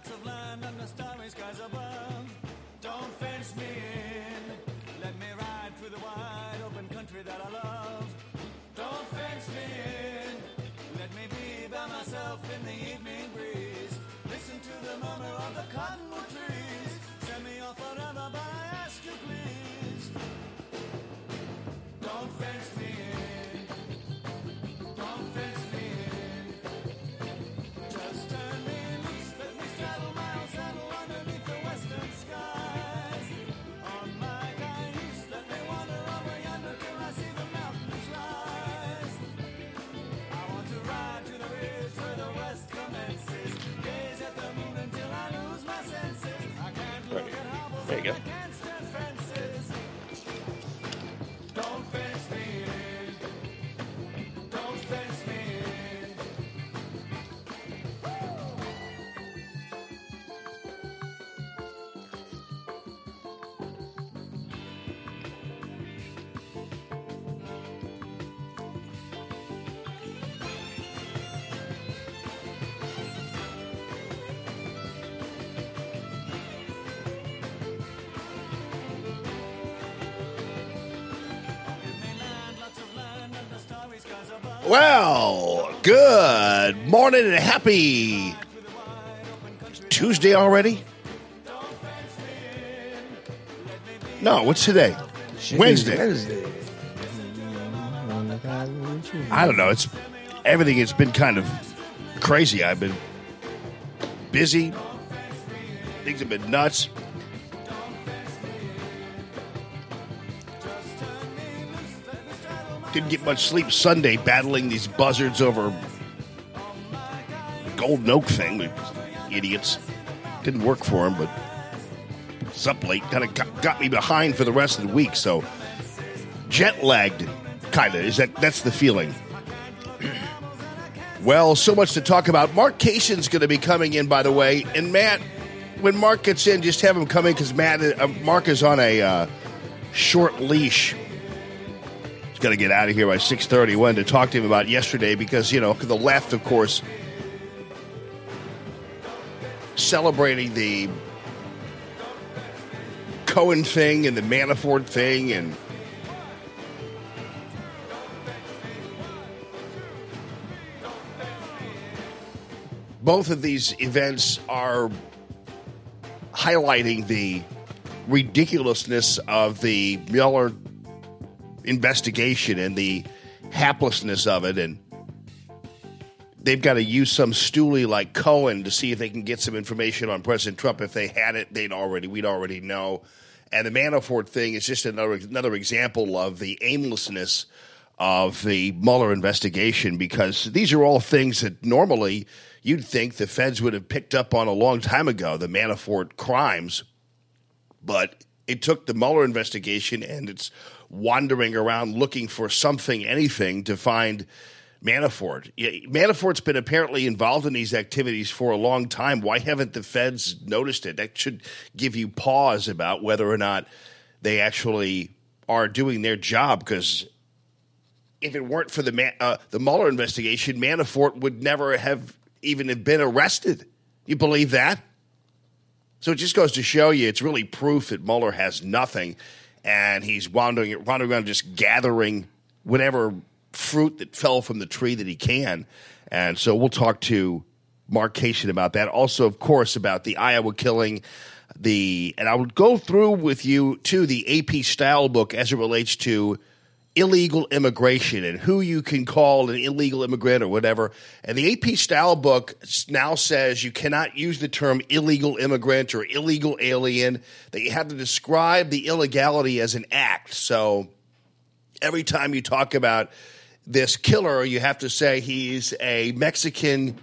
lots of land and the starry skies above. Don't fence me in. Let me ride through the wide open country that I love. Don't fence me in. Let me be by myself in the evening breeze. Listen to the murmur of the cottonwood trees. You go. Well, good morning and happy Tuesday already. No, what's today? Wednesday. Wednesday. I don't know. It's everything. It's been kind of crazy. I've been busy. Things have been nuts. Didn't get much sleep Sunday battling these buzzards over Golden Oak thing. Idiots. Didn't work for him, but it's up late. Kind of got, got me behind for the rest of the week. So jet lagged, kind of. Is that that's the feeling? Well, so much to talk about. Mark Cation's going to be coming in, by the way. And Matt, when Mark gets in, just have him come in because Matt, uh, Mark is on a uh, short leash. Got to get out of here by six thirty. Wanted to talk to him about yesterday because you know the left, of course, celebrating the Cohen thing and the Manafort thing and. both of these events are highlighting the ridiculousness of the Mueller investigation and the haplessness of it. And they've got to use some stoolie like Cohen to see if they can get some information on President Trump. If they had it, they'd already we'd already know. And the Manafort thing is just another another example of the aimlessness of the Mueller investigation because these are all things that normally you'd think the feds would have picked up on a long time ago, the Manafort crimes. But it took the Mueller investigation and it's wandering around looking for something, anything to find Manafort. Manafort's been apparently involved in these activities for a long time. Why haven't the feds noticed it? That should give you pause about whether or not they actually are doing their job because if it weren't for the uh, the Mueller investigation, Manafort would never have even been arrested. You believe that? So it just goes to show you it's really proof that Mueller has nothing, and he's wandering wandering around just gathering whatever fruit that fell from the tree that he can. And so we'll talk to Mark Cation about that. Also, of course, about the Iowa killing. The and I will go through with you to the AP style book as it relates to illegal immigration and who you can call an illegal immigrant or whatever. And the AP style book now says you cannot use the term illegal immigrant or illegal alien, that you have to describe the illegality as an act. So every time you talk about this killer, you have to say he's a Mexican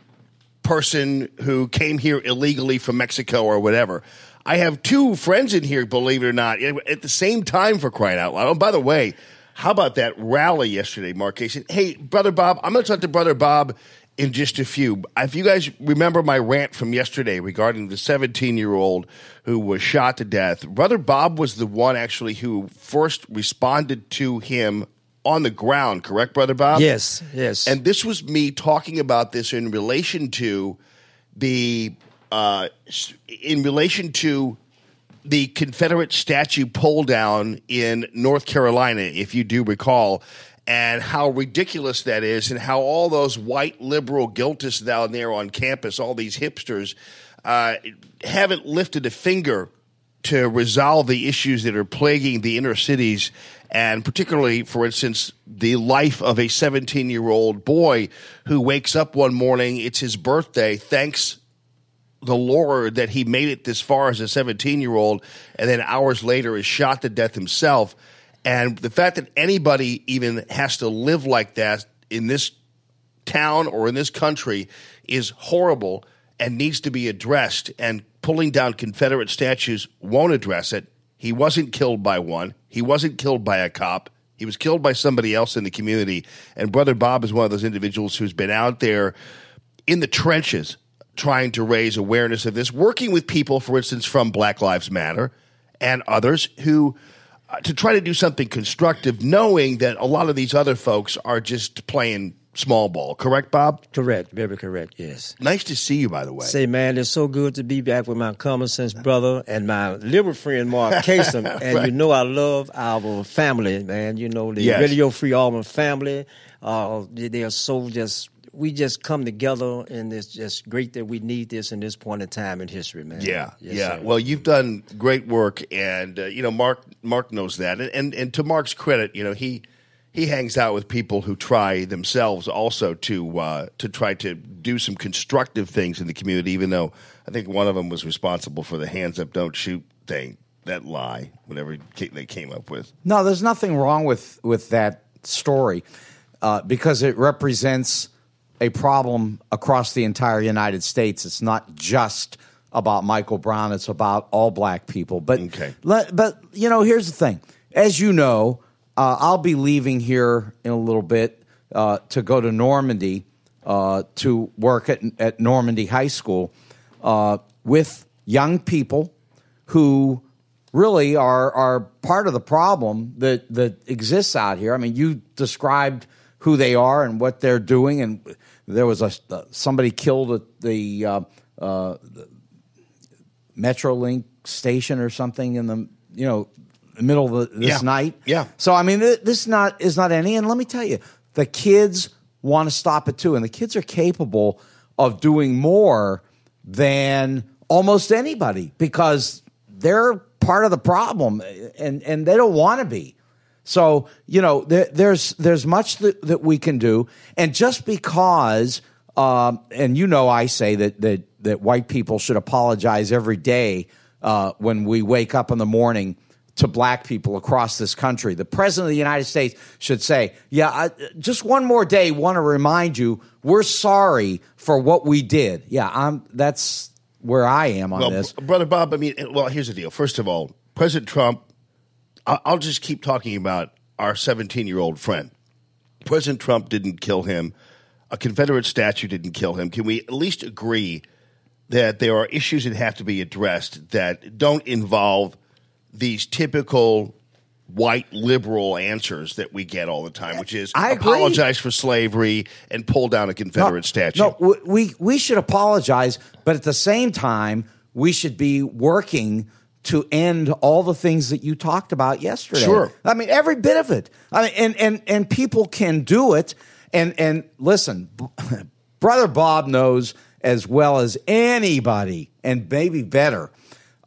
person who came here illegally from Mexico or whatever. I have two friends in here, believe it or not, at the same time for crying out loud. Oh, by the way, how about that rally yesterday, Mark Casey? Hey, brother Bob, I'm going to talk to brother Bob in just a few. If you guys remember my rant from yesterday regarding the 17 year old who was shot to death, brother Bob was the one actually who first responded to him on the ground, correct, brother Bob? Yes, yes. And this was me talking about this in relation to the uh, in relation to the Confederate statue pull down in North Carolina, if you do recall, and how ridiculous that is, and how all those white liberal guiltists down there on campus, all these hipsters, uh, haven't lifted a finger to resolve the issues that are plaguing the inner cities, and particularly, for instance, the life of a 17 year old boy who wakes up one morning, it's his birthday, thanks the Lord that he made it this far as a 17 year old, and then hours later is shot to death himself. And the fact that anybody even has to live like that in this town or in this country is horrible and needs to be addressed. And pulling down Confederate statues won't address it. He wasn't killed by one, he wasn't killed by a cop. He was killed by somebody else in the community. And Brother Bob is one of those individuals who's been out there in the trenches trying to raise awareness of this, working with people, for instance, from Black Lives Matter and others who uh, to try to do something constructive, knowing that a lot of these other folks are just playing small ball. Correct, Bob? Correct, very correct. Yes. Nice to see you, by the way. Say, man, it's so good to be back with my common sense brother and my liberal friend Mark Kasem. And Right. you know, I love our family, man. You know, the Yes. Radio Free Auburn family. Uh, they are so just. We just come together, and it's just great that we need this in this point in time in history, man. Yeah, Yes, yeah. sir. Well, you've done great work, and uh, you know Mark. Mark knows that, and, and and to Mark's credit, you know he he hangs out with people who try themselves also to uh, to try to do some constructive things in the community. Even though I think one of them was responsible for the hands up, don't shoot thing. That lie, whatever they came up with. No, there's nothing wrong with with that story uh, because it represents a problem across the entire United States. It's not just about Michael Brown; it's about all black people. But Okay. let, but you know, here's the thing. As you know, uh, I'll be leaving here in a little bit uh, to go to Normandy uh, to work at at Normandy High School uh, with young people who really are are part of the problem that that exists out here. I mean, you described who they are and what they're doing, and there was a uh, somebody killed at the, uh, uh, the MetroLink station or something in the you know the middle of the, this Yeah. night. Yeah. So I mean, th- this not is not any. And let me tell you, the kids want to stop it too, and the kids are capable of doing more than almost anybody because they're part of the problem, and and they don't want to be. So you know, there, there's there's much that, that we can do, and just because, um, and you know, I say that that that white people should apologize every day uh, when we wake up in the morning to black people across this country. The president of the United States should say, "Yeah, I, just one more day. Want to remind you, we're sorry for what we did." Yeah, I'm. That's where I am on Well, this. Brother Bob. I mean, well, here's the deal. First of all, President Trump. I- I'll just keep talking about our 17 year old friend. President Trump didn't kill him. A Confederate statue didn't kill him. Can we at least agree that there are issues that have to be addressed that don't involve these typical white liberal answers that we get all the time, which is I agree. apologize for slavery and pull down a Confederate statue. No, we we should apologize, but at the same time, we should be working to end all the things that you talked about yesterday. Sure. I mean every bit of it. I mean, and and and people can do it. And and listen, brother Bob knows as well as anybody, and maybe better,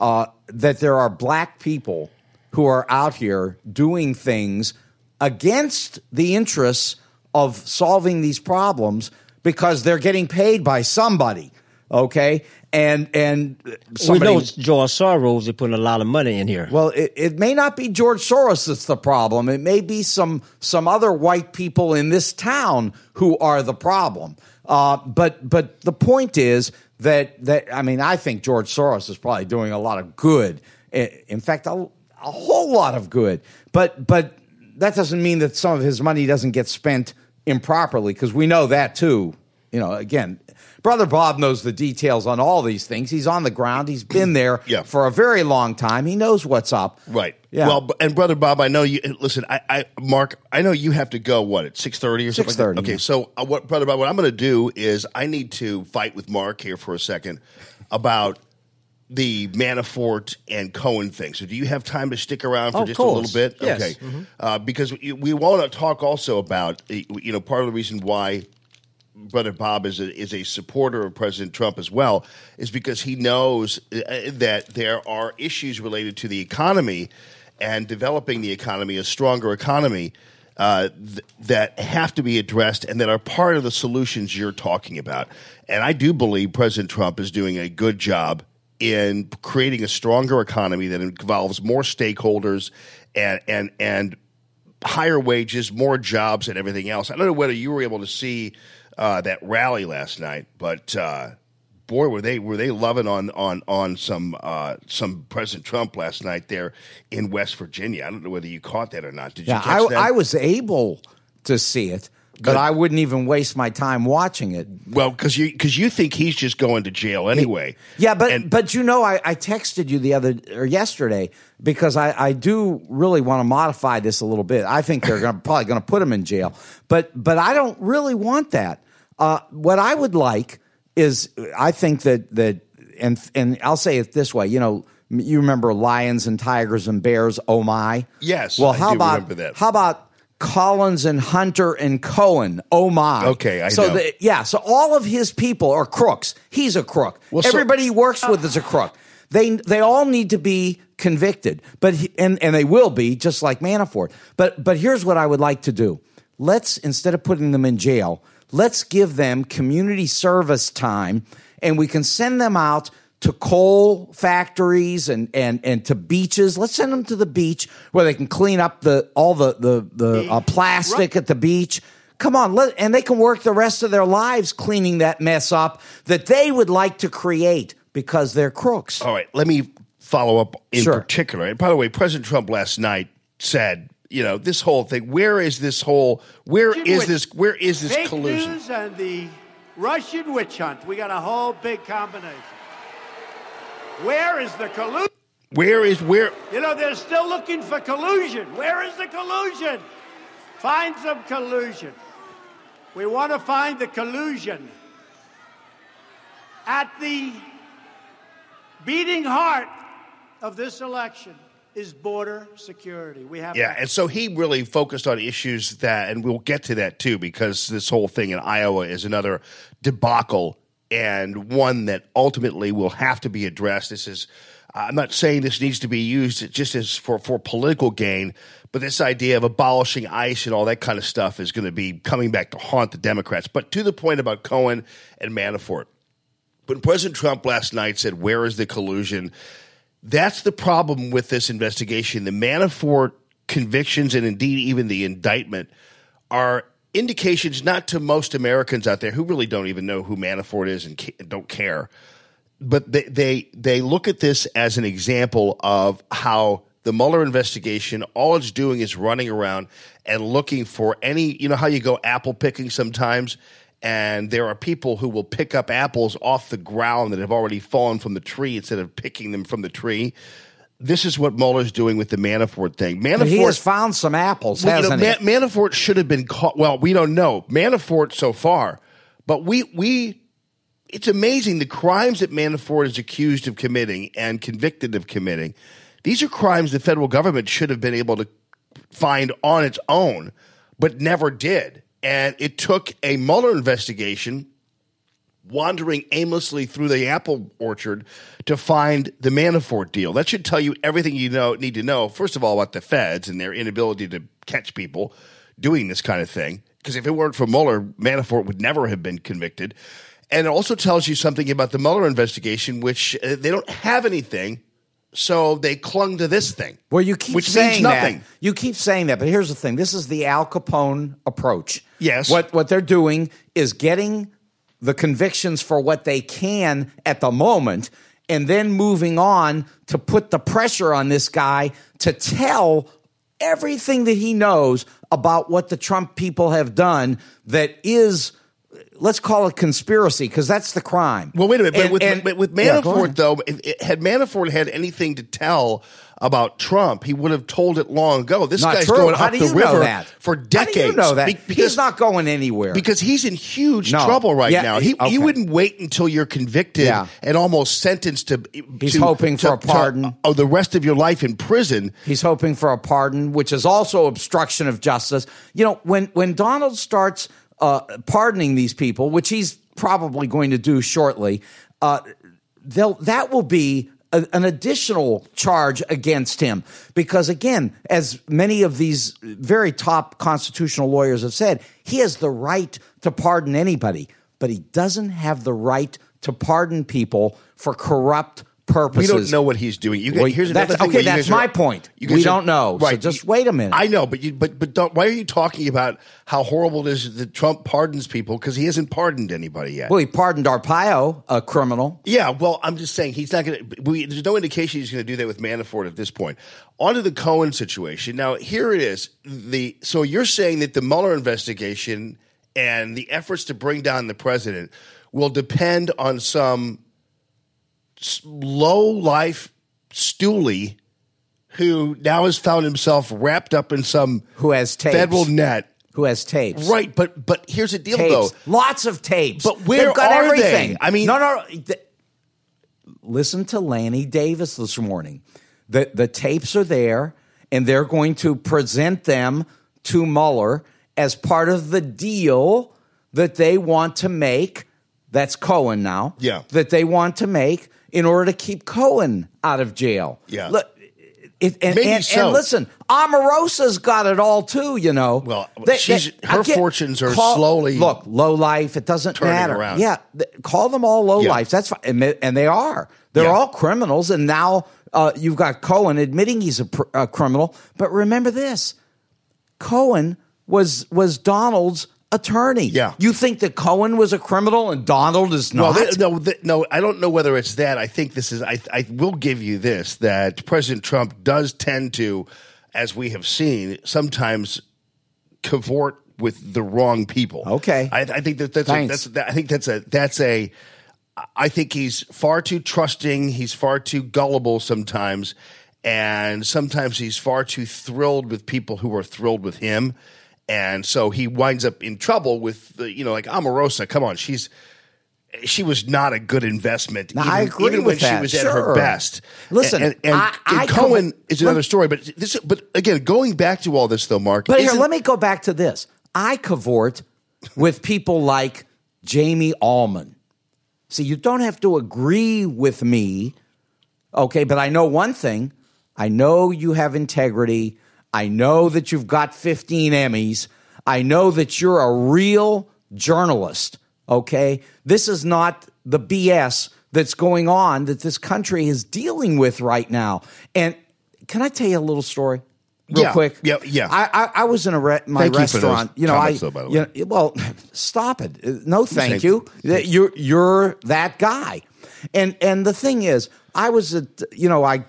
uh, that there are black people who are out here doing things against the interests of solving these problems because they're getting paid by somebody. Okay, and and somebody, we know George Soros is putting a lot of money in here. well, it, it may not be George Soros that's the problem. It may be some some other white people in this town who are the problem. Uh, but but the point is that that I mean I think George Soros is probably doing a lot of good. In fact, a, a whole lot of good. But but that doesn't mean that some of his money doesn't get spent improperly because we know that too. You know, again, brother Bob knows the details on all these things. He's on the ground. He's been there Yeah. for a very long time. He knows what's up. Right. Yeah. Well, and brother Bob, I know you. Listen, I, I Mark, I know you have to go. What at six thirty or something? 6:30, Okay. yeah. So, uh, what, brother Bob? What I'm going to do is I need to fight with Mark here for a second about the Manafort and Cohen thing. So, do you have time to stick around for Oh, just a little bit? Yes. Okay. Uh, because we, we want to talk also about you know part of the reason why brother Bob is a, is a supporter of President Trump as well, is because he knows uh, that there are issues related to the economy and developing the economy, a stronger economy. Uh, th- that have to be addressed and that are part of the solutions you're talking about. And I do believe President Trump is doing a good job in creating a stronger economy that involves more stakeholders and and and higher wages, more jobs, and everything else. I don't know whether you were able to see uh, that rally last night, but uh, boy, were they were they loving on on on some uh, some President Trump last night there in West Virginia. I don't know whether you caught that or not. Did you Yeah, catch I, that? I was able to see it, but Good. I wouldn't even waste my time watching it. well, because you because you think he's just going to jail anyway. Yeah, but And- but you know, I, I texted you the other or yesterday because I, I do really want to modify this a little bit. I think they're gonna, probably going to put him in jail, but but I don't really want that. Uh, what I would like is I think that that and and I'll say it this way. You know, you remember lions and tigers and bears? Oh my! Yes, Well, I how do about remember that. how about Collins and Hunter and Cohen? Oh my! Okay, I so know. the- yeah, so all of his people are crooks. He's a crook. Well, so- Everybody he works with is a crook. They they all need to be convicted, but he- and and they will be just like Manafort. But but here's what I would like to do. Let's instead of putting them in jail, let's give them community service time, and we can send them out to coal factories and and and to beaches. Let's send them to the beach where they can clean up the all the the the uh, plastic at the beach. Come on, let, and they can work the rest of their lives cleaning that mess up that they would like to create because they're crooks. All right, let me follow up in Sure. particular. And by the way, President Trump last night said, you know, this whole thing. Where is this whole? Where Russian is witch- this? Where is this Fake collusion? news and the Russian witch hunt. We got a whole big combination. Where is the collusion? Where is where? You know, they're still looking for collusion. Where is the collusion? Find some collusion. We want to find the collusion at the beating heart of this election is border security. We have Yeah, to- and so he really focused on issues that, and we'll get to that too, because this whole thing in Iowa is another debacle and one that ultimately will have to be addressed. This is, I'm not saying this needs to be used just as for, for political gain, but this idea of abolishing ICE and all that kind of stuff is going to be coming back to haunt the Democrats. But to the point about Cohen and Manafort, when President Trump last night said, Where is the collusion? That's the problem with this investigation. The Manafort convictions and indeed even the indictment are indications not to most Americans out there who really don't even know who Manafort is and don't care. But they, they they look at this as an example of how the Mueller investigation, all it's doing is running around and looking for any, you know, how you go apple picking sometimes, and there are people who will pick up apples off the ground that have already fallen from the tree instead of picking them from the tree. This is what Mueller's doing with the Manafort thing. Manafort But he has found some apples, well, you know, hasn't he? Ma- Manafort should have been caught. Well, we don't know Manafort so far, but we we it's amazing the crimes that Manafort is accused of committing and convicted of committing. These are crimes the federal government should have been able to find on its own, but never did. And it took a Mueller investigation wandering aimlessly through the apple orchard to find the Manafort deal. That should tell you everything you know need to know. First of all, about the feds and their inability to catch people doing this kind of thing. Because if it weren't for Mueller, Manafort would never have been convicted. And it also tells you something about the Mueller investigation, which uh, they don't have anything, so they clung to this thing. Well, you keep which saying means nothing. that. You keep saying that, but here's the thing: this is the Al Capone approach. Yes. What what they're doing is getting the convictions for what they can at the moment, and then moving on to put the pressure on this guy to tell everything that he knows about what the Trump people have done that is let's call it conspiracy because that's the crime. Well, wait a minute. But And- with, and- but with Manafort, ahead. though, if, if- had Manafort had anything to tell about Trump, he would have told it long ago. This Not guy's true. going How up the river for How do decades. you know that Be- because he's not going anywhere. because he's in huge No. trouble right Yeah, now. He okay. he wouldn't wait until you're convicted Yeah. and almost sentenced to. He's to- hoping for a pardon. To, oh, the rest of your life in prison. He's hoping for a pardon, which is also obstruction of justice. You know, when when Donald starts uh, pardoning these people, which he's probably going to do shortly, uh, they'll that will be a, an additional charge against him. Because again as many of these very top constitutional lawyers have said he has the right to pardon anybody but he doesn't have the right to pardon people for corrupt We purposes don't know what he's doing. You guys, Well, here's another thing okay, that's guys are- my point. you We are- don't know. So just wait a minute. I know, but you, but but don't, why are you talking about how horrible it is that Trump pardons people because he hasn't pardoned anybody yet? Well, he pardoned Arpaio, a criminal. Yeah, well, I'm just saying he's not going to. There's no indication he's going to do that with Manafort at this point. On to the Cohen situation. Now, here it is. The so you're saying that the Mueller investigation and the efforts to bring down the president will depend on some low life stoolie who now has found himself wrapped up in some Who has tapes. federal net. Who has tapes? Right, but but here's the deal Tapes. though. Lots of tapes. But where They've got are everything. they? I mean- no, no. no. Th- Listen to Lanny Davis this morning. The the tapes are there, and they're going to present them to Mueller as part of the deal that they want to make. That's Cohen now. Yeah. That they want to make in order to keep Cohen out of jail. Yeah. Look, it, and, Maybe and, so. and listen, Omarosa's got it all too. You know. Well, she's- her again, fortunes are slowly look low life. It doesn't matter. around. Yeah, th- call them all low Yeah. lives. That's fine, and they- and they are. They're Yeah. all criminals, and now uh, you've got Cohen admitting he's a, pr- a criminal. But remember this: Cohen was was Donald's attorney. Yeah. you think that Cohen was a criminal and Donald is Well, not? they, no, th no, I don't know whether it's that. I think this is. I, I will give you this that President Trump does tend to, as we have seen, sometimes cavort with the wrong people. Okay. I, I think that that's a, that's that, I think that's a that's a. I think he's far too trusting. He's far too gullible sometimes, and sometimes he's far too thrilled with people who are thrilled with him, and so he winds up in trouble with the you know like ah, Omarosa. Come on, she's she was not a good investment. Now, even, I agree even when that, she was at her sure. best. Listen, and, and, I- and I Cohen cover- is another story. But this, but again, going back to all this though, Mark. But here, let me go back to this. I cavort with people like Jamie Allman. See, you don't have to agree with me, okay? But I know one thing. I know you have integrity. I know that you've got 15 Emmys. I know that you're a real journalist, okay? This is not the BS that's going on that this country is dealing with right now. And can I tell you a little story? Real Yeah, quick. yeah, yeah. I, I, I was in a re- my Thank you restaurant. You know, I though, by the you know, well, stop it. No, thank Thank you. That You're you're that guy. And and the thing is, I was at you know I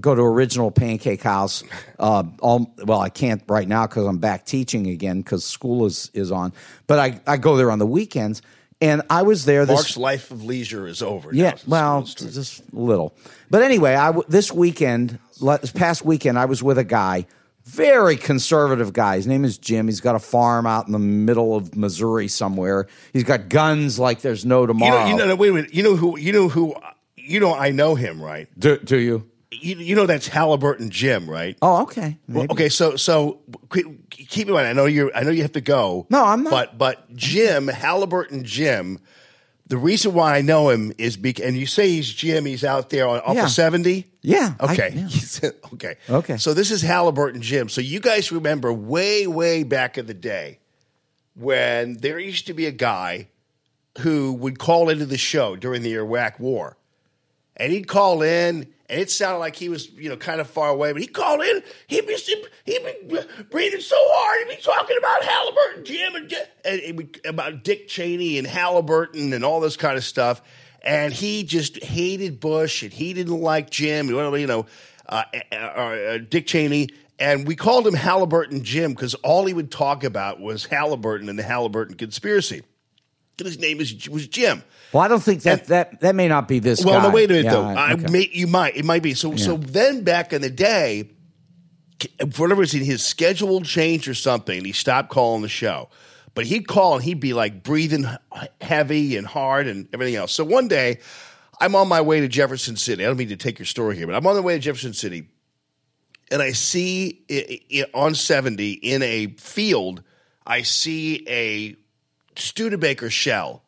go to Original Pancake House. Uh, all, well, I can't right now because I'm back teaching again because school is is on. But I I go there on the weekends, and I was there. This, Mark's life of leisure is over. yeah, well, just a little. But anyway, I w- this weekend, this past weekend, I was with a guy, very conservative guy. His name is Jim. He's got a farm out in the middle of Missouri somewhere. He's got guns like there's no you tomorrow. know, you know, no, wait a minute. You know who? You know who? You know, I know him, right? do, do you? You, you know that's Halliburton Jim, right? Oh, okay. Well, okay, so so keep in mind. I know you. I know you have to go. No, I'm not. But but Jim Halliburton Jim. The reason why I know him is because, and you say he's Jim. He's out there on off Yeah. of seventy. Yeah, I- Okay. yeah. Okay. Okay. So this is Halliburton Jim. So you guys remember way way back in the day when there used to be a guy who would call into the show during the Iraq War and he'd call in, and it sounded like he was, you know, kind of far away. But he called in, he'd be he'd be breathing so hard, he'd be talking about Halliburton, Jim, and, Di- and about Dick Cheney and Halliburton and all this kind of stuff. And he just hated Bush, and he didn't like Jim, you know, uh, uh, uh, Dick Cheney. And we called him Halliburton Jim because all he would talk about was Halliburton and the Halliburton conspiracy. And his name is was Jim. Well, I don't think that that that may not be this. Well, guy. no, wait a minute Yeah, though. I okay. may, you might it might be so. So then back in the day, for whatever reason, his schedule changed or something. and He stopped calling the show, but he'd call and he'd be like breathing heavy and hard and everything else. So one day, I'm on my way to Jefferson City. I don't mean to take your story here, but I'm on the way to Jefferson City, and I see i i on 70 in a field, I see a Studebaker shell.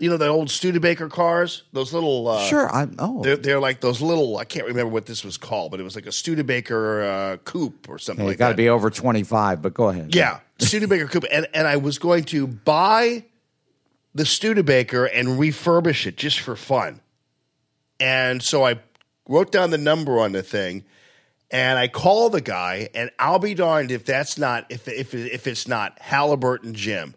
You know the old Studebaker cars, those little uh, Sure. I oh. they're, they're like those little. I can't remember what this was called, but it was like a Studebaker uh, coupe or something Hey, like got to be over twenty five. But go ahead. yeah, Studebaker coupe, and and I was going to buy the Studebaker and refurbish it just for fun, and so I wrote down the number on the thing, and I call the guy, and I'll be darned if that's not if if if it's not Halliburton Jim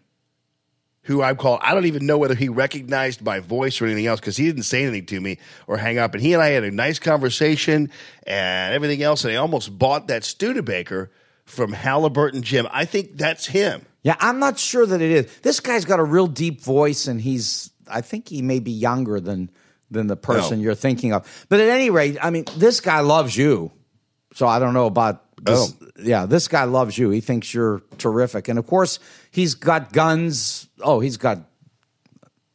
who I'm called. I don't even know whether he recognized my voice or anything else because he didn't say anything to me or hang up. And he and I had a nice conversation and everything else. And I almost bought that Studebaker from Halliburton Jim. I think that's him. Yeah, I'm not sure that it is. This guy's got a real deep voice, and he's. I think he may be younger than than the person No. you're thinking of. But at any rate, I mean, this guy loves you. So I don't know about. This, Oh. yeah, this guy loves you. He thinks you're terrific, and of course, he's got guns. Oh, he's got.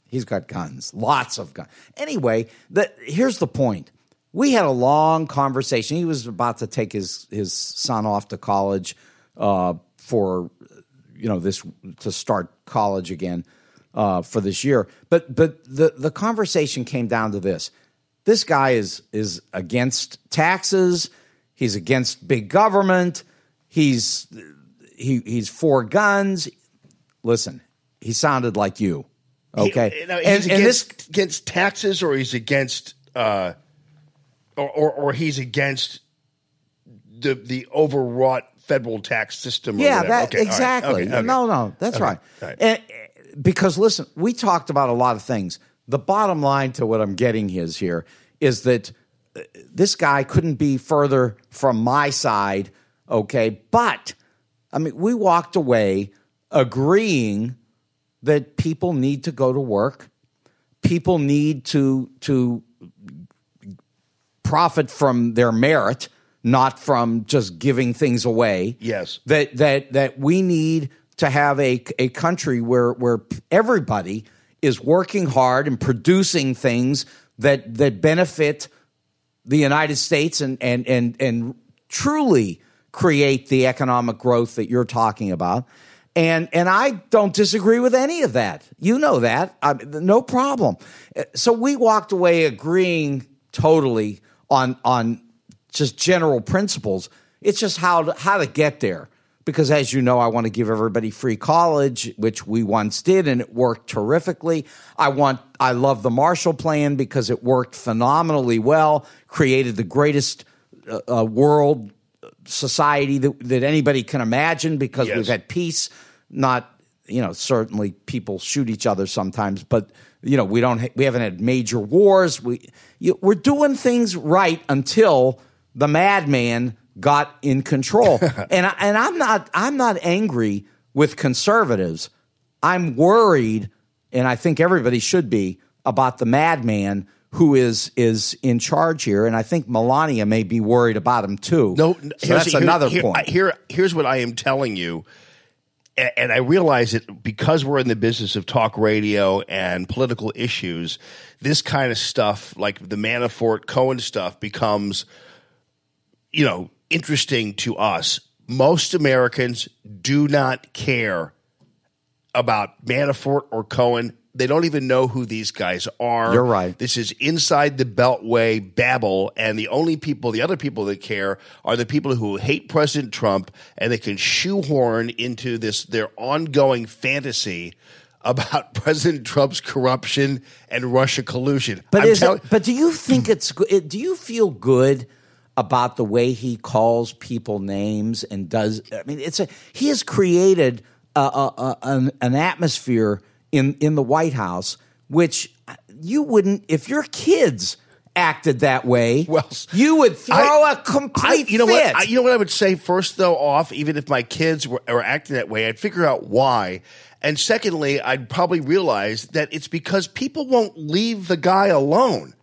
He's got guns, lots of guns. Anyway, the, here's the point. We had a long conversation. He was about to take his his son off to college uh, for you know this to start college again uh, for this year. But but the the conversation came down to this: this guy is is against taxes. He's against big government. He's he he's for guns. Listen, he sounded like you. Okay, He- and, and against, this against taxes or he's against, uh, or, or, or he's against the, the overwrought federal tax system. Or Yeah, that Okay, all right. exactly. Okay, okay. No, no, that's right. right. And, because listen, we talked about a lot of things. The bottom line to what I'm getting is here is that uh, this guy couldn't be further from my side. Okay, but I mean, we walked away agreeing that people need to go to work. People need to to profit from their merit, not from just giving things away. Yes. That that that we need to have a a country where where everybody is working hard and producing things that that benefit the United States and and and and truly create the economic growth that you're talking about. And and I don't disagree with any of that. You know that. I, no problem. So we walked away agreeing totally on on just general principles. It's just how to, how to get there. Because as you know, I want to give everybody free college, which we once did, and it worked terrifically. I want I love the Marshall Plan because it worked phenomenally well, created the greatest uh, uh, world society that, that anybody can imagine because Yes. we've had peace. Not you know certainly people shoot each other sometimes, but you know we don't ha- we haven't had major wars. We you, we're doing things right until the madman got in control. and I, and I'm not I'm not angry with conservatives. I'm worried, and I think everybody should be about the madman who is is in charge here. And I think Melania may be worried about him too. No, so here's- that's here- another here- point. Here, here's what I am telling you, a- and I realize that because we're in the business of talk radio and political issues. This kind of stuff, like the Manafort Cohen stuff, becomes, you know, interesting to us. Most Americans do not care about Manafort or Cohen. They don't even know who these guys are. You're right. This is inside the Beltway babble, and the only people, the other people that care, are the people who hate President Trump, and they can shoehorn into this their ongoing fantasy about President Trump's corruption and Russia collusion. But is tell- it, but do you think it's good? Do you feel good about the way he calls people names and does? I mean, it's a he has created a, a, a, an, an atmosphere in in the White House which you wouldn't if your kids acted that way, Well, you would throw I- a complete I, you know fit. what? I, you know what I would say first though. Off, even if my kids were, were acting that way, I'd figure out why. And secondly, I'd probably realize that it's because people won't leave the guy alone.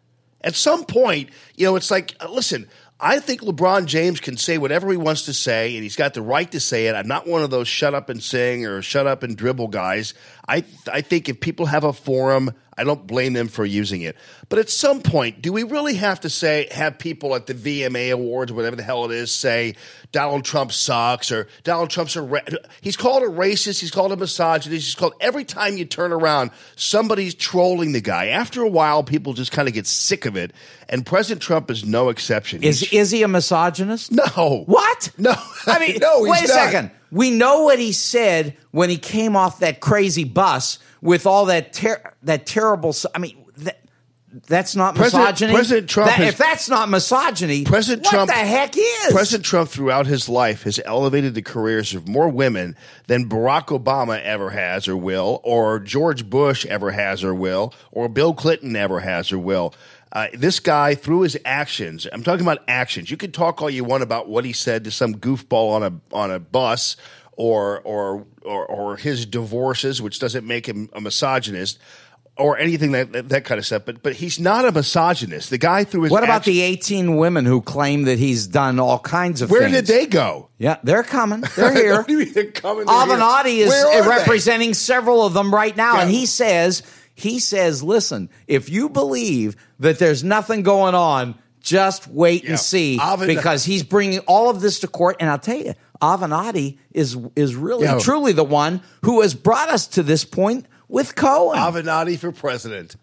At some point, you know, it's like, uh, listen. I think LeBron James can say whatever he wants to say, and he's got the right to say it. I'm not one of those shut up and sing or shut up and dribble guys. I I think if people have a forum, I don't blame them for using it. But at some point, do we really have to say have people at the VMA awards, whatever the hell it is, say Donald Trump sucks or Donald Trump's a ra- he's called a racist, he's called a misogynist, he's called every time you turn around, somebody's trolling the guy. After a while, people just kind of get sick of it, and President Trump is no exception. is He's- is he a misogynist? no What? No, I mean, no. he's wait a not. second. We know what he said when he came off that crazy bus with all that ter- that terrible. I mean, that, that's not President- misogyny. President Trump That- has- if that's not misogyny, President what Trump, the heck is? President Trump throughout his life has elevated the careers of more women than Barack Obama ever has or will, or George Bush ever has or will, or Bill Clinton ever has or will. Uh, this guy, through his actions, I'm talking about actions. You can talk all you want about what he said to some goofball on a on a bus, or or or, or his divorces, which doesn't make him a misogynist. Or anything that, that kind of stuff, but but he's not a misogynist. The guy through his what about actions- the 18 women who claim that he's done all kinds of where things? did they go? Yeah, they're coming. They're here. What do you mean they're coming? They're? Avenatti is Where are they? representing several of them right now, Yeah. and he says he says, "Listen, if you believe that there's nothing going on, just wait Yeah. and see, Aven- because he's bringing all of this to court." And I'll tell you, Avenatti is is really Yeah. truly the one who has brought us to this point with Cohen. Avenatti for president.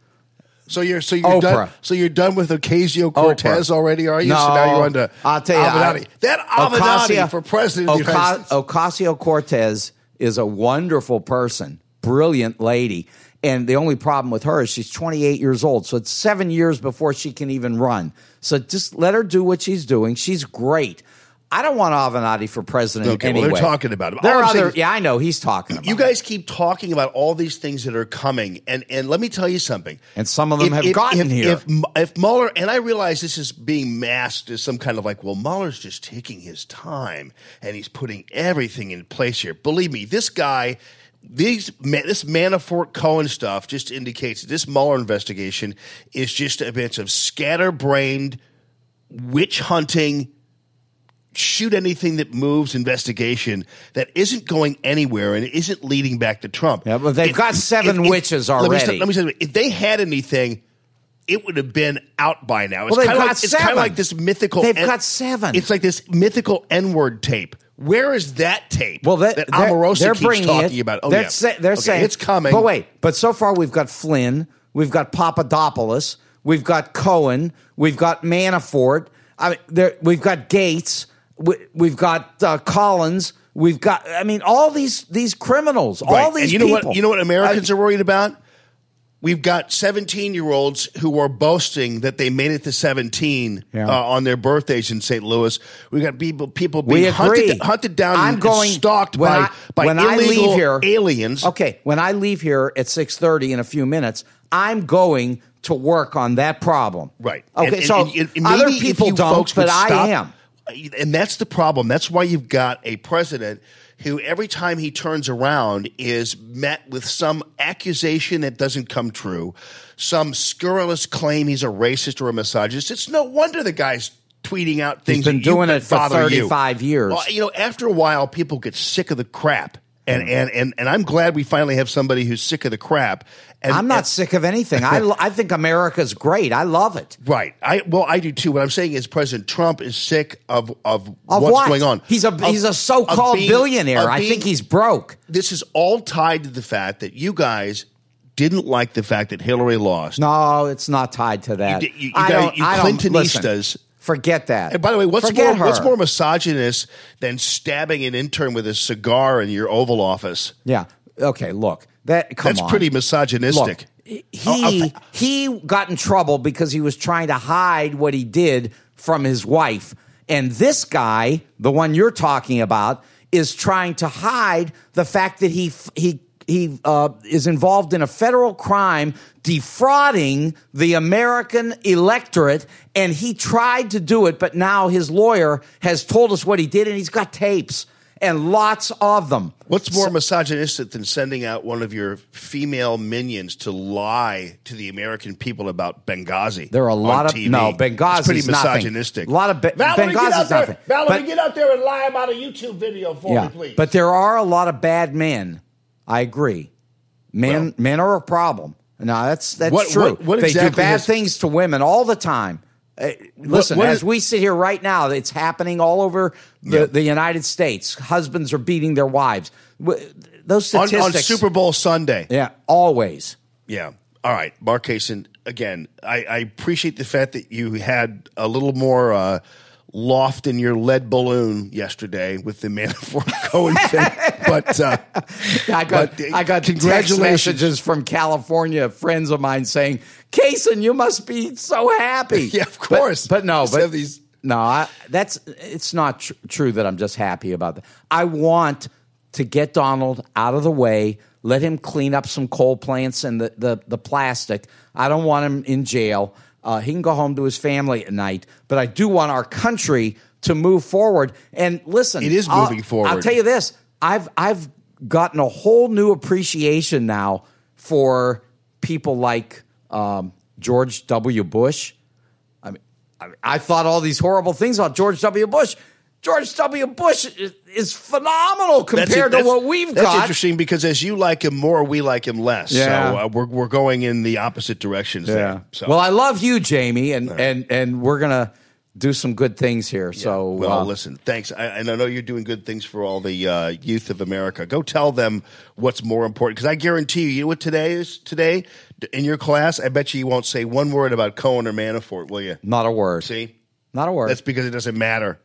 So you're so you're Oprah. done. So you're done with Ocasio Cortez already, are you? No, so now you're on to I'll tell you, Avenatti. I- that Avenatti Ocasio- for president. of the United Oca- Ocasio Cortez is a wonderful person, brilliant lady. And the only problem with her is she's 28 years old. So it's seven years before she can even run. So just let her do what she's doing. She's great. I don't want Avenatti for president Okay, well, anyway. they're talking about him. There All are other, is- yeah, I know he's talking about You it. guys keep talking about all these things that are coming, and and let me tell you something. And some of them have gotten if, here. If, if Mueller, and I realize this is being masked as some kind of like, well, Mueller's just taking his time and he's putting everything in place here. Believe me, this guy, these this Manafort Cohen stuff just indicates that this Mueller investigation is just a bunch of scatterbrained witch hunting shoot anything that moves investigation that isn't going anywhere and isn't leading back to Trump. Yeah, but they've got seven witches let me already. say- Let me, say, if they had anything, it would have been out by now. It's Well, kind of like, it's kind of like this mythical. They've got seven. It's like this mythical N-word tape. Where is that tape? Well, that, that they're, Omarosa they're keeps talking it. about. Oh, they're yeah. sa- they're Okay, saying it's coming. But wait, but so far we've got Flynn, we've got Papadopoulos, we've got Cohen, we've got Manafort, I mean, there, we've got Gates, we, we've got uh, Collins, we've got. I mean, all these these criminals, all these and you know people. what? You know what Americans I- are worried about? We've got 17 year olds who are boasting that they made it to 17 Yeah. uh, on their birthdays in St. Louis. We've got people people being hunted, hunted down I'm and going stalked by, I- by when I illegal leave here- aliens. Okay, when I leave here at six thirty in a few minutes, I'm going to work on that problem. Right. Okay. And- so and- and other people don't, but I am. And that's the problem. That's why you've got a president who, every time he turns around, is met with some accusation that doesn't come true, some scurrilous claim he's a racist or a misogynist. It's no wonder the guy's tweeting out things. been that you- doing it for bother you. 35 years. Well, you know, after a while, people get sick of the crap. And, mm. and, and, and I'm glad we finally have somebody who's sick of the crap. And, I'm not and- sick of anything. I, I think America's great. I love it. Right. I well, I do too. What I'm saying is, President Trump is sick of of, Of what's what? going on. He's a Of- he's a so-called being- billionaire. I being- think he's broke. This is all tied to the fact that you guys didn't like the fact that Hillary lost. No, it's not tied to that. You- you- you I guys- you Clintonistas- Forget that. And by the way, what's Forget more what's more misogynist than stabbing an intern with a cigar in your Oval Office? Yeah. Okay. Look, that come That's on. pretty misogynistic. Look, he Oh, he got in trouble because he was trying to hide what he did from his wife, and this guy, the one you're talking about, is trying to hide the fact that he he he uh, is involved in a federal crime defrauding the American electorate, and he tried to do it, but now his lawyer has told us what he did, and he's got tapes and lots of them. What's more misogynistic than sending out one of your female minions to lie to the American people about Benghazi? There are a lot of TV? no Benghazi. It's pretty misogynistic. A lot of Be- Valerie, Benghazi's nothing. Valerie, But- get out there and lie about a YouTube video for yeah, me, please. but there are a lot of bad men. I agree. Men Well- men are a problem. No, that's that's What- true. what- what they exactly do bad has- things to women all the time. Uh, listen, as is- we sit here right now, it's happening all over the, Yeah. the United States. Husbands are beating their wives. Those on, statistics, on Super Bowl Sunday. yeah, always. Yeah. All right, Mark Kaysen. Again, I, I appreciate the fact that you had a little more uh, loft in your lead balloon yesterday with the Manafort Cohen thing. But uh, I got But, uh, I got congratulations. messages from California friends of mine saying, "Kason, you must be so happy." Yeah, of course. But, no, but these- no, I, that's it's not tr- true that I'm just happy about that. I want to get Donald out of the way. Let him clean up some coal plants and the the, the plastic. I don't want him in jail. Uh, he can go home to his family at night. But I do want our country to move forward. And listen, It is I'll- moving forward. I'll tell you this: I've I've gotten a whole new appreciation now for people like um, George W. Bush. I mean, I, mean, I thought all these horrible things about George W. Bush. George W. Bush is, is phenomenal that's- compared to what we've that's got. interesting because as you like him more, we like him less. Yeah. So uh, we're we're going in the opposite directions there. So Well, I love you, Jamie, and and and we're gonna do some good things here. So, Well, uh, listen, thanks. I, and I know you're doing good things for all the uh, youth of America. Go tell them what's more important because I guarantee you, you know what today is today in your class. I bet you you won't say one word about Cohen or Manafort, will you? not a word. See, Not a word. that's because it doesn't matter.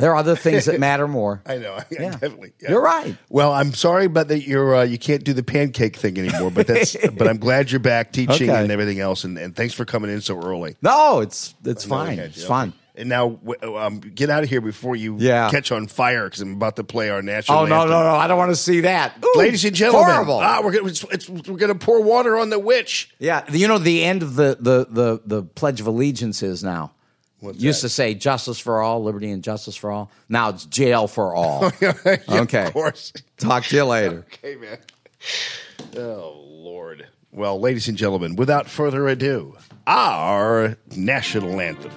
There are other things that matter more. I know. Yeah. definitely. yeah. You're right. Well, I'm sorry, but that you're uh, you can't do the pancake thing anymore. But that's but I'm glad you're back teaching Okay. and everything else. And, and thanks for coming in so early. No, it's it's No, fine. It's fine. And now, um, get out of here before you Yeah. catch on fire because I'm about to play our national. Oh no, anthem. no, no! I don't want to see that. Ooh, Ladies and gentlemen, horrible. ah, we're gonna it's, it's, we're gonna pour water on the witch. yeah, you know the end of the the the, the Pledge of Allegiance is now. What's Used that? to say justice for all, liberty and justice for all. Now it's jail for all. Yeah, Okay. of course. Talk to you later. Okay, man. Oh Lord. Well, ladies and gentlemen, without further ado, our national anthem.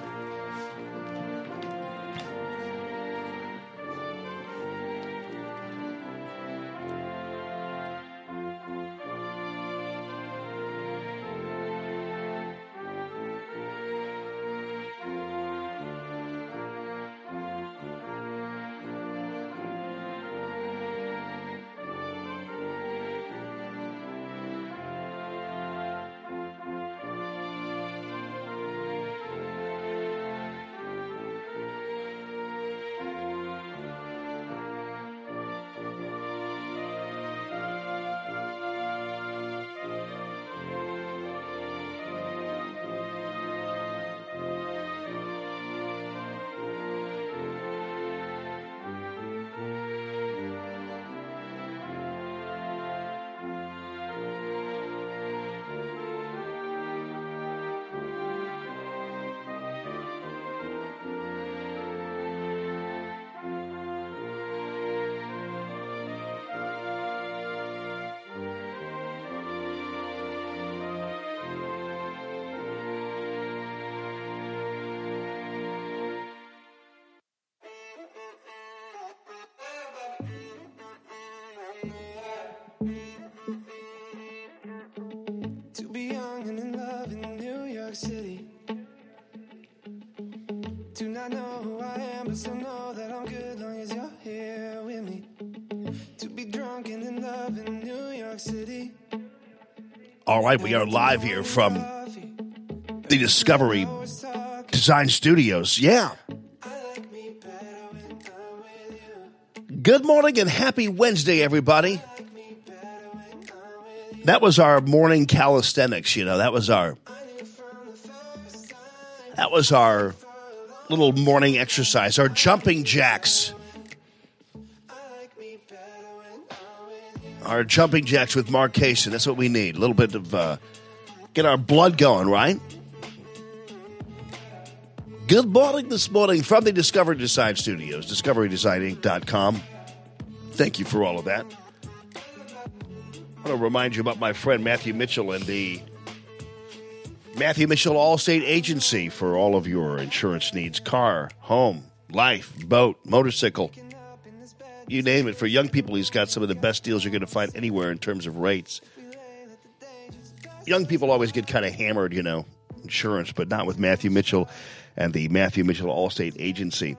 Right, we are live here from the Discovery Design Studios. Yeah. Good morning and happy Wednesday, everybody. That was our morning calisthenics, you know. That was our that was our little morning exercise, our jumping jacks. Our jumping jacks with Mark Kaysen. That's what we need. A little bit of uh, get our blood going, right? Good morning this morning from the Discovery Design Studios, discoverydesigninc.com. Thank you for all of that. I want to remind you about my friend Matthew Mitchell and the Matthew Mitchell Allstate Agency for all of your insurance needs car, home, life, boat, motorcycle. You name it. For young people, he's got some of the best deals you're going to find anywhere in terms of rates. Young people always get kind of hammered, you know, insurance, but not with Matthew Mitchell and the Matthew Mitchell Allstate Agency.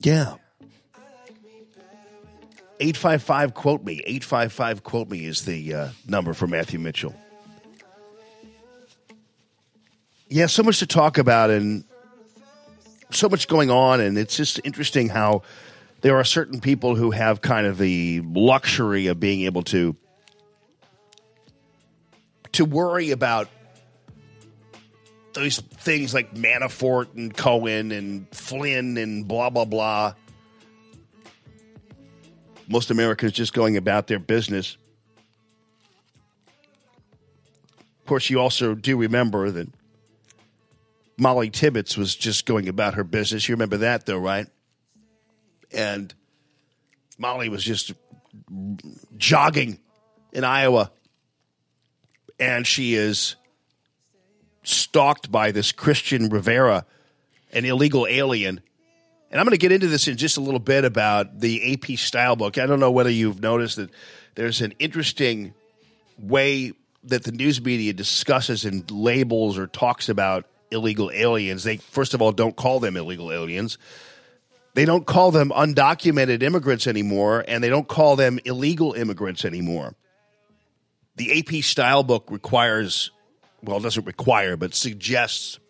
Yeah. 855 quote me. 855 quote me is the uh, number for Matthew Mitchell. Yeah, so much to talk about and so much going on, and it's just interesting how there are certain people who have kind of the luxury of being able to to worry about those things like Manafort and Cohen and Flynn and blah blah blah. Most Americans just going about their business. Of course, you also do remember that Molly Tibbetts was just going about her business. You remember that, though, right? And Molly was just jogging in Iowa, and she is stalked by this Christian Rivera, an illegal alien. And I'm going to get into this in just a little bit about the AP style book. I don't know whether you've noticed that there's an interesting way that the news media discusses and labels or talks about illegal aliens. They, first of all, don't call them illegal aliens. They don't call them undocumented immigrants anymore, and they don't call them illegal immigrants anymore. The AP style book requires, well, it doesn't require, but suggests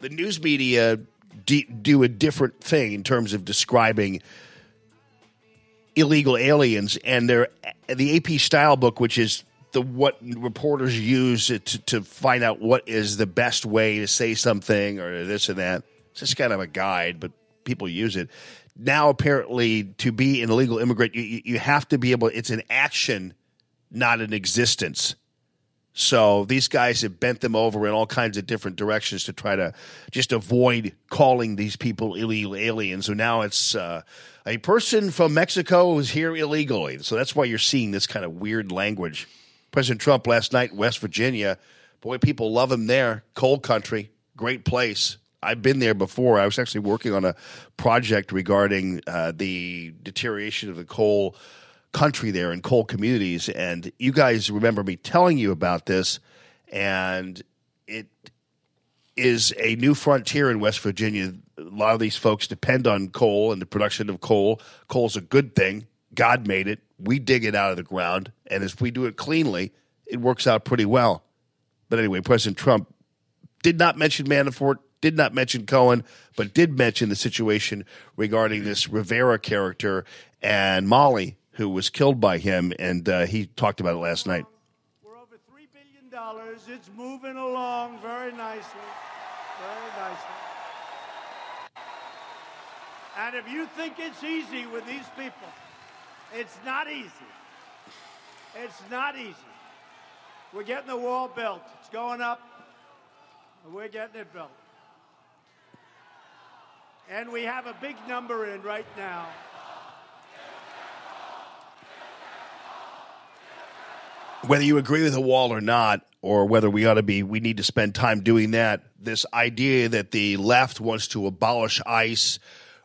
the news media d- do a different thing in terms of describing illegal aliens, and their the AP style book, which is the what reporters use to, to find out what is the best way to say something or this and that. It's just kind of a guide, but people use it. Now, apparently, to be an illegal immigrant, you, you have to be able. It's an action, not an existence. So these guys have bent them over in all kinds of different directions to try to just avoid calling these people illegal aliens. So now it's uh, a person from Mexico who's here illegally. So that's why you're seeing this kind of weird language. President Trump last night in West Virginia, boy, people love him there. Coal country, great place. I've been there before. I was actually working on a project regarding uh, the deterioration of the coal country there and coal communities. And you guys remember me telling you about this, and it is a new frontier in West Virginia. A lot of these folks depend on coal and the production of coal. Coal's a good thing. God made it. We dig it out of the ground, and if we do it cleanly, it works out pretty well. But anyway, President Trump did not mention Manafort, did not mention Cohen, but did mention the situation regarding this Rivera character and Molly, who was killed by him, and uh, he talked about it last night. We're over $3 billion. It's moving along very nicely. Very nicely. And if you think it's easy with these people, it's not easy. It's not easy. We're getting the wall built. It's going up. We're getting it built. And we have a big number in right now. whether you agree with the wall or not, or whether we ought to be, we need to spend time doing that. This idea that the left wants to abolish ICE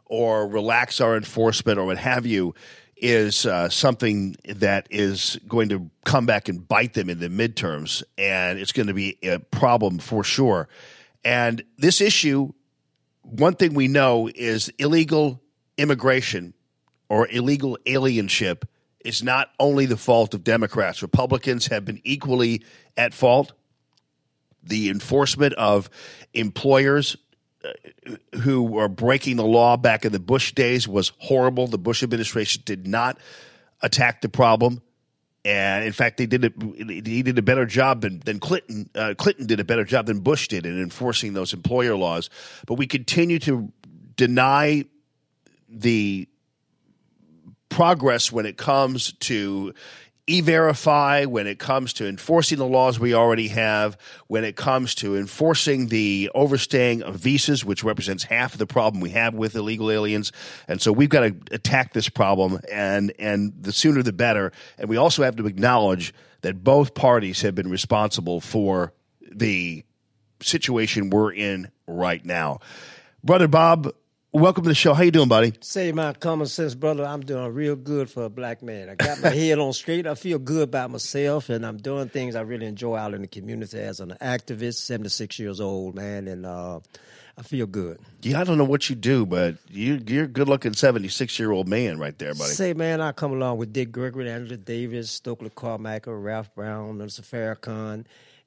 or relax our enforcement or what have you is uh, something that is going to come back and bite them in the midterms, and it's going to be a problem for sure. And this issue, one thing we know is illegal immigration or illegal alienship is not only the fault of Democrats. Republicans have been equally at fault. The enforcement of employers uh, who are breaking the law back in the Bush days was horrible. The Bush administration did not attack the problem. And in fact, they did it. He did a better job than than Clinton. Uh, Clinton did a better job than Bush did in enforcing those employer laws. But we continue to deny the progress when it comes to e-verify when it comes to enforcing the laws we already have when it comes to enforcing the overstaying of visas which represents half of the problem we have with illegal aliens. And so we've got to attack this problem and and the sooner the better. And we also have to acknowledge that both parties have been responsible for the situation we're in right now. Brother bob welcome to the show how you doing buddy Say my common sense, brother. I'm doing real good for a black man. I got my head on straight. I feel good about myself, and I'm doing things I really enjoy out in the community as an activist. 76 years old, man, and uh, I feel good. Yeah, I don't know what you do, but you, you're a good looking 76 year old man right there, buddy. Say, man, I come along with Dick Gregory, Angela Davis, Stokely Carmichael, Ralph Brown, Minister Farrakhan.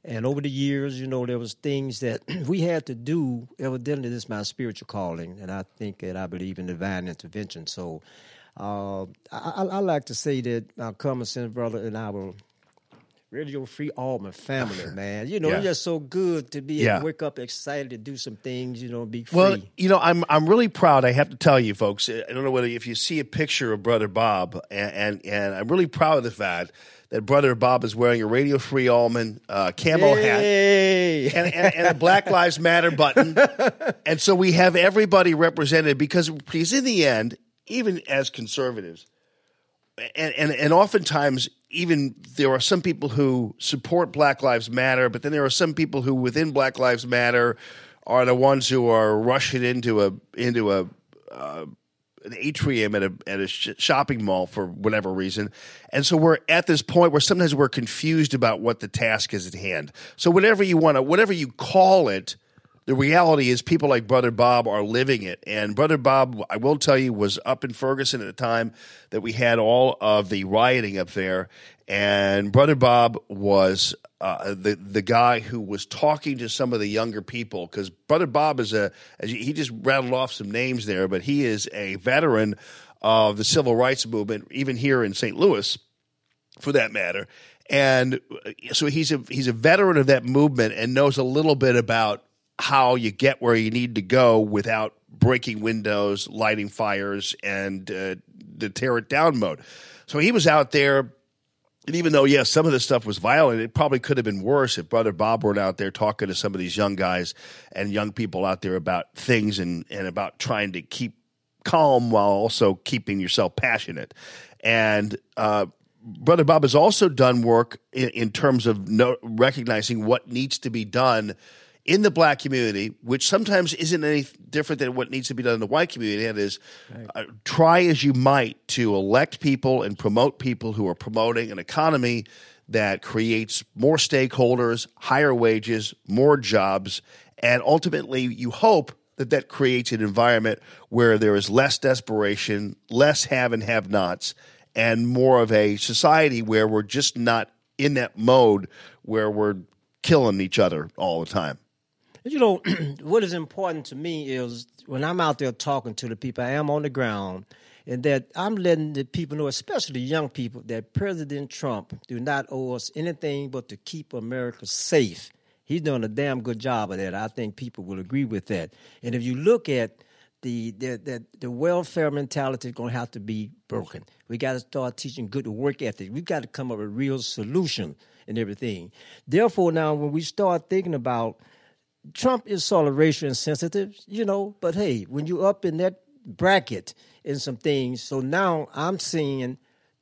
And over the years, you know, there was things that we had to do. Evidently, this is my spiritual calling, and I think that I believe in divine intervention. So, uh, I, I, like to say that our common sense brother and our Radio Free Allman family, man. You know, Yeah. it's just so good to be Yeah. able to wake up excited to do some things. You know, be free. Well, you know, I'm I'm really proud. I have to tell you, folks. I don't know whether if you see a picture of Brother Bob, and and, and I'm really proud of the fact that Brother Bob is wearing a Radio Free Allman uh, camo hat. And, and, and a Black Lives Matter button. And so we have everybody represented because, because in the end, even as conservatives, and, and, and oftentimes, even there are some people who support Black Lives Matter, but then there are some people who within Black Lives Matter are the ones who are rushing into a into a uh, an atrium at a at a sh- shopping mall for whatever reason, and so we're at this point where sometimes we're confused about what the task is at hand. So whatever you want to, whatever you call it, the reality is people like Brother Bob are living it. And Brother Bob, I will tell you, was up in Ferguson at the time that we had all of the rioting up there. And Brother Bob was uh, the the guy who was talking to some of the younger people because Brother Bob is a he just rattled off some names there, but he is a veteran of the civil rights movement, even here in St. Louis for that matter. And uh, so he's a he's a veteran of that movement and knows a little bit about how you get where you need to go without breaking windows, lighting fires, and uh, the tear it down mode. So he was out there. And even though, yes, some of this stuff was violent, it probably could have been worse if Brother Bob weren't out there talking to some of these young guys and young people out there about things and, and about trying to keep calm while also keeping yourself passionate. And uh, Brother Bob has also done work in, in terms of no, recognizing what needs to be done in the black community, which sometimes isn't any different than what needs to be done in the white community. That is, uh, try as you might to elect people and promote people who are promoting an economy that creates more stakeholders, higher wages, more jobs, and ultimately, you hope that that creates an environment where there is less desperation, less have and have nots, and more of a society where we're just not in that mode where we're killing each other all the time. You know, what is important to me is when I'm out there talking to the people, I am on the ground, and that I'm letting the people know, especially young people, that President Trump do not owe us anything but to keep America safe. He's doing a damn good job of that. I think people will agree with that. And if you look at the the the, the welfare mentality is going to have to be broken. We got to start teaching good work ethic. We got to come up with a real solution and everything. Therefore, now when we start thinking about Trump is sort of racial insensitive, you know, but hey, when you're up in that bracket in some things, so now I'm seeing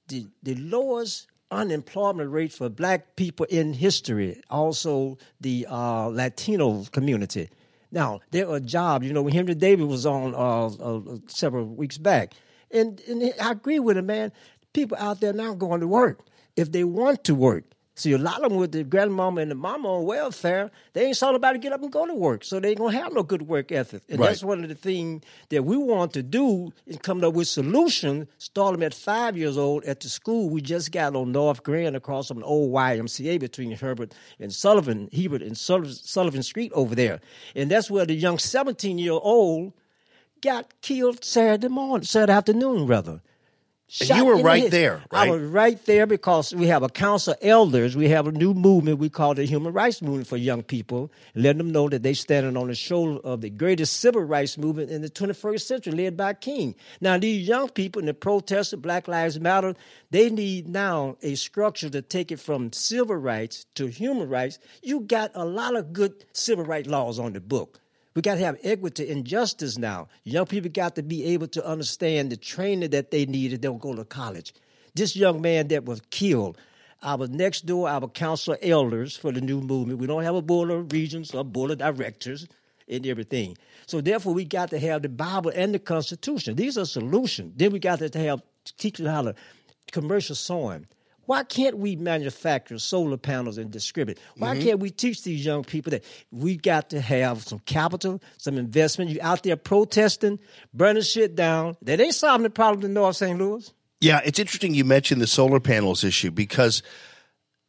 the the lowest unemployment rate for black people in history, also the uh, Latino community. Now, there are jobs, you know, when Henry David was on uh, uh, several weeks back, and, and I agree with him, man. People out there now going to work if they want to work. See, a lot of them with the grandmama and the mama on welfare, they ain't saw nobody get up and go to work, so they ain't gonna have no good work ethic. And Right. that's one of the things that we want to do is come up with solutions. Start them at five years old at the school we just got on North Grand across from the old YMCA between Herbert and Sullivan, Hebert and Sullivan, Sullivan Street over there, and that's where the young seventeen year old got killed Saturday morning, Saturday afternoon rather. You were right there, I right? was right there because we have a council of elders. We have a new movement we call the Human Rights Movement for young people, letting them know that they're standing on the shoulder of the greatest civil rights movement in the 21st century, led by King. Now, these young people in the protest of Black Lives Matter, they need now a structure to take it from civil rights to human rights. You got a lot of good civil rights laws on the book. We got to have equity and justice now. Young people got to be able to understand the training that they need if they don't go to college. This young man that was killed, our next door, our council elders for the new movement. We don't have a board of regents or board of directors and everything. So therefore, we got to have the Bible and the Constitution. These are solutions. Then we got to have teach them how to commercial sewing. Why can't we manufacture solar panels and distribute? Why can't we teach these young people that we got to have some capital, some investment? You out there protesting, burning shit down. That ain't solving the problem in North St. Louis. Yeah, it's interesting you mentioned the solar panels issue because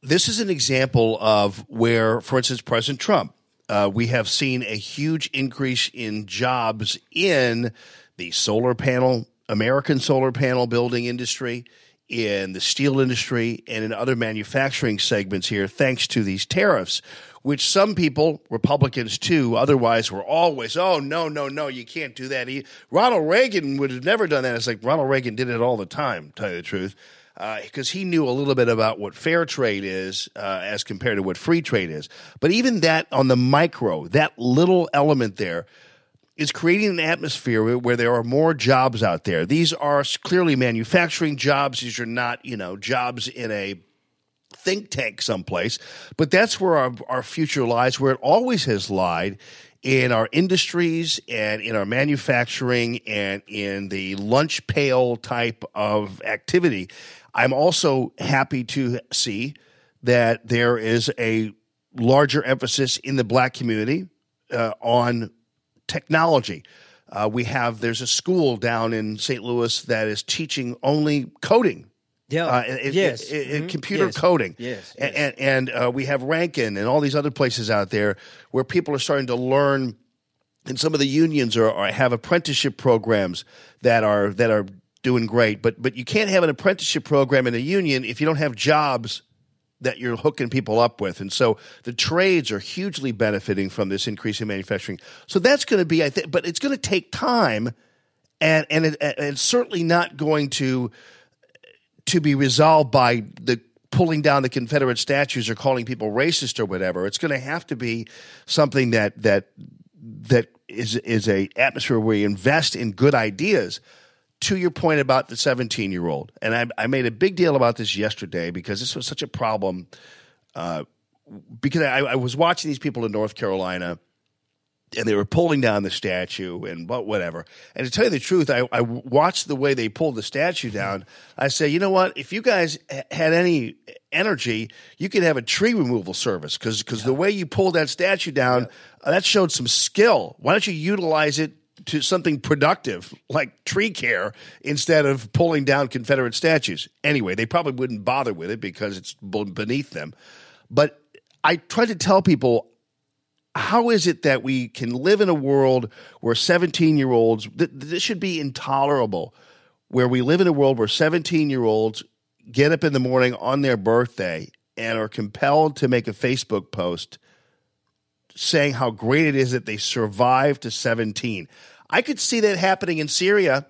this is an example of where, for instance, President Trump, uh, we have seen a huge increase in jobs in the solar panel, American solar panel building industry, in the steel industry, and in other manufacturing segments here, thanks to these tariffs, which some people, Republicans too, otherwise were always, oh, no, no, no, you can't do that. He, Ronald Reagan would have never done that. It's like Ronald Reagan did it all the time, to tell you the truth because he knew a little bit about what fair trade is uh, as compared to what free trade is. But even that on the micro, that little element there is creating an atmosphere where, there are more jobs out there. These are clearly manufacturing jobs. These are not, you know, jobs in a think tank someplace. But that's where our, our future lies, where it always has lied in our industries and in our manufacturing and in the lunch pail type of activity. I'm also happy to see that there is a larger emphasis in the black community uh, on technology. Uh, we have there's a school down in St. Louis that is teaching only coding. Yeah. Uh, it- yes. it- it- Mhm. computer Yes. coding. Yes. A- and and, uh, we have Rankin and all these other places out there where people are starting to learn. And some of the unions are, are have apprenticeship programs that are that are doing great. But but you can't have an apprenticeship program in a union if you don't have jobs that you're hooking people up with. And so the trades are hugely benefiting from this increase in manufacturing. So that's going to be, I think, but it's going to take time, and and, and it's certainly not going to to be resolved by the pulling down the Confederate statues or calling people racist or whatever. It's going to have to be something that that that is is a atmosphere where you invest in good ideas. To your point about the 17 year old, and I, I made a big deal about this yesterday because this was such a problem. Uh, because I, I was watching these people in North Carolina and they were pulling down the statue and but whatever. And to tell you the truth, I, I watched the way they pulled the statue down. I said, you know what? If you guys had any energy, you could have a tree removal service because the way you pulled that statue down, uh, that showed some skill. Why don't you utilize it? To something productive like tree care instead of pulling down Confederate statues. Anyway, they probably wouldn't bother with it because it's beneath them. But I try to tell people how is it that we can live in a world where 17 year olds, th- this should be intolerable, where we live in a world where 17 year olds get up in the morning on their birthday and are compelled to make a Facebook post saying how great it is that they survived to 17. I could see that happening in Syria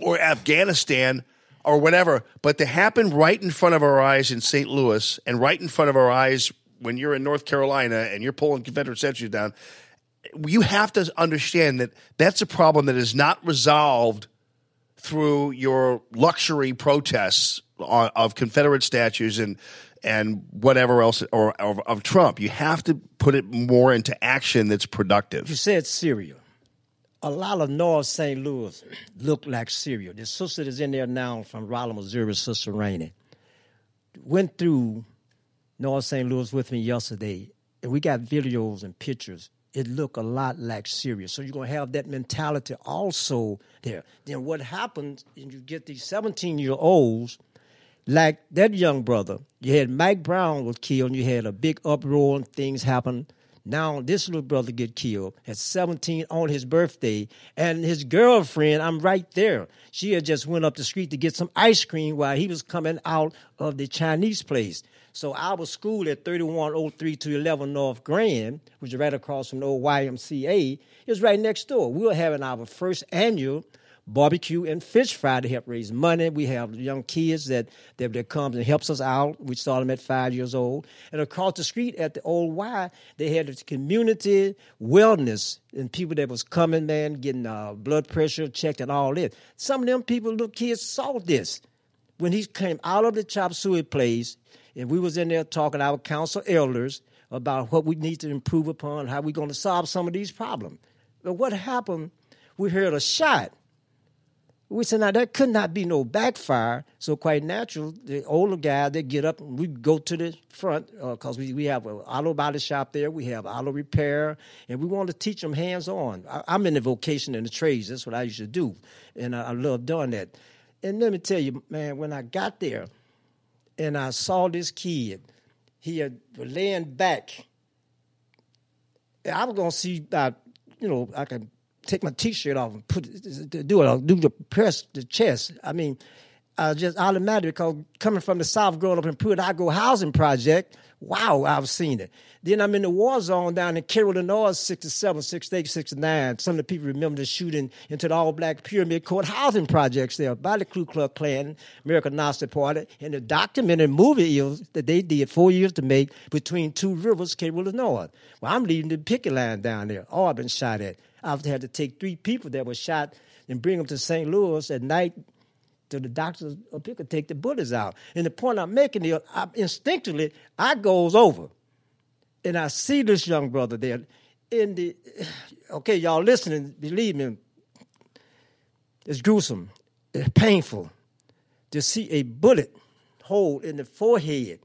or Afghanistan or whatever, but to happen right in front of our eyes in St. Louis and right in front of our eyes when you're in North Carolina and you're pulling Confederate statues down, you have to understand that that's a problem that is not resolved through your luxury protests of Confederate statues and and whatever else or, or of Trump. You have to put it more into action that's productive. You said Syria. A lot of North St. Louis look like Syria. The sister that's in there now from Rolla, Missouri, Sister Rainey, went through North St. Louis with me yesterday, and we got videos and pictures. It look a lot like Syria. So you're gonna have that mentality also there. Then what happens is you get these 17 year olds like that young brother. You had Mike Brown was killed, and you had a big uproar and things happen. Now this little brother get killed at 17 on his birthday, and his girlfriend, I'm right there. She had just went up the street to get some ice cream while he was coming out of the Chinese place. So I was school at 3103 to 11 North Grand, which is right across from the old YMCA, is right next door. We were having our first annual barbecue and fish fry to help raise money. We have young kids that, that, that comes and helps us out. We start them at five years old. And across the street at the old Y, they had the community wellness and people that was coming, man, getting uh, blood pressure checked and all this. Some of them people, little kids, saw this. When he came out of the chop suey place, and we was in there talking to our council elders about what we need to improve upon, how we're going to solve some of these problems. But what happened, we heard a shot. We said, now that could not be no backfire. So quite natural, the older guy, they get up and we go to the front uh, because we, we have an auto body shop there. We have auto repair, and we want to teach them hands on. I'm in the vocation and the trades. That's what I used to do, and I, I love doing that. And let me tell you, man, when I got there and I saw this kid, he had laying back. I was gonna see about, you know, I could take my t-shirt off and put do it, do the press the chest. I mean, uh, just automatic because coming from the South, growing up in Pruitt-Igoe housing project. Wow, I've seen it. Then I'm in the war zone down in Cairo, Illinois, 67, 68, 69. Some of the people remember the shooting into the all black pyramid court housing projects there by the Ku Klux Klan, American Nazi Party, and the documented movie is that they did four years to make between two rivers, Cairo, Illinois. Well, I'm leaving the picket line down there. I've been shot at. I've had to take three people that were shot and bring them to St. Louis at night to the doctors up here could take the bullets out. And the point I'm making is, I, instinctively, I goes over, and I see this young brother there. In the, okay, y'all listening, believe me, it's gruesome, it's painful to see a bullet hole in the forehead,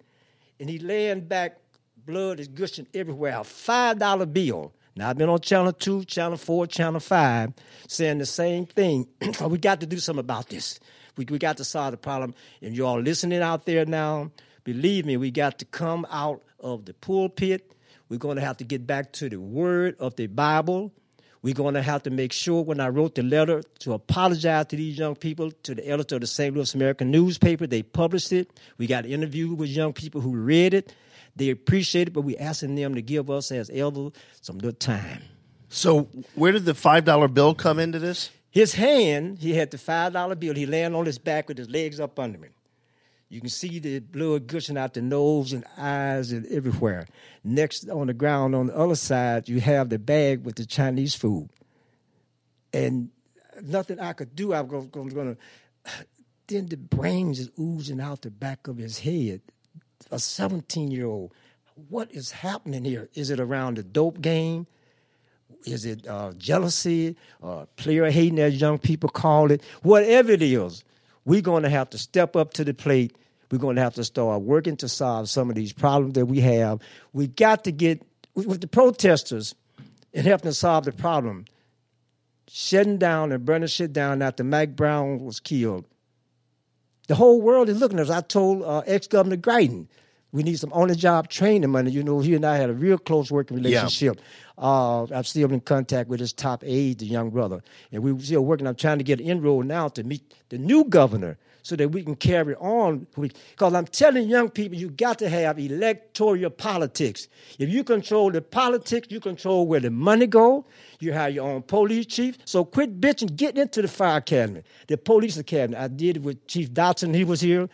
and he laying back, blood is gushing everywhere. A five dollar bill. Now I've been on Channel Two, Channel Four, Channel Five, saying the same thing. we got to do something about this. We, we got to solve the problem. And you all listening out there now, believe me, we got to come out of the pulpit. We're going to have to get back to the word of the Bible. We're going to have to make sure when I wrote the letter to apologize to these young people, to the editor of the St. Louis American newspaper, they published it. We got an interview with young people who read it. They appreciate it, but we're asking them to give us as elders some good time. So, where did the five dollar bill come into this? His hand, he had the five dollar bill. He laying on his back with his legs up under him. You can see the blood gushing out the nose and eyes and everywhere. Next on the ground on the other side, you have the bag with the Chinese food. And nothing I could do, I was going to. Then the brains is oozing out the back of his head. A 17 year old. What is happening here? Is it around the dope game? Is it uh, jealousy, uh, player hating, as young people call it? Whatever it is, we're going to have to step up to the plate. We're going to have to start working to solve some of these problems that we have. We got to get with the protesters and helping to solve the problem. Shutting down and burning shit down after Mike Brown was killed. The whole world is looking at us. I told uh, ex Governor Greitens, we need some on the job training money. You know, he and I had a real close working relationship. Uh, I'm still in contact with his top aide, the young brother. And we're still working. I'm trying to get an enroll now to meet the new governor so that we can carry on. Because I'm telling young people, you got to have electoral politics. If you control the politics, you control where the money go. You have your own police chief. So quit bitching, get into the fire academy, the police academy. I did it with Chief Dotson. He was here.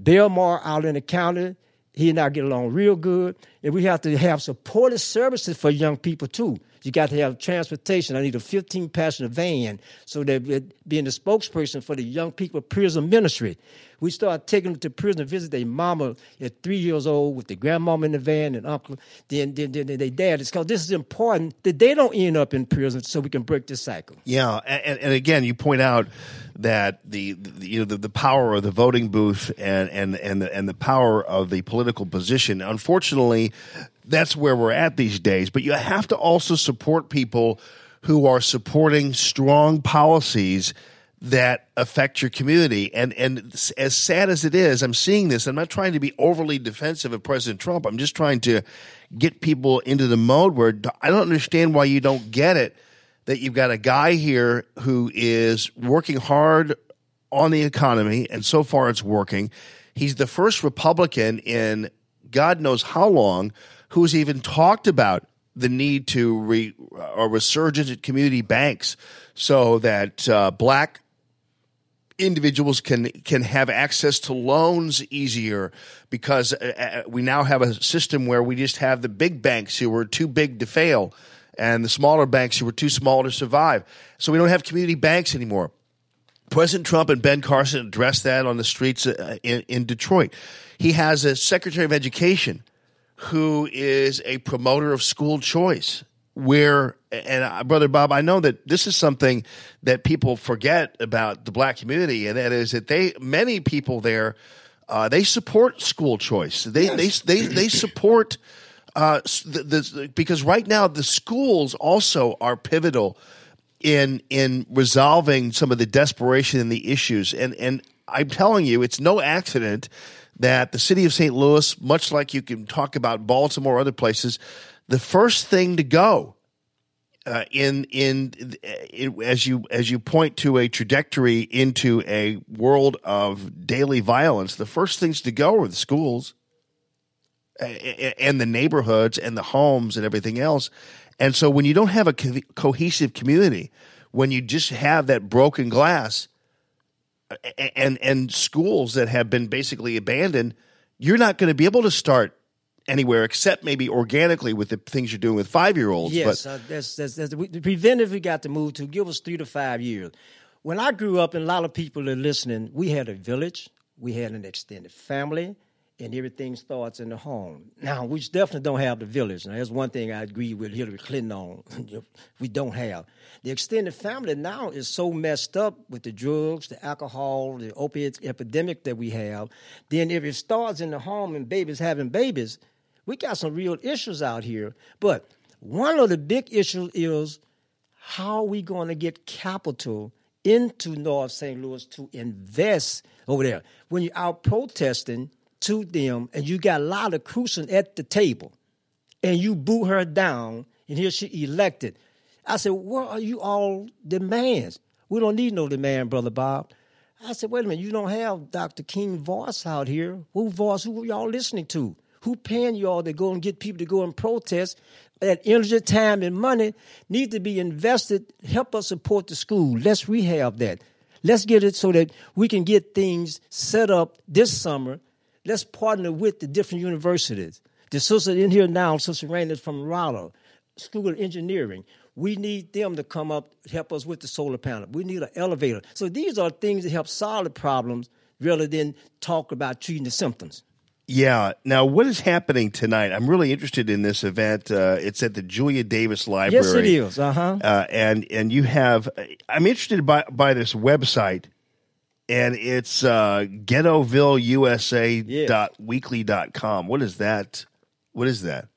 Belmar out in the county he and I get along real good. And we have to have supportive services for young people too. You got to have transportation. I need a 15 passenger van so that being the spokesperson for the young people prison ministry. We start taking them to prison to visit their mama at three years old with the grandmama in the van and uncle, then then, then, then their dad. It's because this is important that they don't end up in prison so we can break this cycle. Yeah, and, and again, you point out that the, the you know the, the power of the voting booth and and and the, and the power of the political position. Unfortunately, that's where we're at these days. But you have to also support people who are supporting strong policies that affect your community. And and as sad as it is, I'm seeing this. I'm not trying to be overly defensive of President Trump. I'm just trying to get people into the mode where I don't understand why you don't get it that you've got a guy here who is working hard on the economy, and so far it's working. He's the first Republican in God knows how long who's even talked about the need to re, or resurgence at community banks so that uh, black individuals can can have access to loans easier because uh, uh, we now have a system where we just have the big banks who are too big to fail and the smaller banks who were too small to survive. So we don't have community banks anymore. President Trump and Ben Carson addressed that on the streets uh, in, in Detroit. He has a Secretary of Education who is a promoter of school choice where and uh, brother bob i know that this is something that people forget about the black community and that is that they many people there uh, they support school choice. They they they, they support uh, the, the, because right now the schools also are pivotal in in resolving some of the desperation and the issues. And and i'm telling you it's no accident that the city of st louis much like you can talk about baltimore or other places the first thing to go uh, in, in in as you as you point to a trajectory into a world of daily violence, the first things to go are the schools uh, and the neighborhoods and the homes and everything else. And so when you don't have a co- cohesive community, when you just have that broken glass uh, and and schools that have been basically abandoned, you're not going to be able to start anywhere except maybe organically with the things you're doing with five year olds. Yes, but uh, that's, that's, that's the the preventive we got to move to. Give us three to five years. When I grew up, and a lot of people are listening, we had a village, we had an extended family, and everything starts in the home. Now, we definitely don't have the village. Now, that's one thing I agree with Hillary Clinton on. we don't have. The extended family now is so messed up with the drugs, the alcohol, the opiate epidemic that we have. Then, if it starts in the home and babies having babies, we got some real issues out here. But one of the big issues is how are we going to get capital into North St. Louis to invest over there? When you're out protesting to them and you got a lot of Crucian at the table and you boot her down and here she elected. I said, what are you all demands? We don't need no demand, Brother Bob. I said, wait a minute, you don't have Dr. King voice out here. Who voice, who y'all listening to? Who paying y'all to go and get people to go and protest? That energy, time, and money need to be invested. Help us support the school. Let's rehab that. Let's get it so that we can get things set up this summer. Let's partner with the different universities. The sister in here now, Sister Rain is from Rolla, School of Engineering. We need them to come up, help us with the solar panel. We need an elevator. So these are things that help solve the problems rather than talk about treating the symptoms. Yeah. Now, what is happening tonight? I'm really interested in this event. Uh, it's at the Julia Davis Library. Yes, it is. Uh-huh. Uh, and and you have. I'm interested by by this website, and it's uh, ghettovilleusa.weebly.com. What is that? What is that?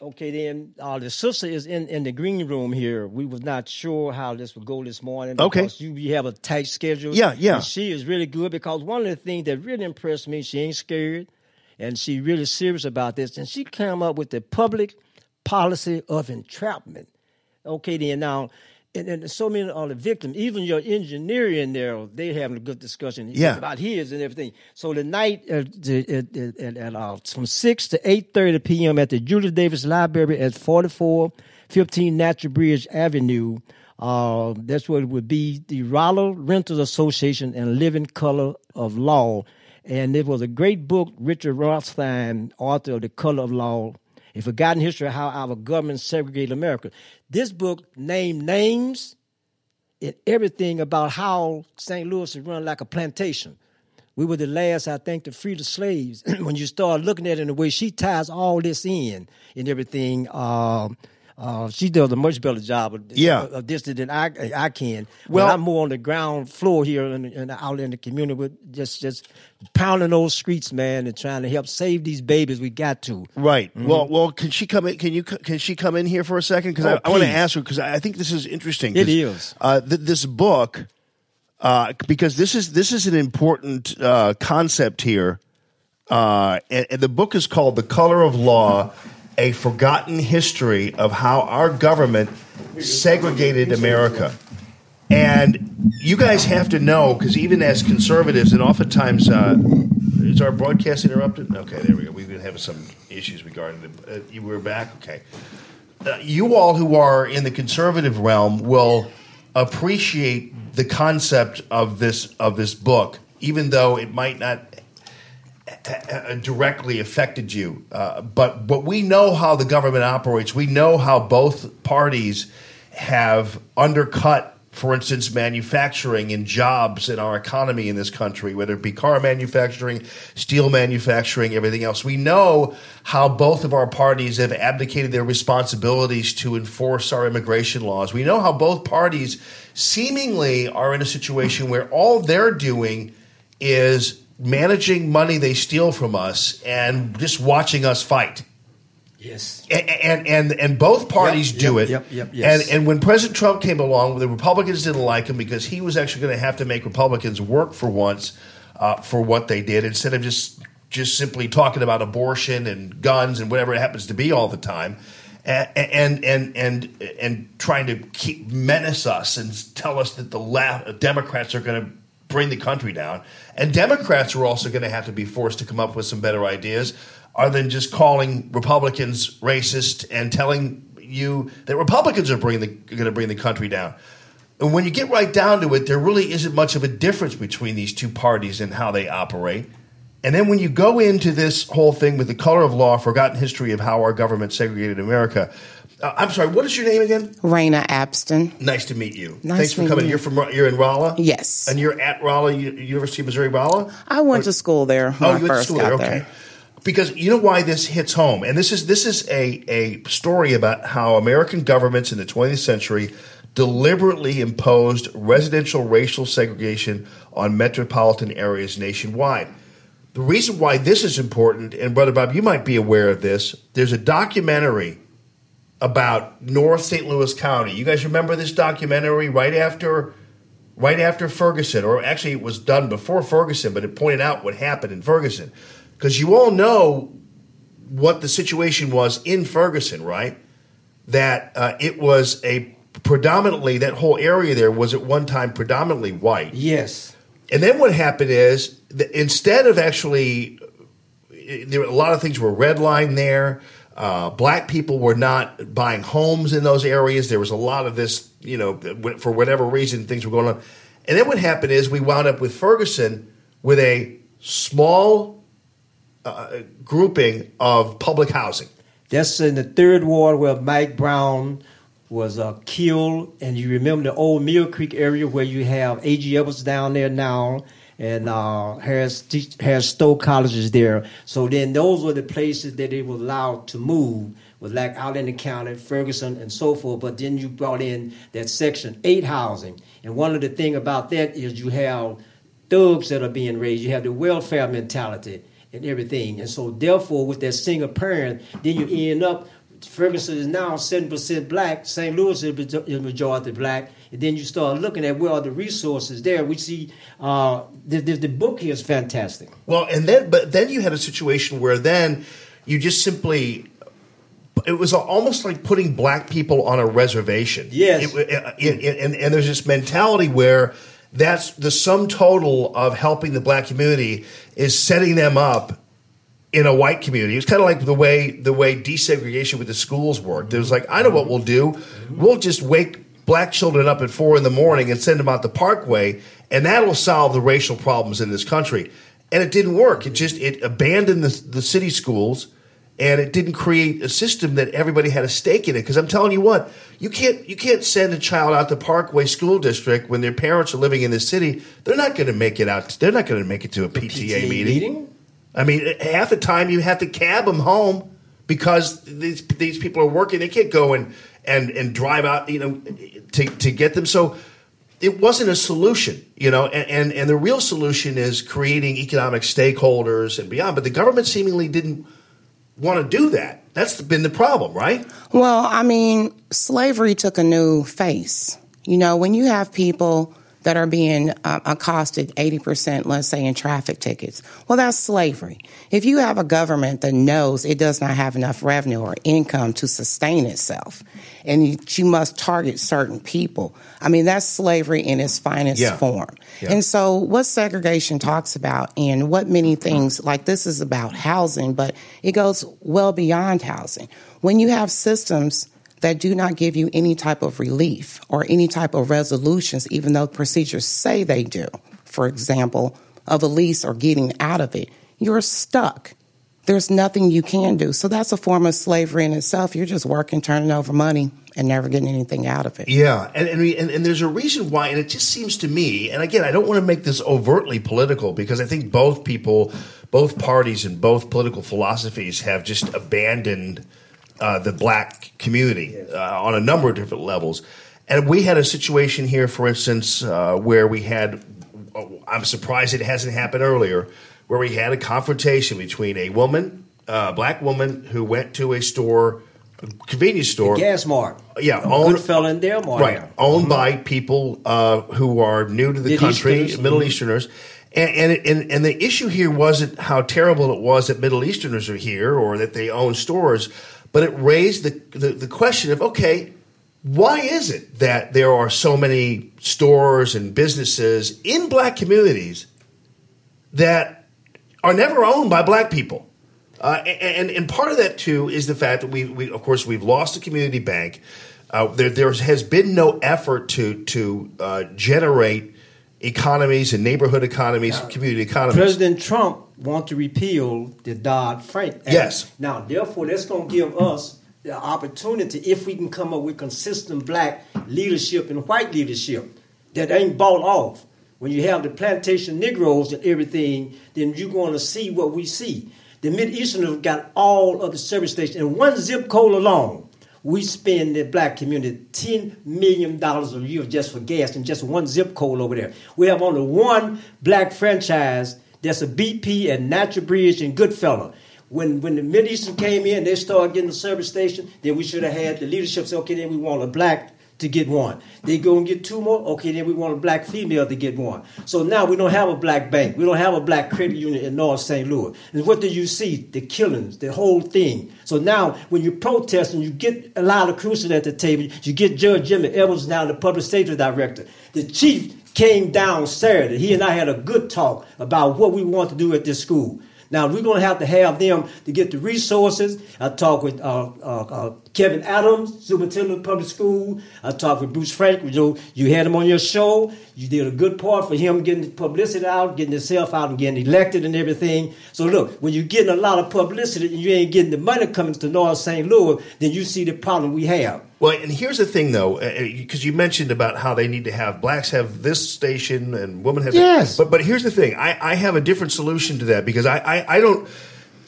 Okay, then uh, the sister is in, in the green room here. We was not sure how this would go this morning. Okay. because You, you have a tight schedule. Yeah, yeah. And she is really good because one of the things that really impressed me, she ain't scared, and she really serious about this. And she came up with the public policy of entrapment. Okay, then now, and, and so many of the victims, even your engineer in there, they having a good discussion Yeah. about his and everything. So the night uh, the, at, at, at, at, uh, from six to eight thirty p.m. at the Julia Davis Library at forty four fifteen Natural Bridge Avenue. Uh, that's what it would be. The Rollo Renters Association and Living Color of Law, and it was a great book. Richard Rothstein, author of The Color of Law, a forgotten history of how our government segregated America. This book named names and everything about how St. Louis is run like a plantation. We were the last, I think, to free the slaves. when you start looking at it in the way she ties all this in and everything, um, uh, she does a much better job of, Yeah. of this than I I can. Well- Well, I'm more on the ground floor here and, out in the community with just just pounding those streets, man, and trying to help save these babies. We got to. Right. Well, well, can she come in? Can you? Can she come in here for a second? Because Mm-hmm. Oh, I, I want to ask her because I think this is interesting. It is. Uh, th- this book uh, because this is this is an important uh, concept here. Uh, and, and the book is called "The Color of Law: A Forgotten History of How Our Government Segregated America." And you guys have to know because even as conservatives, and oftentimes, uh, is our broadcast interrupted? Okay, there we go. We've been having some issues regarding it. Uh, you were back, okay. Uh, you all who are in the conservative realm will appreciate the concept of this of this book, even though it might not directly affected you. Uh, but but we know how the government operates. We know how both parties have undercut, for instance, manufacturing and jobs in our economy in this country, whether it be car manufacturing, steel manufacturing, everything else. We know how both of our parties have abdicated their responsibilities to enforce our immigration laws. We know how both parties seemingly are in a situation where all they're doing is managing money they steal from us and just watching us fight. Yes. And and and, and both parties Yep, do yep, it. yep, yep, yes. And and when President Trump came along, the Republicans didn't like him because he was actually going to have to make Republicans work for once uh, for what they did instead of just just simply talking about abortion and guns and whatever it happens to be all the time. And and and and, and trying to keep menace us and tell us that the left Democrats are going to bring the country down. And Democrats are also going to have to be forced to come up with some better ideas other than just calling Republicans racist and telling you that Republicans are bringing the, going to bring the country down. And when you get right down to it, there really isn't much of a difference between these two parties and how they operate. And then when you go into this whole thing with the color of law, forgotten history of how our government segregated America. Uh, I'm sorry, what is your name again? Raina Abston. Nice to meet you. Nice Thanks for coming. you. You're from you're in Rolla. Yes. and you're at Rolla University of Missouri Rolla. I went to school there when Oh, I you went to school there. there. Okay. Because you know why this hits home, and this is this is a a story about how American governments in the 20th century deliberately imposed residential racial segregation on metropolitan areas nationwide. The reason why this is important, and Brother Bob, you might be aware of this. There's a documentary about North St. Louis County. You guys remember this documentary right after right after Ferguson, or actually it was done before Ferguson, but it pointed out what happened in Ferguson. Because you all know what the situation was in Ferguson, right? That uh, it was a predominantly that whole area there was at one time predominantly white. Yes. And then what happened is that instead of actually, there were a lot of things were redlined there. Uh, black people were not buying homes in those areas. There was a lot of this, you know, for whatever reason, things were going on. And then what happened is we wound up with Ferguson with a small uh, grouping of public housing. That's in the third ward where Mike Brown was uh, killed, and you remember the old Mill Creek area where you have A.G. Evans down there now, and uh, Harris Harris Stowe College is there. So then those were the places that they were allowed to move, was like out in the county, Ferguson, and so forth. But then you brought in that Section Eight housing, and one of the thing about that is you have thugs that are being raised. You have the welfare mentality and everything. And so, therefore, with that single parent, then you end up. Ferguson is now seven percent black. St. Louis is majority black. And then you start looking at where are the resources there. We see uh, the, the, the book here is fantastic. Well, and then but then you had a situation where then you just simply it was almost like putting black people on a reservation. Yes. It- it- it- and, and there's this mentality where that's the sum total of helping the black community is setting them up in a white community. It's kind of like the way the way desegregation with the schools worked. It was like, I know what we'll do. We'll just wake black children up at four in the morning and send them out the parkway, and that'll solve the racial problems in this country. And it didn't work. It just it abandoned the, the city schools, and it didn't create a system that everybody had a stake in it. Because I'm telling you what, you can't you can't send a child out to Parkway School District when their parents are living in the city. They're not going to make it out. They're not going to make it to a PTA, meeting. I mean, half the time you have to cab them home because these these people are working. They can't go and and and drive out, you know, to to get them. So it wasn't a solution, you know. And and, and the real solution is creating economic stakeholders and beyond. But the government seemingly didn't want to do that. That's been the problem, right? Well, I mean, slavery took a new face. You know, when you have people that are being um, accosted 80%, let's say, in traffic tickets. Well, that's slavery. If you have a government that knows it does not have enough revenue or income to sustain itself, and you, you must target certain people, I mean, that's slavery in its finest Yeah. form. Yeah. And so, what segregation talks about, and what many things like this is about housing, but it goes well beyond housing. When you have systems that do not give you any type of relief or any type of resolutions, even though procedures say they do, for example, of a lease or getting out of it, you're stuck. There's nothing you can do. So that's a form of slavery in itself. You're just working, turning over money, and never getting anything out of it. Yeah, and and, and there's a reason why, and it just seems to me, and again, I don't want to make this overtly political because I think both people, both parties, and both political philosophies have just abandoned uh, the black community uh, on a number of different levels. And we had a situation here, for instance, uh, where we had. oh, I'm surprised it hasn't happened earlier, where we had a confrontation between a woman, a black woman, who went to a store, a convenience store, Gas Mart. Yeah, a own- good fella in there, Mart. right, owned by people uh, who are new to the country, Easterners. Middle Mhm. Easterners. And, and, it- and and the issue here wasn't how terrible it was that Middle Easterners are here or that they own stores, but it raised the, the, the question of okay, why is it that there are so many stores and businesses in black communities that are never owned by black people? Uh, and and part of that too is the fact that we, we of course we've lost the community bank. Uh, there there has been no effort to to uh, generate economies and neighborhood economies, community economies. President Trump wants to repeal the Dodd Frank Act. Yes. Now, therefore, that's going to give us the opportunity if we can come up with consistent black leadership and white leadership that ain't bought off. When you have the plantation Negroes and everything, then you're going to see what we see. The Mideasterners got all of the service stations in one zip code alone. We spend the black community ten million dollars a year just for gas in just one zip code over there. We have only one black franchise that's a BP and Natural Bridge and Goodfellow. When when the Mideastern came in, they started getting the service station. Then we should have had the leadership say, okay, then we want a black to get one. They go and get two more. Okay, then we want a black female to get one. So now we don't have a black bank. We don't have a black credit union in North St. Louis. And what do you see? The killings, the whole thing. So now when you protest and you get a lot of crucial at the table, you get Judge Jimmy Edwards now the public safety director. The chief came down Saturday. He and I had a good talk about what we want to do at this school. Now we're going to have to have them to get the resources. I talked with uh, uh, uh, Kelvin Adams, superintendent of public school. I talked with Bruce Frank. You you had him on your show. You did a good part for him getting the publicity out, getting himself out, and getting elected and everything. So look, when you're getting a lot of publicity and you ain't getting the money coming to North St. Louis, then you see the problem we have. Well, and here's the thing, though, uh, uh, because you mentioned about how they need to have blacks have this station and women have. Yes. But but here's the thing, I, I have a different solution to that because I, I, I don't.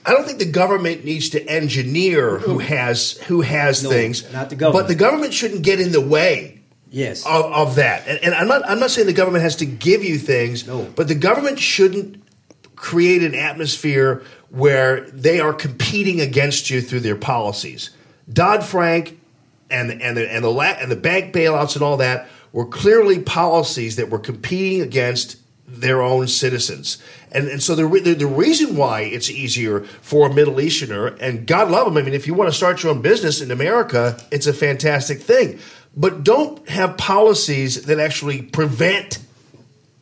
I don't think the government needs to engineer who has who has No, things. not the government. But the government shouldn't get in the way Yes. of, of that. And, and I'm not I'm not saying the government has to give you things, No. but the government shouldn't create an atmosphere where they are competing against you through their policies. Dodd Frank and and the and the la- and the bank bailouts and all that were clearly policies that were competing against their own citizens. And, and so the, the the reason why it's easier for a Middle Easterner, and God love them, I mean, if you want to start your own business in America, it's a fantastic thing. But don't have policies that actually prevent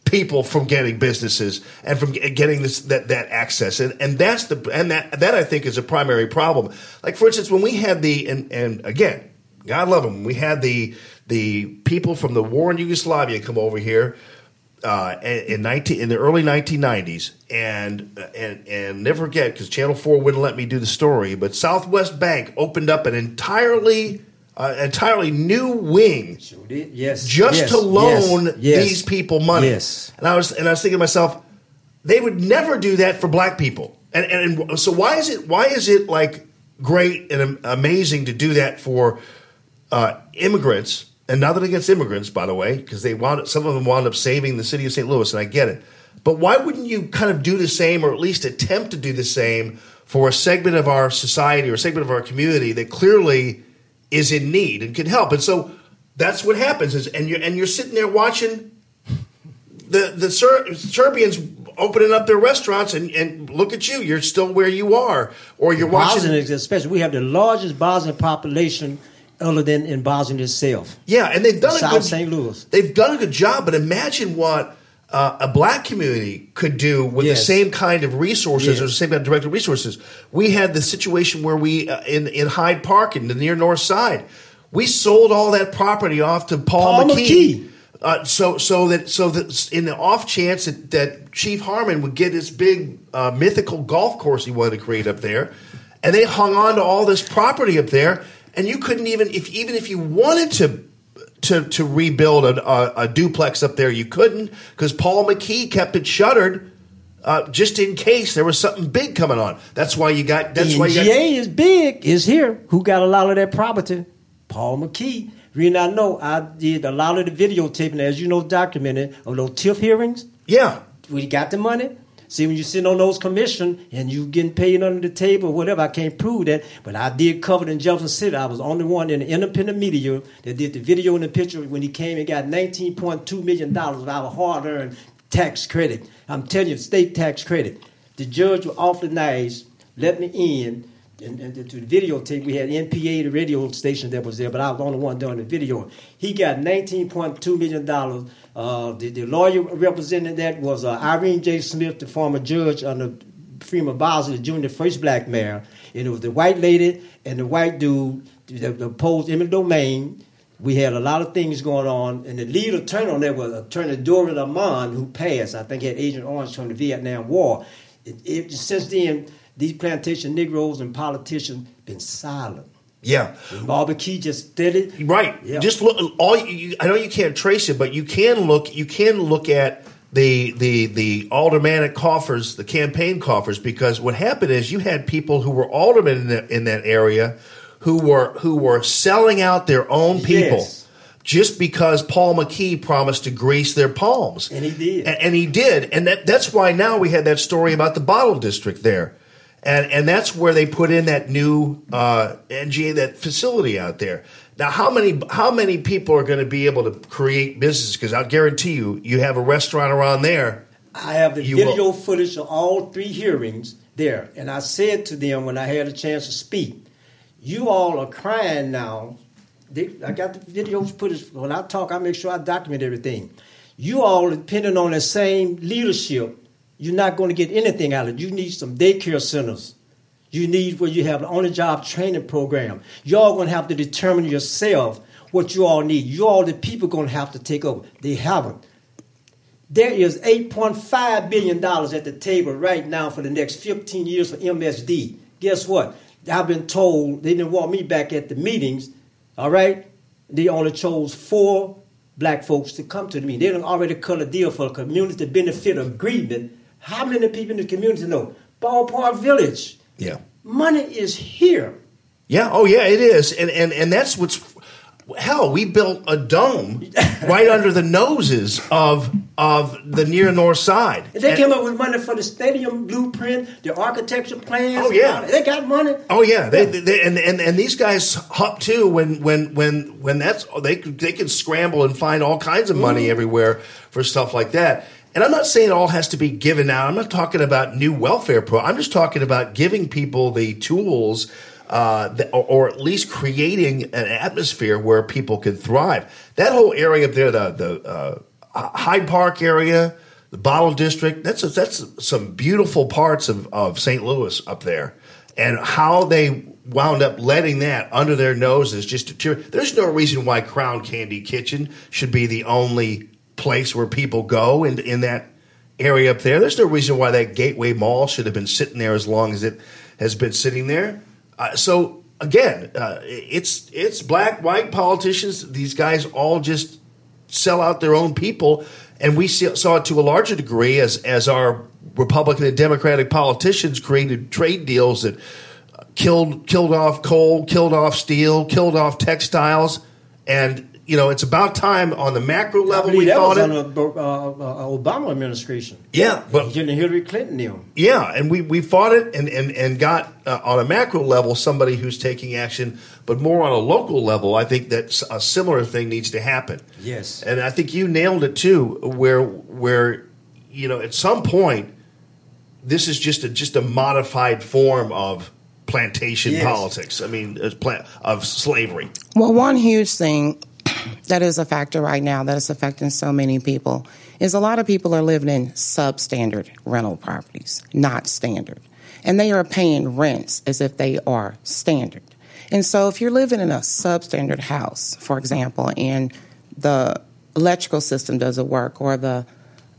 people from getting businesses and from getting this that, that access and and that's the and that that I think is a primary problem. Like for instance, when we had the and and again, God love them, we had the the people from the war in Yugoslavia come over here uh, in, in nineteen in the early nineteen nineties, and and and never forget because Channel Four wouldn't let me do the story, but Southwest Bank opened up an entirely uh, entirely new wing Sure did. Yes. just yes, to loan yes, yes. these people money. Yes. And I was and I was thinking to myself, they would never do that for black people. And and, and so why is it why is it like great and amazing to do that for uh, immigrants? And nothing against immigrants, by the way, because they wound up, some of them wound up saving the city of St. Louis, and I get it. But why wouldn't you kind of do the same, or at least attempt to do the same, for a segment of our society or a segment of our community that clearly is in need and can help? And so that's what happens. Is and you're and you're sitting there watching the the Ser- Serbians opening up their restaurants, and, and look at you, you're still where you are, or you're watching. Bosnia, especially, we have the largest Bosnian population other than in Bosnia itself. Yeah, and they've done a South good. St. Louis. They've done a good job, but imagine what uh, a black community could do with the same kind of resources or the same kind of directed resources. We had the situation where we uh, in in Hyde Park in the near North Side, we sold all that property off to Paul, Paul McKee. McKee. Uh, so so that so that in the off chance that, that Chief Harmon would get this big uh, mythical golf course he wanted to create up there, and they hung on to all this property up there, and you couldn't even if even if you wanted to to to rebuild a, a, a duplex up there, you couldn't because Paul McKee kept it shuttered. Uh, just in case there was something big coming on. That's why you got. That's the why you got. Is big, is here. Who got a lot of that property? Paul McKee. Reason I know, I did a lot of the videotaping, as you know, documented of those TIF hearings. Yeah, We got the money. See, when you sit on those commission and you getting paid under the table or whatever, I can't prove that. But I did cover it in Jefferson City. I was the only one in the independent media that did the video and the picture when he came and got $19.2 million of our hard earned tax credit. I'm telling you, state tax credit. The judge was awfully nice, let me in. And, and to the videotape, we had NPA, the radio station that was there, but I was the only one doing the video. He got $19.2 million. Uh, the, the lawyer representing that was uh, Irene J. Smith, the former judge under Freeman Bosley the first black mayor. And it was the white lady and the white dude that opposed eminent domain. We had a lot of things going on, and the lead attorney on there was Attorney Doran Lamont, who passed. I think had Agent Orange from the Vietnam War. It, it, since then, these plantation Negroes and politicians been silent. yeah. Bobby Key just did it. Right. Yeah. Just look. All you, I know you can't trace it, but you can look. You can look at the the the aldermanic coffers, the campaign coffers, because what happened is you had people who were aldermen in, that in that area who were who were selling out their own people. Yes. Just because Paul McKee promised to grease their palms, And he did. A- and, he did, and that, that's why now we had that story about the bottle district there, and and that's where they put in that new uh, NGA that facility out there. Now, how many how many people are going to be able to create businesses? Because I guarantee you, you have a restaurant around there. I have the video will. footage of all three hearings there. And I said to them when I had a chance to speak, you all are crying now. They, I got the video footage. When I talk, I make sure I document everything. You all are depending on the same leadership. You're not going to get anything out of it. You need some daycare centers. You need where you have an on-the-job training program. Y'all going to have to determine yourself what you all need. You all, the people, going to have to take over. They haven't. There is $8.5 billion at the table right now for the next 15 years for MSD. Guess what? I've been told, they didn't want me back at the meetings, all right? They only chose four black folks to come to the meeting. They done already cut a deal for a community benefit agreement. How many people in the community know? Ballpark Village. Yeah. Money is here. Yeah. Oh, yeah. It is, and and and that's what's hell. We built a dome right under the noses of of the near north side. They And- came up with money for the stadium blueprint, the architecture plans. Oh, yeah. They got money. Oh yeah, they, they, and, and and these guys hop too when when when when that's they they can scramble and find all kinds of money mm-hmm. everywhere for stuff like that. And I'm not saying it all has to be given out. I'm not talking about new welfare pro. I'm just talking about giving people the tools. Uh, or, or at least creating an atmosphere where people can thrive. That whole area up there, the the uh, Hyde Park area, the Bottle District. That's that's some beautiful parts of, of St. Louis up there, and how they wound up letting that under their noses just to there's no reason why Crown Candy Kitchen should be the only place where people go in in that area up there. There's no reason why that Gateway Mall should have been sitting there as long as it has been sitting there. Uh, so again, uh, it's it's black, white politicians. These guys all just sell out their own people, and we see, saw it to a larger degree as as our Republican and Democratic politicians created trade deals that killed killed off coal, killed off steel, killed off textiles, and you know, it's about time on the macro I level believe we that thought was it. under uh, uh, Obama administration. Yeah, but Getting Hillary Clinton them. Yeah, and we, we fought it and, and, and got uh, on a macro level somebody who's taking action, but more on a local level, I think that a similar thing needs to happen. Yes. And I think you nailed it too, where where you know at some point this is just a just a modified form of plantation Yes. politics. I mean, it's of slavery. Well, one huge thing that is a factor right now that is affecting so many people is a lot of people are living in substandard rental properties, not standard. And they are paying rents as if they are standard. And so if you're living in a substandard house, for example, and the electrical system doesn't work or the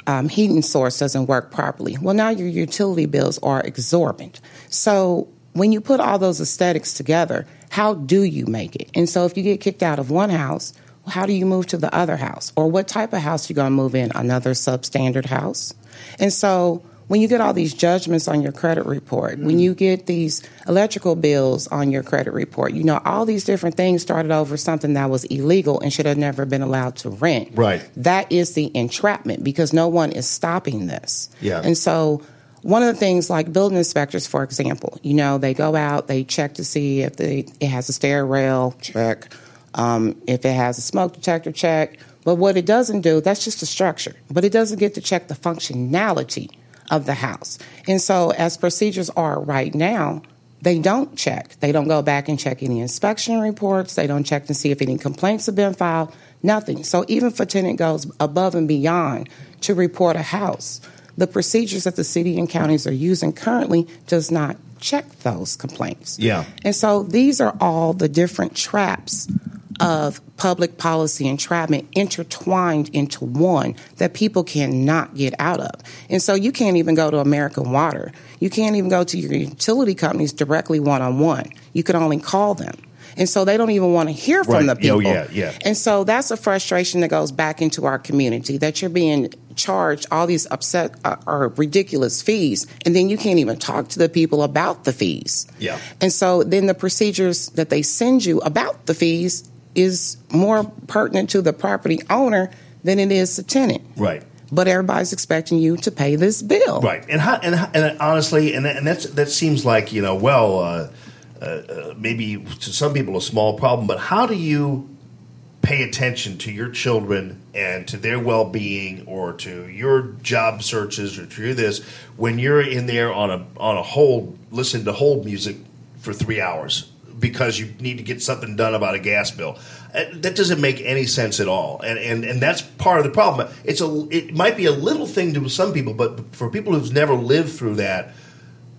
um, heating source doesn't work properly, well, now your utility bills are exorbitant. So when you put all those aesthetics together, how do you make it? And so if you get kicked out of one house, how do you move to the other house? Or what type of house you going to move in? Another substandard house? And so when you get all these judgments on your credit report, when you get these electrical bills on your credit report, you know, all these different things started over something that was illegal and should have never been allowed to rent. Right. That is the entrapment because no one is stopping this. Yeah. And so one of the things like building inspectors, for example, you know, they go out, they check to see if the, it has a stair rail, check. Um, if it has a smoke detector, check. But what it doesn't do, that's just a structure. But it doesn't get to check the functionality of the house. And so, as procedures are right now, they don't check. They don't go back and check any inspection reports. They don't check to see if any complaints have been filed. Nothing. So even if a tenant goes above and beyond to report a house, the procedures that the city and counties are using currently does not check those complaints. Yeah. And so these are all the different traps of public policy entrapment intertwined into one that people cannot get out of. And so you can't even go to American Water. You can't even go to your utility companies directly one on one. You can only call them. And so they don't even want to hear from Right. the Oh, people. yeah, yeah. And so that's a frustration that goes back into our community that you're being charged all these upset uh, or ridiculous fees, and then you can't even talk to the people about the fees. Yeah. And so then the procedures that they send you about the fees is more pertinent to the property owner than it is the tenant. Right. But everybody's expecting you to pay this bill. Right, and how, and and honestly, and and that's that seems like you know, well, uh, uh, uh, maybe to some people a small problem, but how do you pay attention to your children and to their well-being, or to your job searches, or to this when you're in there on a on a hold, listen to hold music for three hours because you need to get something done about a gas bill. Uh, That doesn't make any sense at all, and and and that's part of the problem. It's a it might be a little thing to some people, but for people who've never lived through that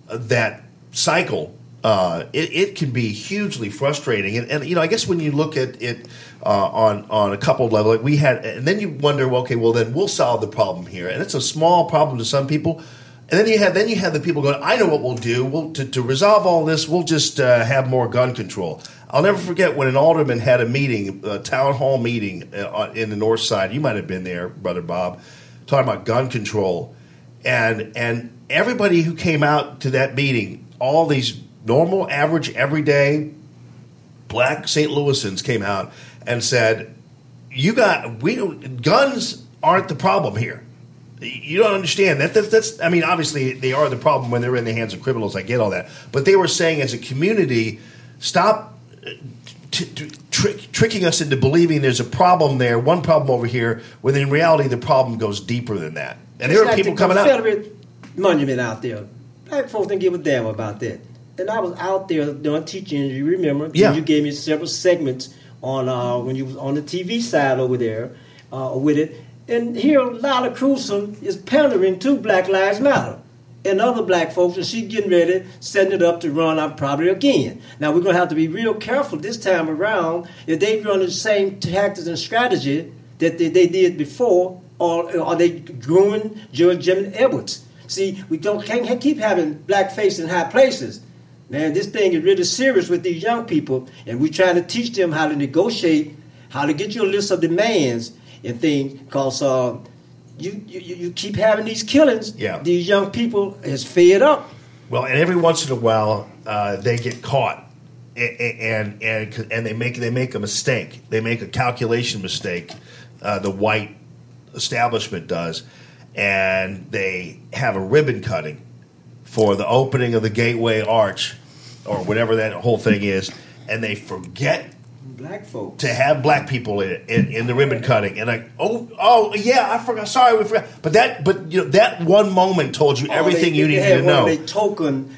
uh, that cycle, uh, it, it can be hugely frustrating. And, and you know, I guess when you look at it uh, on on a couple level, like we had, and then you wonder, well, okay, well then we'll solve the problem here, and it's a small problem to some people. And then you have then you have the people going. I know what we'll do. We'll to, to resolve all this. We'll just uh, have more gun control. I'll never forget when an alderman had a meeting, a town hall meeting uh, in the north side. You might have been there, brother Bob, talking about gun control, and and everybody who came out to that meeting, all these normal, average, everyday black St. Louisans came out and said, "You got we don't, guns aren't the problem here. You don't understand that. That's, that's I mean, obviously they are the problem when they're in the hands of criminals. I get all that, but they were saying as a community, stop." uh, T- t- trick, tricking us into believing there's a problem there, one problem over here, when in reality the problem goes deeper than that. And there It's are like people the coming out. Confederate monument out there. Black folks didn't give a damn about that. And I was out there doing teaching. You remember? Yeah. You gave me several segments on uh, when you was on the TV side over there uh, with it. And here, Lyda Krewson is pandering to Black Lives Matter and other black folks, and she's getting ready, setting it up to run out probably again. Now we're gonna have to be real careful this time around if they run the same tactics and strategy that they, they did before, or are they grooming Judge Jimmy Edwards? See, we don't can't keep having blackface in high places. Man, this thing is really serious with these young people, and we're trying to teach them how to negotiate, how to get your list of demands and things, because uh, you, you you keep having these killings. Yeah. These young people is fed up. Well, and every once in a while, uh, they get caught a- a- and and and they make they make a mistake. They make a calculation mistake. Uh, the white establishment does, and they have a ribbon cutting for the opening of the Gateway Arch, or whatever that whole thing is, and they forget Black folks. to have black people in, it, in in the ribbon cutting, and like, oh, oh, yeah, I forgot. Sorry, we forgot. But that, but you know, that one moment told you everything Oh, they, you needed to know. They token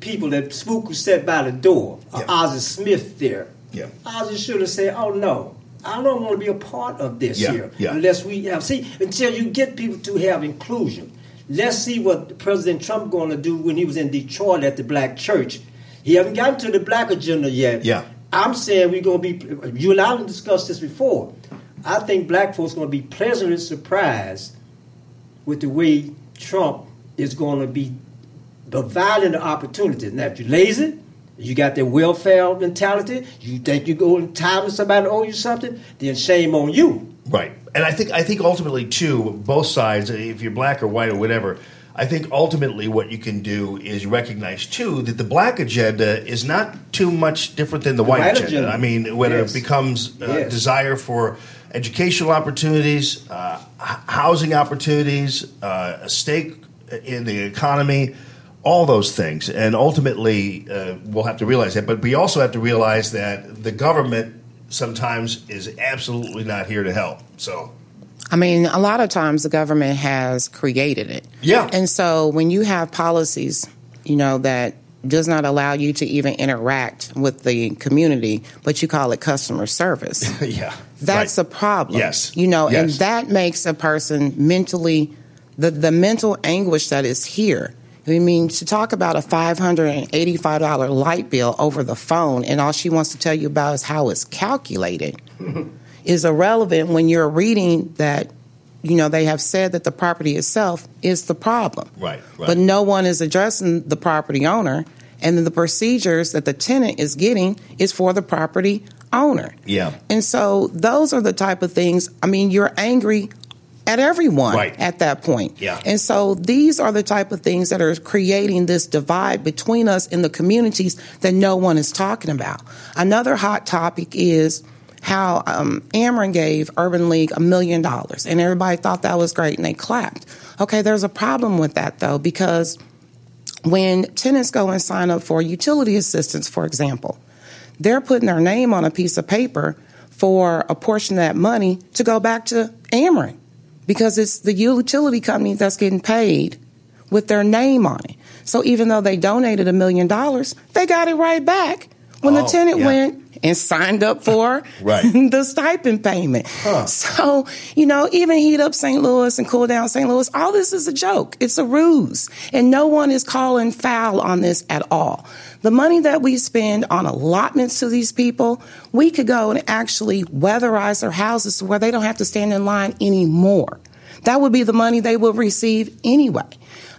people that spook who sat by the door. Uh, Yeah. Ozzie Smith there. Yeah. Ozzie should have said, "Oh no, I don't want to be a part of this Yeah, here yeah. unless we have see until you get people to have inclusion. Let's see what President Trump going to do when he was in Detroit at the black church. He haven't gotten to the black agenda yet. Yeah. I'm saying we're going to be. You and I have discussed this before. I think black folks are going to be pleasantly surprised with the way Trump is going to be providing the opportunities. Now, if you're lazy, you got that welfare mentality, you think you go in time to somebody owe you something, then shame on you. Right, and I think I think ultimately too, both sides, if you're black or white or whatever, I think ultimately what you can do is recognize too that the black agenda is not too much different than the, white, white agenda. agenda. I mean, when Yes. it becomes uh, Yes. desire for educational opportunities, uh, housing opportunities, uh, a stake in the economy. All those things, and ultimately, uh, we'll have to realize that. But we also have to realize that the government sometimes is absolutely not here to help. So, I mean, a lot of times the government has created it. Yeah. And so when you have policies, you know, that does not allow you to even interact with the community, but you call it customer service. yeah, That's right. a problem. Yes. You know, and that makes a person mentally, the, the mental anguish that is here. I mean, to talk about a $585 light bill over the phone and all she wants to tell you about is how it's calculated is irrelevant when you're reading that, you know, they have said that the property itself is the problem. Right, right. But no one is addressing the property owner, and then the procedures that the tenant is getting is for the property owner. Yeah. And so those are the type of things, I mean, you're angry at everyone Right. at that point. Yeah. And so these are the type of things that are creating this divide between us in the communities that no one is talking about. Another hot topic is how um, Ameren gave Urban League a million dollars, and everybody thought that was great, and they clapped. Okay, there's a problem with that though, because when tenants go and sign up for utility assistance, for example, they're putting their name on a piece of paper for a portion of that money to go back to Ameren because it's the utility company that's getting paid with their name on it. So even though they donated a million dollars, they got it right back when the Oh, tenant yeah. went and signed up for Right. the stipend payment. So, you know, even heat up St. Louis and cool down St. Louis, all this is a joke. It's a ruse. And no one is calling foul on this at all. The money that we spend on allotments to these people, we could go and actually weatherize their houses to where they don't have to stand in line anymore. That would be the money they would receive anyway.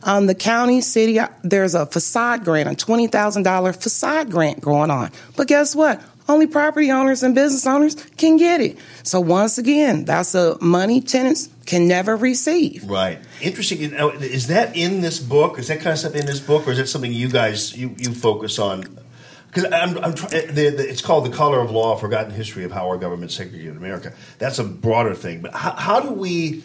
Um, the county, city, uh, there's a facade grant, a $20,000 facade grant going on. But guess what? Only property owners and business owners can get it. So once again, that's a money tenants can never receive. Right. Interesting. Is that in this book? Is that kind of stuff in this book, or is that something you guys you, you focus on? Because I'm, I'm it's called the color of law: forgotten history of how our government segregated America. That's a broader thing. But how, how do we,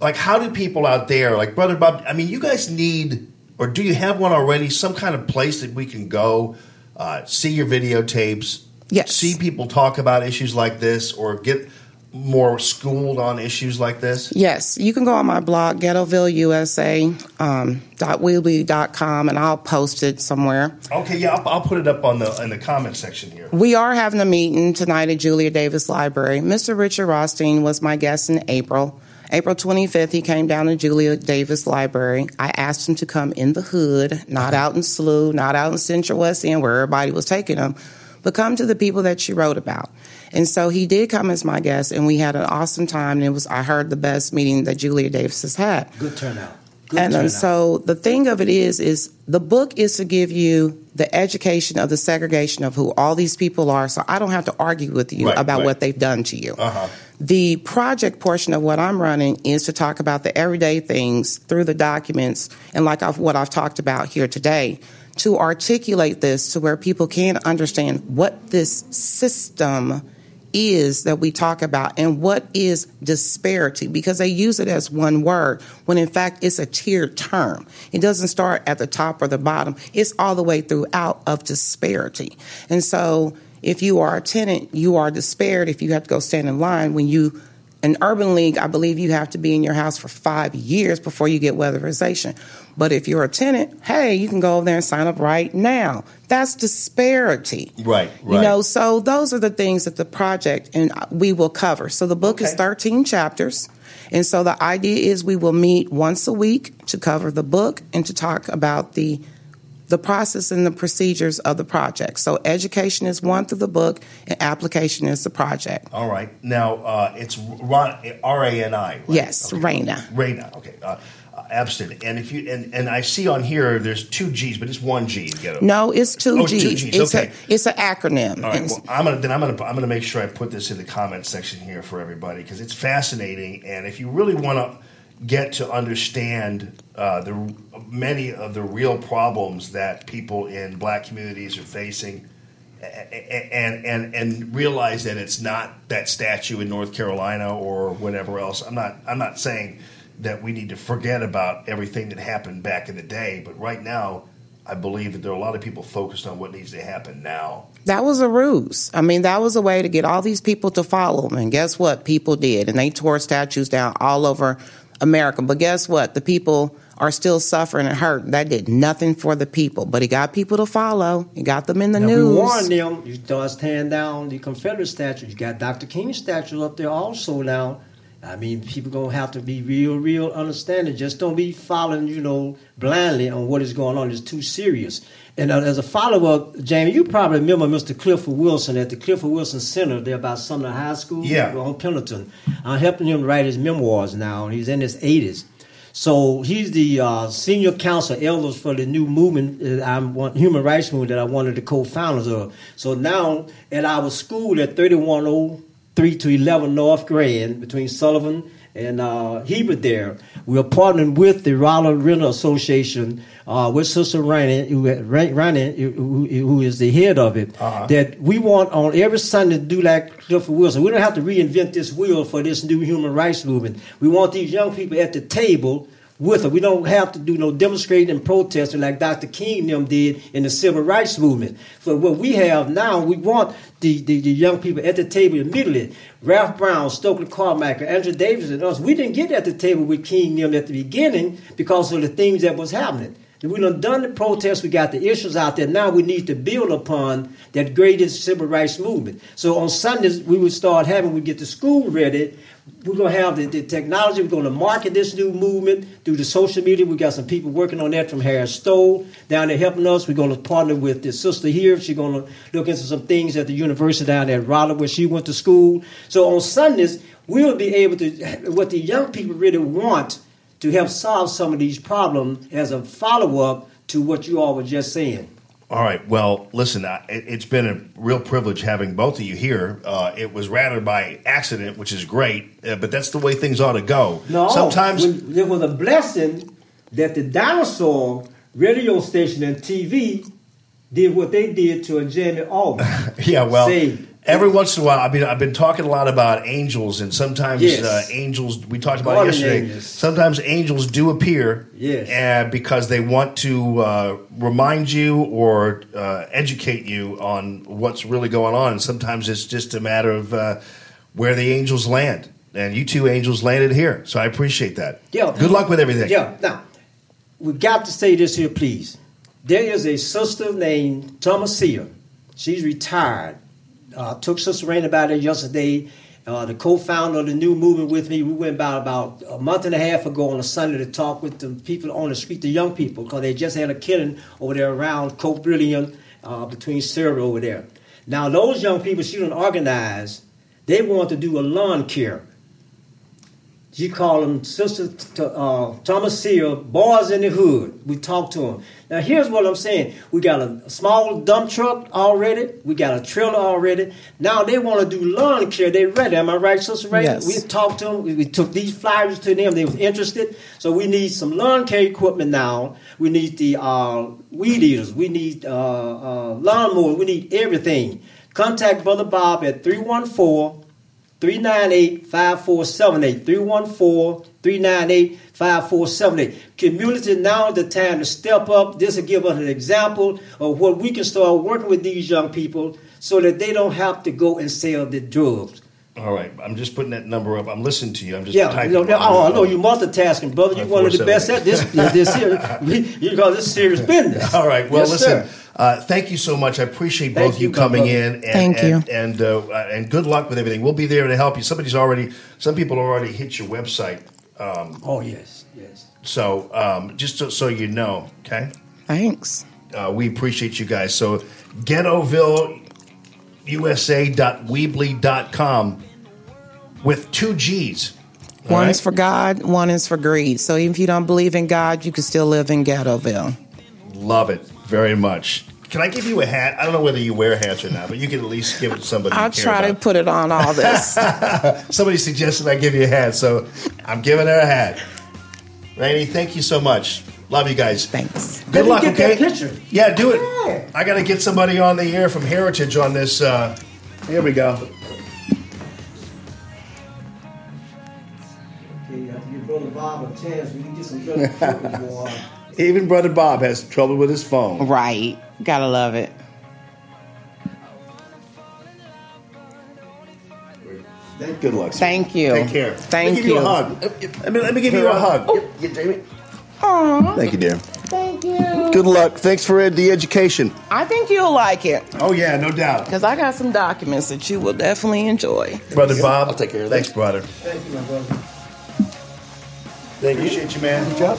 like, how do people out there, like Brother Bob? I mean, you guys need, or do you have one already? Some kind of place that we can go, uh, see your videotapes, Yes. see people talk about issues like this, or get more schooled on issues like this. Yes, you can go on my blog, ghettovilleusa.weebly.com, um, dot weebly dot com, and I'll post it somewhere. Okay, yeah, I'll, I'll put it up on the in the comment section here. We are having a meeting tonight at Julia Davis Library. Mr. Richard Rothstein was my guest in April. April 25th, he came down to Julia Davis Library. I asked him to come in the hood, not out in SLU, not out in Central West End where everybody was taking him, but come to the people that she wrote about. And so he did come as my guest, and we had an awesome time. And it was, I heard, the best meeting that Julia Davis has had. Good turnout. Good And uh, turnout. so the thing of it is, is the book is to give you the education of the segregation of who all these people are. So I don't have to argue with you Right, about right. what they've done to you. Uh-huh. The project portion of what I'm running is to talk about the everyday things through the documents and like I've, what I've talked about here today to articulate this to where people can understand what this system is that we talk about and what is disparity because they use it as one word when in fact it's a tiered term. It doesn't start at the top or the bottom, it's all the way throughout of disparity. And so if you are a tenant, you are disparate if you have to go stand in line when you an urban league, I believe you have to be in your house for five years before you get weatherization. But if you're a tenant, hey, you can go over there and sign up right now. That's disparity. Right, You know, so those are the things that the project and we will cover. So the book is 13 chapters. And so the idea is we will meet once a week to cover the book and to talk about the the process and the procedures of the project. So education is one through the book and application is the project. All right. Now uh, it's Ron, R A N I. right? Yes, Raina. Raina. Okay. Uh, uh, abstinent. And if you and, and I see on here there's two G's, but it's one G. to Get it. No, it's two Oh, G's. two Gs, It's okay. a it's an acronym. All right. Well, I'm gonna then I'm gonna I'm gonna make sure I put this in the comment section here for everybody because it's fascinating. And if you really want to get to understand uh, the many of the real problems that people in black communities are facing, and and and realize that it's not that statue in North Carolina or whatever else. I'm not I'm not saying that we need to forget about everything that happened back in the day, but right now. I believe that there are a lot of people focused on what needs to happen now. That was a ruse. I mean, that was a way to get all these people to follow him. And guess what? People did. And they tore statues down all over America. But guess what? The people are still suffering and hurt. That did nothing for the people. But he got people to follow. He got them in the Now, news. we warned them. You start tearing down the Confederate statue. You got Dr. King's statue up there also now. I mean, people gonna have to be real, real understanding. Just don't be following, you know, blindly on what is going on. It's too serious. And uh, as a follow-up, Jamie, you probably remember Mr. Clifford Wilson at the Clifford Wilson Center there by Sumner High School Yeah. on Pendleton. I'm helping him write his memoirs now. And he's in his 80s. So he's the uh, senior council elders for the new movement, uh, I'm one, human rights movement that I'm one of the co-founders of. So now at our school at 3103 to 11 North Grand between Sullivan and uh, Hebert there, we are partnering with the Ronald Renner Association uh, with Sister Rani, who, who, who is the head of it, that we want on every Sunday to do like Clifford Wilson. We don't have to reinvent this wheel for this new human rights movement. We want these young people at the table with us. We don't have to do no demonstrating and protesting like Dr. King them did in the civil rights movement. So what we have now, we want the, the, the young people at the table immediately. Ralph Brown, Stokely Carmichael, Andrew Davis, and us. We didn't get at the table with King them at the beginning because of the things that was happening. We done done the protests, we got the issues out there. Now we need to build upon that greatest civil rights movement. So on Sundays, we would start having, we get the school ready. We're going to have the, the technology. We're going to market this new movement through the social media. We got some people working on that from Harris Stowe down there helping us. We're going to partner with the sister here. She's going to look into some things at the university down there at Rolla where she went to school. So on Sundays, we'll be able to, what the young people really want to help solve some of these problems as a follow up to what you all were just saying. All right. Well, listen, it, it's been a real privilege having both of you here. Uh, it was rather by accident, which is great, uh, but that's the way things ought to go. No, Sometimes, there was a blessing that the dinosaur radio station and TV did what they did to a Jamie Allman. yeah. Well, See, every once in a while, I mean, I've been talking a lot about angels, and sometimes Yes. uh, angels. We talked about it yesterday. angels. Sometimes angels do appear, Yes. uh, because they want to uh, remind you or uh, educate you on what's really going on. And sometimes it's just a matter of uh, where the angels land. And you two angels landed here, so I appreciate that. Yeah. Good luck with everything. Yeah. Now, we've got to say this here, please. There is a sister named Thomasia. She's retired. Uh, took Sister Rain about it yesterday. Uh, the co-founder of the new movement with me. We went about about a month and a half ago on a Sunday to talk with the people on the street, the young people, because they just had a killing over there around Cote Brilliante uh, between Sarah over there. Now those young people she done organized. They want to do a lawn care. He called them Sister uh, Thomas Seal, Boys in the Hood. We talked to him. Now, here's what I'm saying. We got a small dump truck already. We got a trailer already. Now they want to do lawn care. They ready. Am I right, Sister Ray? Yes. We talked to them. We, we took these flyers to them. They was interested. So we need some lawn care equipment now. We need the uh, weed eaters. We need uh, uh, lawnmowers. We need everything. Contact Brother Bob at 314 398 5478. 314 398 5478. Community, now is the time to step up. This will give us an example of what we can start working with these young people so that they don't have to go and sell the drugs. All right, I'm just putting that number up. I'm listening to you. I'm just Yeah, typing. you know, oh, I know you multitasking, brother. You're one of the best at this. this here, you call this serious business. All right. Well, Yes, listen. sir. Uh, thank you so much. I appreciate Thank both you, you coming brother. in. And, Thank and, you. And uh, uh, and good luck with everything. We'll be there to help you. Somebody's already. Some people already hit your website. Um, Oh yes, yes. so um, just so, so you know, okay. Thanks. Uh, we appreciate you guys. So ghettovilleusa.weebly.com with two G's. All One right? is for God, one is for greed. So even if you don't believe in God, you can still live in Ghettoville. Love it very much. Can I give you a hat? I don't know whether you wear hats or not, but you can at least give it to somebody. I'll care try to put it on all this. Somebody suggested I give you a hat, so I'm giving her a hat. Rainey, thank you so much. Love you guys. Thanks. Good Let luck, get okay? that picture. Yeah, do it. Yeah. I got to get somebody on the air from Heritage on this. Uh, here we go. Bob a chance. We can get some good equipment going. Even Brother Bob has trouble with his phone. right. Gotta love it. Good luck. sir. Thank you. Take care. Thank you. let me give you. you. a hug. Let me, let me give you a hug. Oh. Get- get Jamie. Aw, Thank you, dear. thank you. Good luck. Thanks for the education. I think you'll like it Oh yeah, no doubt. because I got some documents that you will definitely enjoy. Brother Bob. I'll take care of Thanks, brother. Thank you, my brother. Thank you. Appreciate you, man. Good job.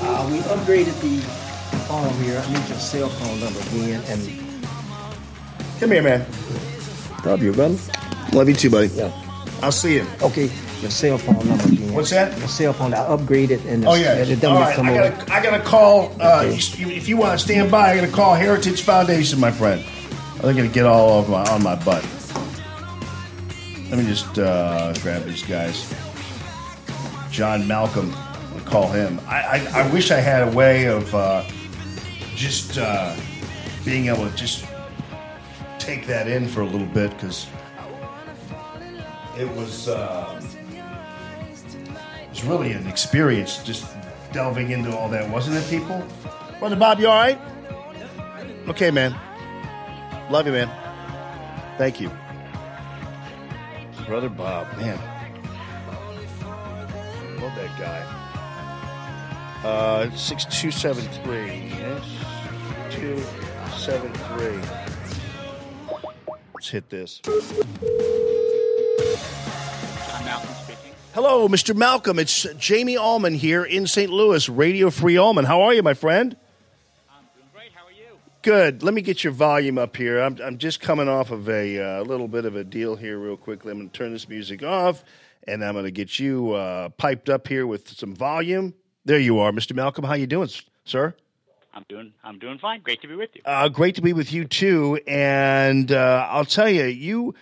Uh, we upgraded the phone here. I need your cell phone number again. And Come here, man. Love you, brother. Love you too, buddy. Yeah. I'll see you. okay, your cell phone number again. What's that? Your cell phone. I upgraded and Oh yeah. and it All come I gotta, I gotta call. Uh, you- if you want to stand by, I gotta call Heritage Foundation, my friend. They're gonna get all over my, on my butt. Let me just uh, grab these guys. John Malcolm. I'll call him. I, I, I wish I had a way of uh, just uh, being able to just take that in for a little bit because it was. Uh, it was really an experience just delving into all that, wasn't it, people? Brother Bob, you all right? Okay, man. Love you, man. Thank you. Brother Bob, man. Love that guy. Uh, 6273. Yes. 273. Let's hit this. I'm Malcolm speaking. Hello, Mr. Malcolm. It's Jamie Allman here in St. Louis, Radio Free Allman. How are you, my friend? I'm doing great. How are you? Good. Let me get your volume up here. I'm, I'm just coming off of a uh, little bit of a deal here, real quickly. I'm going to turn this music off, and I'm going to get you uh, piped up here with some volume. There you are, Mr. Malcolm. How you doing, sir? I'm doing. I'm doing fine. Great to be with you. Uh, great to be with you too. And uh, I'll tell you, you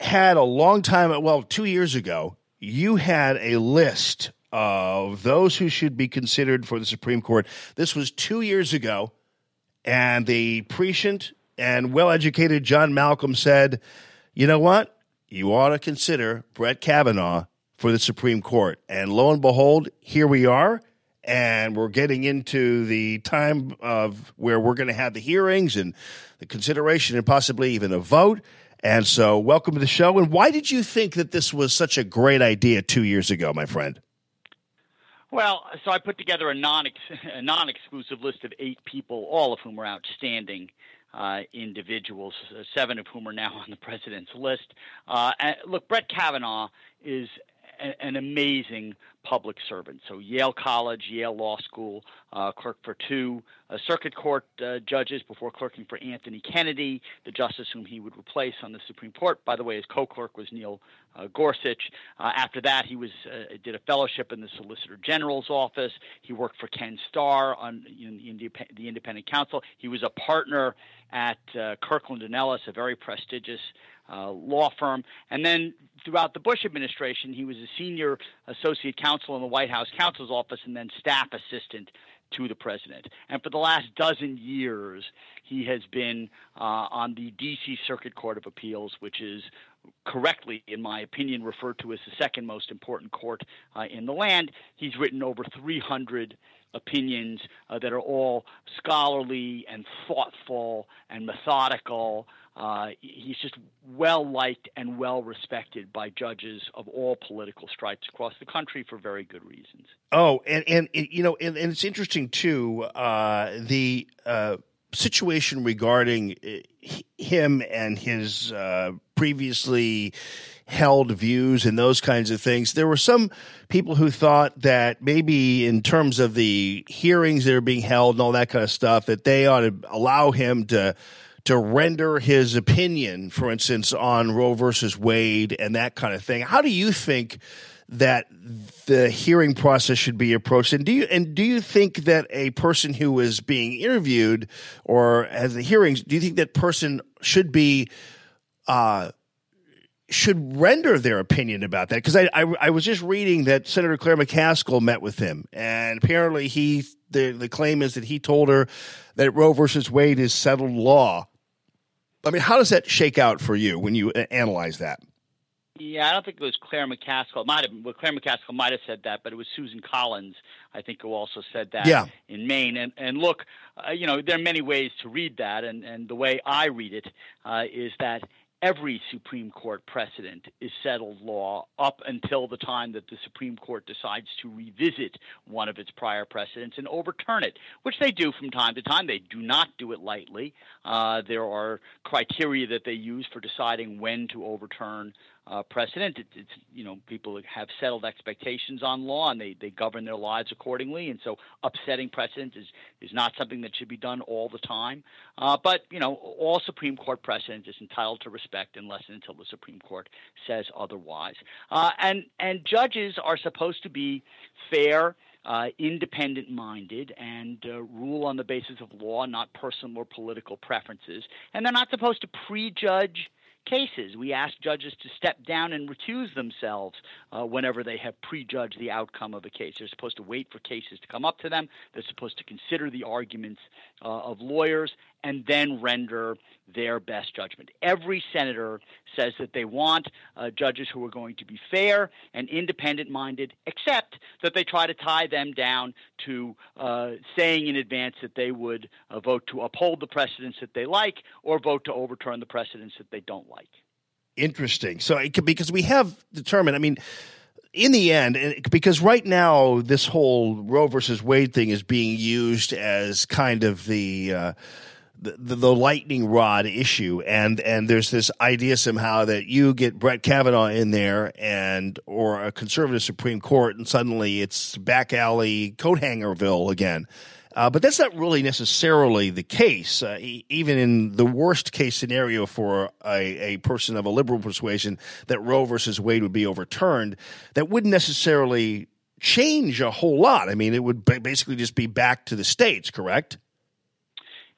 had a long time. Well, two years ago, you had a list of those who should be considered for the Supreme Court. This was two years ago, and the prescient and well-educated John Malcolm said, "You know what? You ought to consider Brett Kavanaugh for the Supreme Court." And lo and behold, here we are and we're getting into the time of where we're going to have the hearings and the consideration and possibly even a vote. And so, welcome to the show. And why did you think that this was such a great idea two years ago, my friend? Well, so I put together a non non exclusive list of eight people, all of whom are outstanding uh, individuals, uh, seven of whom are now on the president's list. Uh, look, Brett Kavanaugh is a- an amazing public servant. So Yale College, Yale Law School, uh, clerk for two uh, circuit court uh, judges before clerking for Anthony Kennedy, the justice whom he would replace on the Supreme Court. By the way, his co-clerk was Neil uh, Gorsuch. Uh, after that, he was uh, did a fellowship in the Solicitor General's office. He worked for Ken Starr on in, in the, the Independent Counsel. He was a partner at Kirkland and Ellis, a very prestigious law firm. And then throughout the Bush administration, he was a senior associate counsel in the White House counsel's office and then staff assistant to the president. And for the last dozen years, he has been uh, on the D.C. Circuit Court of Appeals, which is correctly, in my opinion, referred to as the second most important court uh, in the land. He's written over 300 opinions uh, that are all scholarly and thoughtful and methodical. Uh, he's just well liked and well respected by judges of all political stripes across the country for very good reasons. Oh, and and you know, and, and it's interesting too. Uh, the uh, situation regarding uh, him and his uh, previously held views and those kinds of things. There were some people who thought that maybe in terms of the hearings that are being held and all that kind of stuff, that they ought to allow him to to render his opinion, for instance, on Roe versus Wade and that kind of thing. How do you think that the hearing process should be approached? And do you and do you think that a person who is being interviewed or has the hearings, do you think that person should be uh, should render their opinion about that because I, I, I was just reading that Senator Claire McCaskill met with him and apparently he the the claim is that he told her that Roe versus Wade is settled law. I mean, how does that shake out for you when you analyze that? Yeah, I don't think it was Claire McCaskill. It might have well, Claire McCaskill might have said that, but it was Susan Collins, I think, who also said that yeah. in Maine. And and look, uh, you know, there are many ways to read that, and and the way I read it uh, is that every Supreme Court precedent is settled law up until the time that the Supreme Court decides to revisit one of its prior precedents and overturn it, which they do from time to time. They do not do it lightly. Uh, there are criteria that they use for deciding when to overturn uh, precedent. It, it's you know people have settled expectations on law and they, they govern their lives accordingly. And so upsetting precedent is is not something that should be done all the time. Uh, but you know all Supreme Court precedent is entitled to respect unless and until the Supreme Court says otherwise. Uh, and and judges are supposed to be fair. Uh, independent minded and uh, rule on the basis of law, not personal or political preferences. And they're not supposed to prejudge cases. We ask judges to step down and recuse themselves uh, whenever they have prejudged the outcome of a case. They're supposed to wait for cases to come up to them. They're supposed to consider the arguments uh, of lawyers and then render their best judgment. Every senator says that they want uh, judges who are going to be fair and independent minded, except that they try to tie them down to uh, saying in advance that they would uh, vote to uphold the precedents that they like or vote to overturn the precedents that they don't like. Interesting. So it could, because we have determined, I mean, in the end, because right now this whole Roe versus Wade thing is being used as kind of the uh, the, the, lightning rod issue, and and there's this idea somehow that you get Brett Kavanaugh in there, and or a conservative Supreme Court, and suddenly it's back alley coat hangerville again. Uh, but that's not really necessarily the case. Uh, e- even in the worst case scenario for a, a, person of a liberal persuasion that Roe versus Wade would be overturned, that wouldn't necessarily change a whole lot. I mean, it would basically just be back to the states, correct?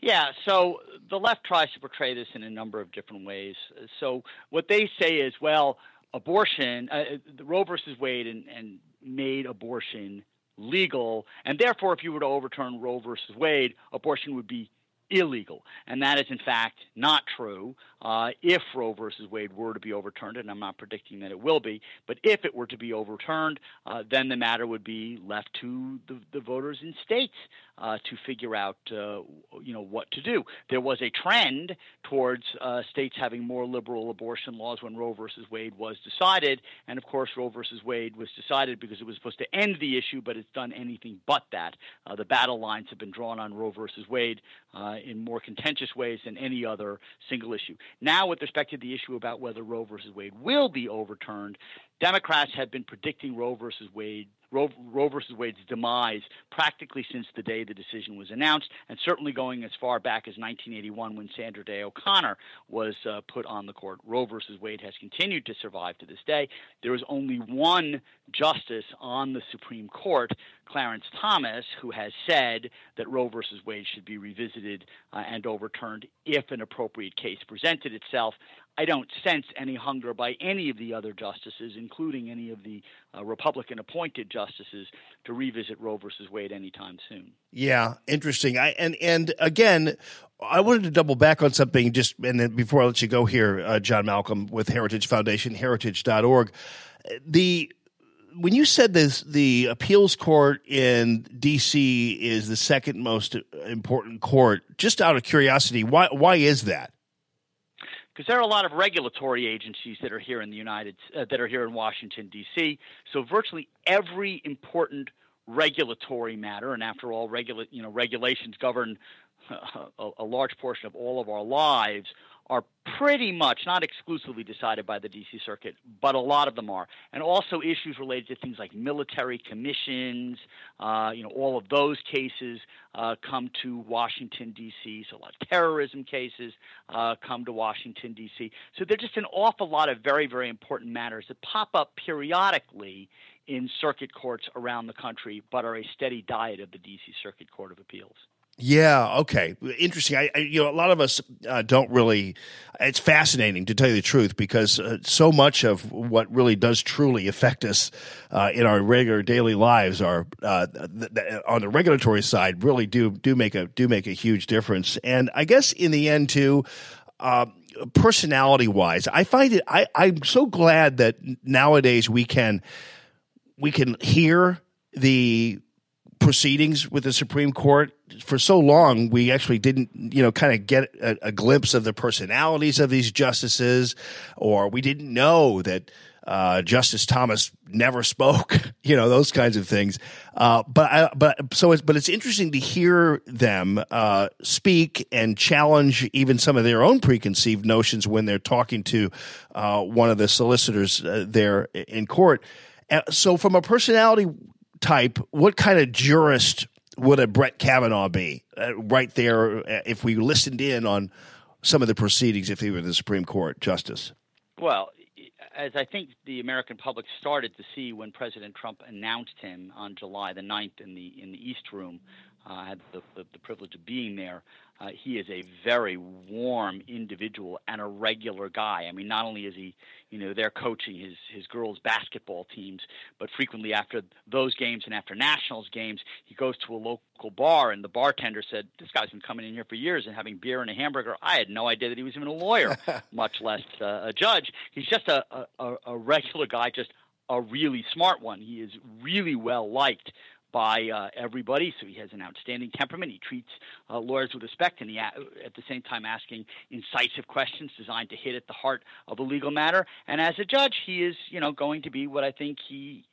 Yeah, so the left tries to portray this in a number of different ways. So what they say is, well, abortion, uh, Roe versus Wade, and, and made abortion legal, and therefore, if you were to overturn Roe versus Wade, abortion would be illegal. And that is, in fact, not true uh, if Roe versus Wade were to be overturned, and I'm not predicting that it will be, but if it were to be overturned, uh, then the matter would be left to the, the voters in states uh, to figure out, uh, you know, what to do. There was a trend towards uh, states having more liberal abortion laws when Roe versus Wade was decided, and of course, Roe versus Wade was decided because it was supposed to end the issue, but it's done anything but that. Uh, the battle lines have been drawn on Roe versus Wade Uh, in more contentious ways than any other single issue. Now, with respect to the issue about whether Roe versus Wade will be overturned, Democrats have been predicting Roe versus Wade Roe, Roe versus Wade's demise practically since the day the decision was announced, and certainly going as far back as 1981 when Sandra Day O'Connor was uh, put on the court. Roe versus Wade has continued to survive to this day. There is only one justice on the Supreme Court, Clarence Thomas, who has said that Roe versus Wade should be revisited uh, and overturned if an appropriate case presented itself. I don't sense any hunger by any of the other justices, including any of the uh, Republican appointed justices, to revisit Roe versus Wade anytime soon. Yeah, interesting. I and and again, I wanted to double back on something just and then before I let you go here, uh, John Malcolm with Heritage Foundation, heritage.org. The when you said this, the appeals court in D.C. is the second most important court. Just out of curiosity, why why is that? Because there are a lot of regulatory agencies that are here in the United uh, that are here in Washington D.C. So virtually every important regulatory matter, and after all, regula- you know regulations govern a, a large portion of all of our lives, are pretty much not exclusively decided by the DC Circuit, but a lot of them are, and also issues related to things like military commissions. Uh, you know, all of those cases uh, come to Washington D.C. So a lot of terrorism cases uh, come to Washington D.C. So there're just an awful lot of very, very important matters that pop up periodically in circuit courts around the country, but are a steady diet of the D.C. Circuit Court of Appeals. Yeah. Okay. Interesting. I, I, you know, a lot of us uh, don't really. It's fascinating to tell you the truth because uh, so much of what really does truly affect us uh, in our regular daily lives are uh, th- th- on the regulatory side really do do make a do make a huge difference. And I guess in the end too. Uh, personality wise, I find it. I, I'm so glad that nowadays we can we can hear the proceedings with the Supreme Court for so long, we actually didn't, you know, kind of get a, a, glimpse of the personalities of these justices, or we didn't know that uh, Justice Thomas never spoke, you know, those kinds of things. Uh, but I, but so it's but it's interesting to hear them uh, speak and challenge even some of their own preconceived notions when they're talking to uh, one of the solicitors uh, there in court. Uh, so, from a personality type, what kind of jurist would a Brett Kavanaugh be uh, right there uh, if we listened in on some of the proceedings if he were the Supreme Court justice? Well, as I think the American public started to see when President Trump announced him on July the 9th in the in the East Room, uh, I had the, the, the privilege of being there. Uh, he is a very warm individual and a regular guy. I mean, not only is he, you know, there coaching his his girls' basketball teams, but frequently after those games and after nationals games, he goes to a local bar and the bartender said, "This guy's been coming in here for years and having beer and a hamburger." I had no idea that he was even a lawyer, much less uh, a judge. He's just a, a a regular guy, just a really smart one. He is really well liked by uh, everybody. So he has an outstanding temperament. He treats uh, lawyers with respect, and he at the same time asking incisive questions designed to hit at the heart of a legal matter. And as a judge, he is, you know, going to be what I think he,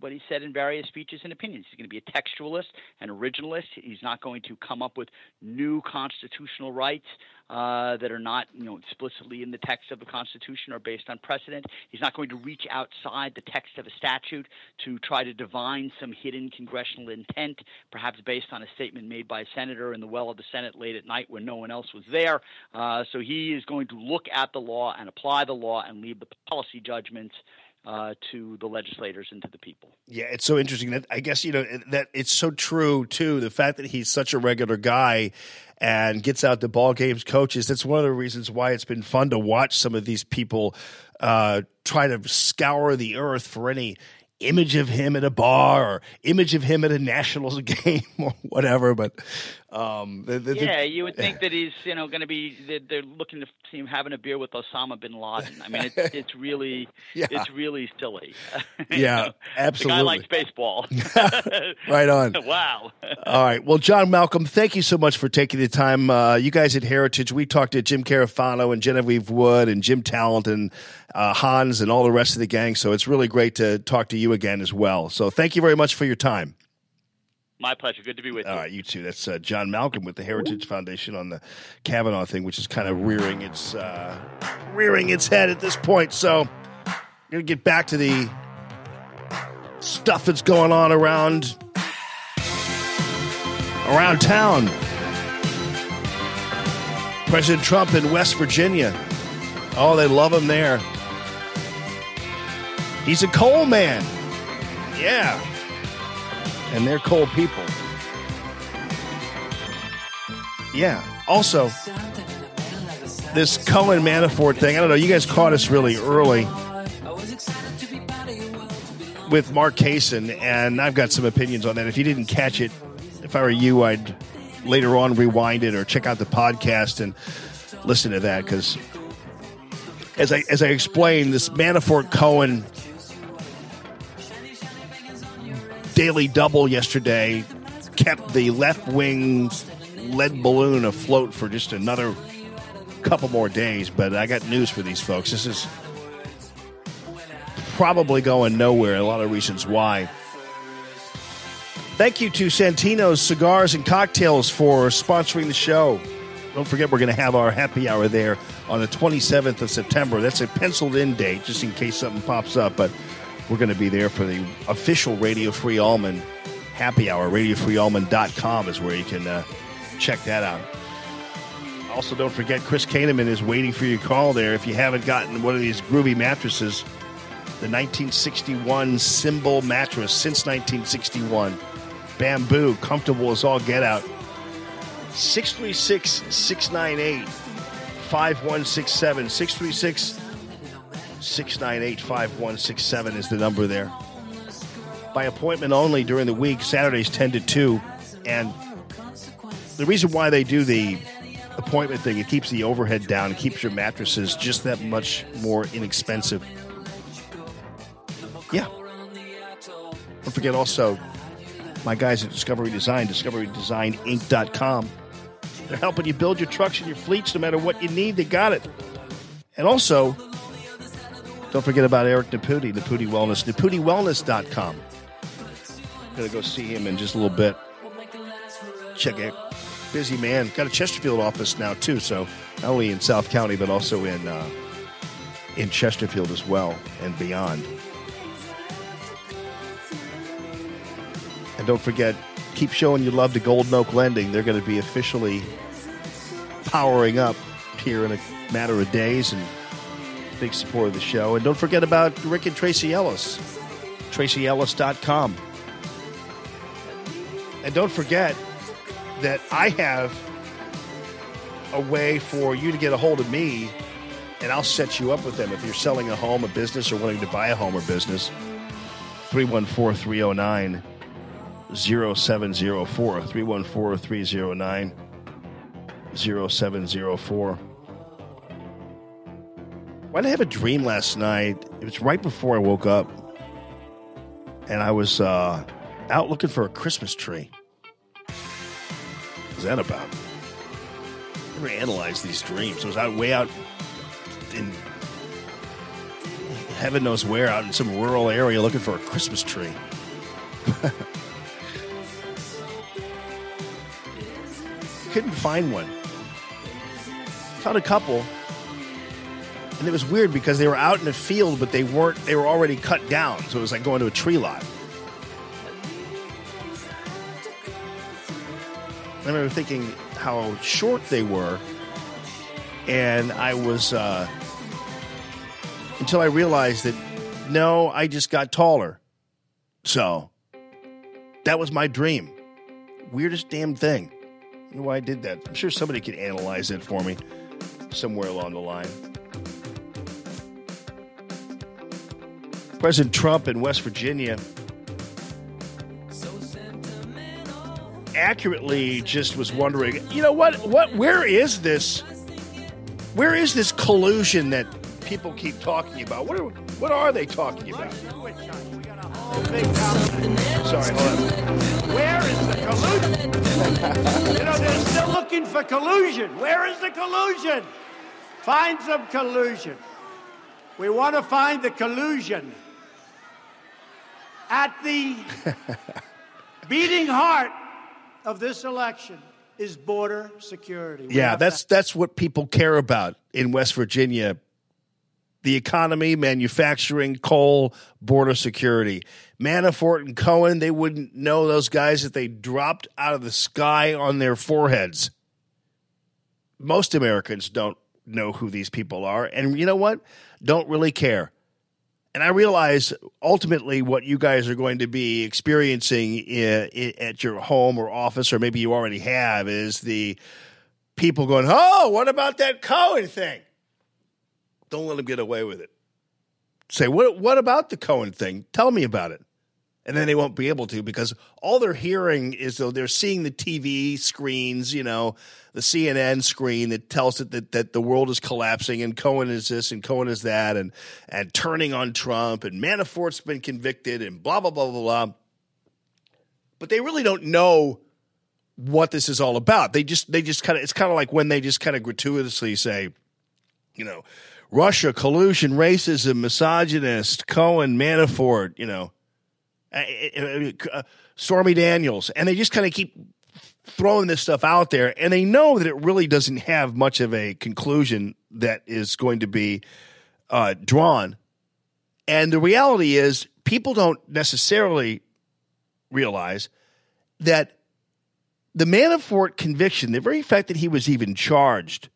what he said in various speeches and opinions. He's going to be a textualist, and originalist. He's not going to come up with new constitutional rights uh, that are not, you know, explicitly in the text of the Constitution or based on precedent. He's not going to reach outside the text of a statute to try to divine some hidden congressional intent, perhaps based on a statement made by a senator in the well of the Senate late at night when no one else was there. Uh, so he is going to look at the law and apply the law and leave the policy judgments uh, to the legislators and to the people. Yeah, it's so interesting that I guess you know that it's so true too. The fact that he's such a regular guy and gets out to ball games, coaches. That's one of the reasons why it's been fun to watch some of these people uh, try to scour the earth for any image of him at a bar or image of him at a Nationals game or whatever. But um, the, the, yeah, you would think that he's you know going to be they're, they're, looking to see him having a beer with Osama bin Laden. I mean, it's it's really yeah. it's really silly. yeah, know, absolutely. The guy likes baseball. right on. wow. All right. Well, John Malcolm, thank you so much for taking the time. Uh, you guys at Heritage, we talked to Jim Carafano and Genevieve Wood and Jim Talent and uh, Hans and all the rest of the gang. So it's really great to talk to you again as well. So thank you very much for your time. My pleasure. Good to be with you. All right, you too. That's uh, John Malcolm with the Heritage Foundation on the Kavanaugh thing, which is kind of rearing its uh, rearing its head at this point. So, going to get back to the stuff that's going on around around town. President Trump in West Virginia. Oh, they love him there. He's a coal man. Yeah. And they're cold people. Yeah. Also, this Cohen Manafort thing, I don't know, you guys caught us really early with Mark Kaysen, and I've got some opinions on that. If you didn't catch it, if I were you, I'd later on rewind it or check out the podcast and listen to that because as I as I explained, this Manafort Cohen daily double yesterday kept the left wing lead balloon afloat for just another couple more days. But I got news for these folks. This is probably going nowhere. A lot of reasons why. Thank you to Santino's Cigars and Cocktails for sponsoring the show. Don't forget, we're going to have our happy hour there on the 27th of September. That's a penciled in date, just in case something pops up. But we're going to be there for the official Radio Free Allman happy hour. RadioFreeAllman.com is where you can uh, check that out. Also, don't forget, Chris Kahneman is waiting for your call there. If you haven't gotten one of these groovy mattresses, the 1961 Symbol mattress since 1961. Bamboo, comfortable as all get out. 636 698 5167. 636 698 5167 is the number there. By appointment only during the week, Saturdays 10 to 2. And the reason why they do the appointment thing, it keeps the overhead down, it keeps your mattresses just that much more inexpensive. Yeah. Don't forget also my guys at Discovery Design, discoverydesigninc.com. They're helping you build your trucks and your fleets no matter what you need, they got it. And also, don't forget about Eric Naputi, Naputi Wellness, naputiwellness.com. Gonna go see him in just a little bit. Check it. Busy man. Got a Chesterfield office now too, so not only in South County but also in uh, in Chesterfield as well and beyond. And don't forget, keep showing you love to Golden Oak Lending. They're going to be officially powering up here in a matter of days and big support of the show. And don't forget about Rick and Tracy Ellis, tracyellis.com. And don't forget that I have a way for you to get a hold of me and I'll set you up with them if you're selling a home, a business, or wanting to buy a home or business. 314 309 0704 314 309 0704. Why did I have a dream last night? It was right before I woke up, and I was uh, out looking for a Christmas tree. What's that about? I never analyzed these dreams. I was out way out in heaven knows where, out in some rural area looking for a Christmas tree. Couldn't find one. Found a couple. And it was weird because they were out in a field, but they weren't, they were already cut down. So it was like going to a tree lot. I remember thinking how short they were. And I was, uh, until I realized that no, I just got taller. So that was my dream. Weirdest damn thing. I why I did that. I'm sure somebody could analyze it for me somewhere along the line. President Trump in West Virginia accurately just was wondering, you know what what where is this where is this collusion that people keep talking about? What are what are they talking about? Sorry, hold on. Where is the collusion? you know, they're still looking for collusion. Where is the collusion? Find some collusion. We want to find the collusion at the beating heart of this election is border security. We Yeah, that's to- that's what people care about in West Virginia. the economy, manufacturing, coal, border security. Manafort and Cohen, they wouldn't know those guys if they dropped out of the sky on their foreheads. Most Americans don't know who these people are. And you know what? Don't really care. And I realize ultimately what you guys are going to be experiencing at your home or office, or maybe you already have, is the people going, Oh, what about that Cohen thing? Don't let them get away with it. Say, what, what about the Cohen thing? Tell me about it. And then they won't be able to because all they're hearing is though they're seeing the TV screens, you know, the CNN screen that tells it that, that the world is collapsing and Cohen is this and Cohen is that and and turning on Trump and Manafort's been convicted and blah blah blah blah blah. But they really don't know what this is all about. They just they just kind of it's kind of like when they just kind of gratuitously say, you know, Russia collusion, racism, misogynist, Cohen, Manafort, you know, Stormy Daniels, and they just kind of keep throwing this stuff out there, and they know that it really doesn't have much of a conclusion that is going to be uh, drawn. And the reality is, people don't necessarily realize that the Manafort conviction, the very fact that he was even charged,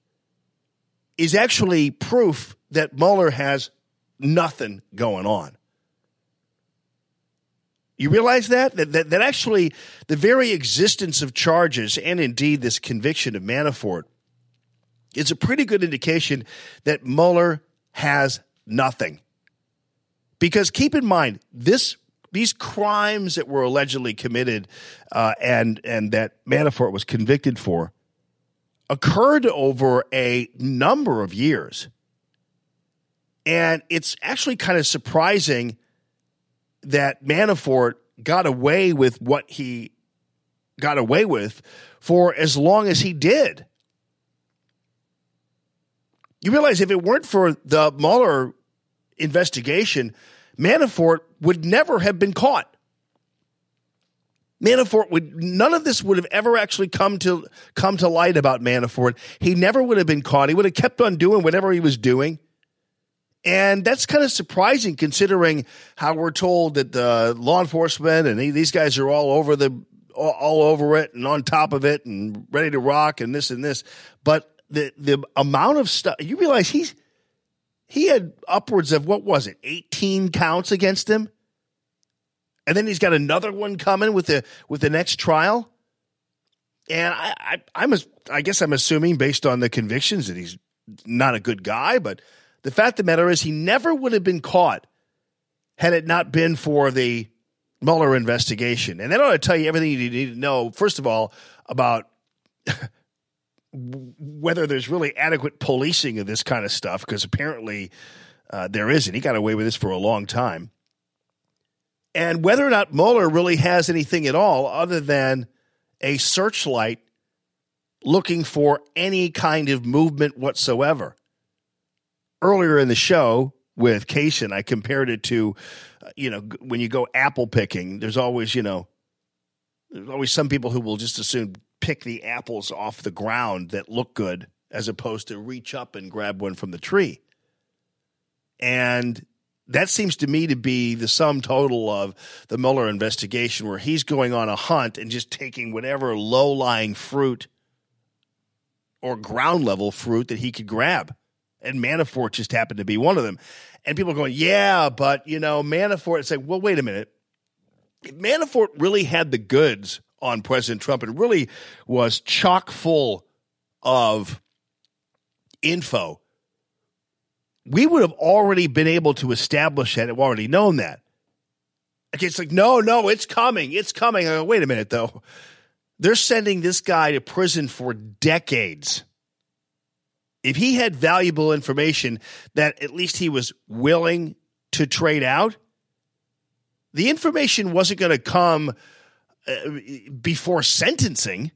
is actually proof that Mueller has nothing going on. You realize that? That, that? that actually the very existence of charges and indeed this conviction of Manafort is a pretty good indication that Mueller has nothing. Because keep in mind, this these crimes that were allegedly committed uh, and and that Manafort was convicted for occurred over a number of years. And it's actually kind of surprising that Manafort got away with what he got away with for as long as he did. You realize if it weren't for the Mueller investigation, Manafort would never have been caught. Manafort would none of this would have ever actually come to come to light about Manafort. He never would have been caught. He would have kept on doing whatever he was doing. And that's kind of surprising considering how we're told that the law enforcement and these guys are all over the all, over it and on top of it and ready to rock and this and this. But the the amount of stuff you realize he's he had upwards of what was it, 18 counts against him? And then he's got another one coming with the with the next trial. And I, I I'm I guess I'm assuming based on the convictions that he's not a good guy, but the fact of the matter is he never would have been caught had it not been for the Mueller investigation. And that ought to tell you everything you need to know, first of all, about whether there's really adequate policing of this kind of stuff, because apparently uh, there isn't. He got away with this for a long time. And whether or not Mueller really has anything at all other than a searchlight looking for any kind of movement whatsoever. Earlier in the show with Kaysen, I compared it to, uh, you know, when you go apple picking, there's always, you know, there's always some people who will just assume pick the apples off the ground that look good as opposed to reach up and grab one from the tree. And that seems to me to be the sum total of the Mueller investigation, where he's going on a hunt and just taking whatever low lying fruit or ground level fruit that he could grab. And Manafort just happened to be one of them. And people are going, yeah, but, you know, Manafort, it's like, well, wait a minute. If Manafort really had the goods on President Trump and really was chock full of info, we would have already been able to establish that. We've already known that. Okay, it's like, no, no, it's coming. It's coming. Go, wait a minute, though. They're sending this guy to prison for decades. If he had valuable information that at least he was willing to trade out, the information wasn't going to come uh, before sentencing.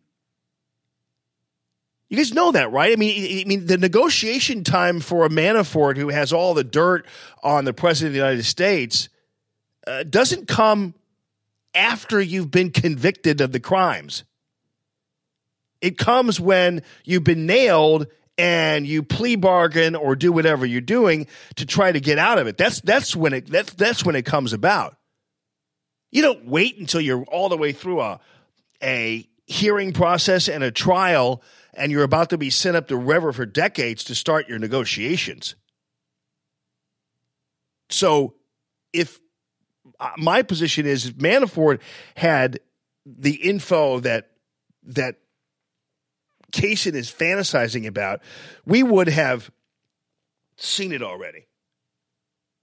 You guys know that, right? I mean, I mean, the negotiation time for a Manafort who has all the dirt on the president of the United States uh, doesn't come after you've been convicted of the crimes. It comes when you've been nailed and you plea bargain or do whatever you're doing to try to get out of it. That's that's when it that's that's when it comes about. You don't wait until you're all the way through a a hearing process and a trial and you're about to be sent up the river for decades to start your negotiations. So if uh, my position is if Manafort had the info that that Kaysen is fantasizing about, we would have seen it already.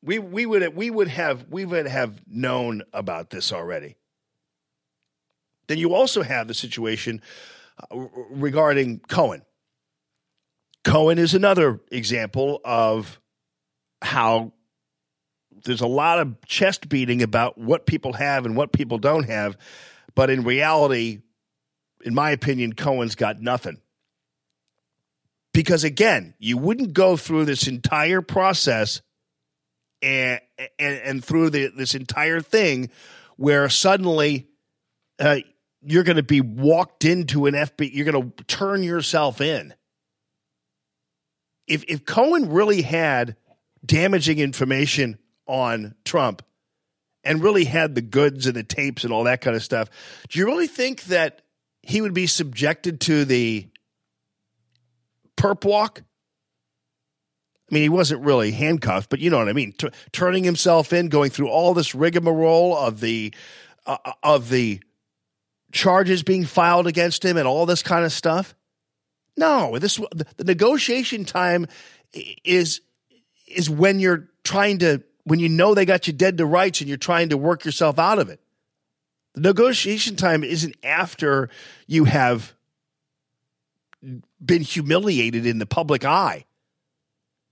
We we would we would have we would have known about this already. Then you also have the situation uh, regarding Cohen. Cohen is another example of how there's a lot of chest beating about what people have and what people don't have, but in reality, in my opinion, Cohen's got nothing. Because again, you wouldn't go through this entire process and and, and through the, this entire thing where suddenly uh, you're going to be walked into an FBI. You're going to turn yourself in. If if Cohen really had damaging information on Trump and really had the goods and the tapes and all that kind of stuff, do you really think that he would be subjected to the perp walk? I mean, he wasn't really handcuffed, but you know what I mean. T- turning himself in, going through all this rigmarole of the uh, of the charges being filed against him and all this kind of stuff. No, this the negotiation time is is when you're trying to when you know they got you dead to rights and you're trying to work yourself out of it. Negotiation time isn't after you have been humiliated in the public eye.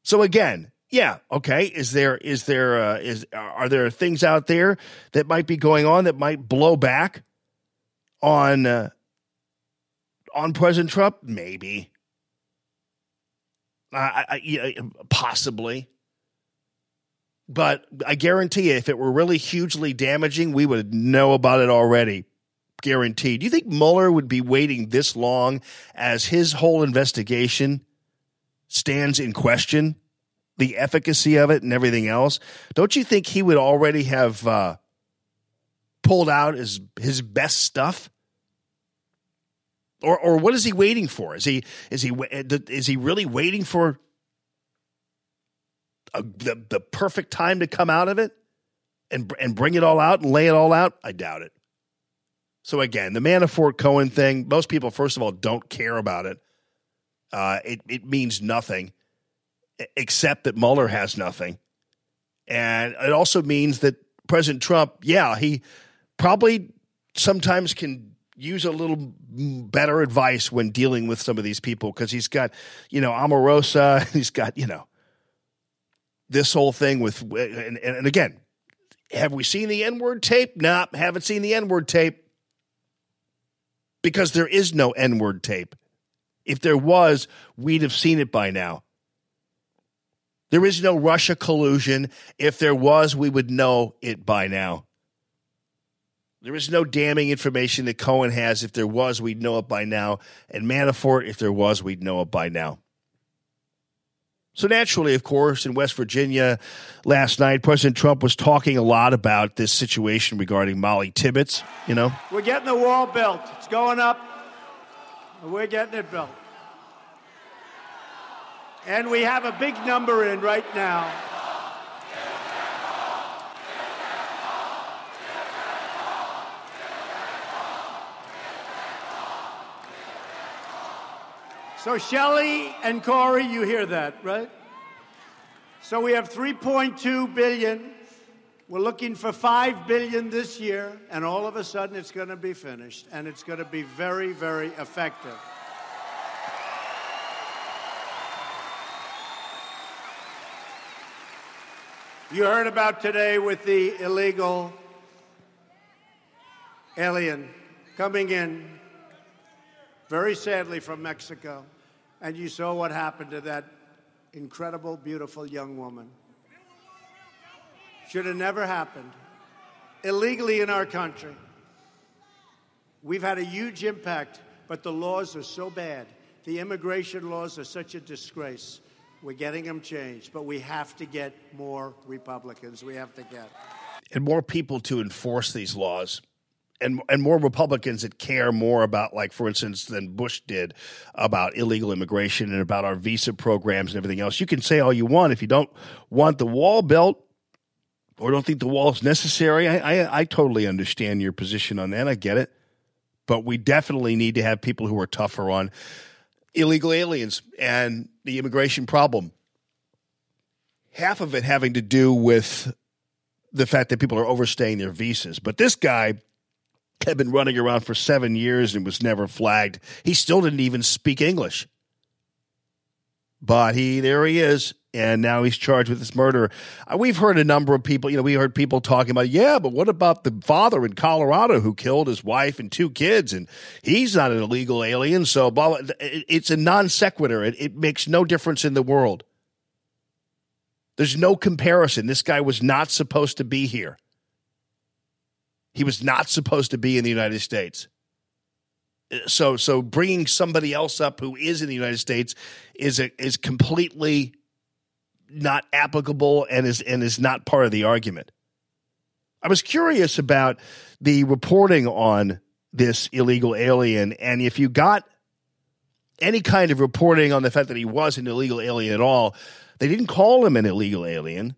So again, yeah, okay. Is there is there uh, is are there things out there that might be going on that might blow back on uh, on President Trump? Maybe, I, I, possibly. But I guarantee you, if it were really hugely damaging, we would know about it already. Guaranteed. Do you think Mueller would be waiting this long as his whole investigation stands in question? The efficacy of it and everything else. Don't you think he would already have uh, pulled out his his best stuff? Or or what is he waiting for? Is he is he is he really waiting for a, the the perfect time to come out of it and and bring it all out and lay it all out? I doubt it. So again, the Manafort Cohen thing. Most people, first of all, don't care about it. Uh, it it means nothing, except that Mueller has nothing, and it also means that President Trump, yeah, he probably sometimes can use a little better advice when dealing with some of these people because he's got, you know, Omarosa, he's got, you know, this whole thing with, and, and again, have we seen the N word tape? Nah, haven't seen the N word tape because there is no N word tape. If there was, we'd have seen it by now. There is no Russia collusion. If there was, we would know it by now. There is no damning information that Cohen has. If there was, we'd know it by now. And Manafort, if there was, we'd know it by now. So naturally, of course, in West Virginia last night, President Trump was talking a lot about this situation regarding Molly Tibbetts. You know, We're getting the wall built. It's going up. We're getting it built. And we have a big number in right now. So Shelley and Corey, you hear that, right? So we have 3.2 billion. We're looking for 5 billion this year, and all of a sudden it's going to be finished, and it's going to be very, very effective. You heard about today with the illegal alien coming in, very sadly from Mexico, and you saw what happened to that incredible, beautiful young woman. Should have never happened. Illegally in our country. We've had a huge impact, but the laws are so bad The immigration laws are such a disgrace. We're getting them changed, but we have to get more Republicans. We have to get. and more people to enforce these laws and and more Republicans that care more about like for instance than Bush did about illegal immigration and about our visa programs and everything else. You can say all you want if you don't want the wall built or don't think the wall is necessary. I, I I totally understand your position on that. I get it. But we definitely need to have people who are tougher on illegal aliens and the immigration problem. Half of it having to do with the fact that people are overstaying their visas. But this guy had been running around for seven years and was never flagged. He still didn't even speak English. But he, there he is, and now he's charged with this murder. Uh, we've heard a number of people, you know, we heard people talking about, yeah, but what about the father in Colorado who killed his wife and two kids, and he's not an illegal alien, so blah, blah. It's a non sequitur. It, it makes no difference in the world. There's no comparison. This guy was not supposed to be here. He was not supposed to be in the United States. So, so bringing somebody else up who is in the United States is a, is completely not applicable and is and is not part of the argument. I was curious about the reporting on this illegal alien, and if you got any kind of reporting on the fact that he was an illegal alien at all, they didn't call him an illegal alien.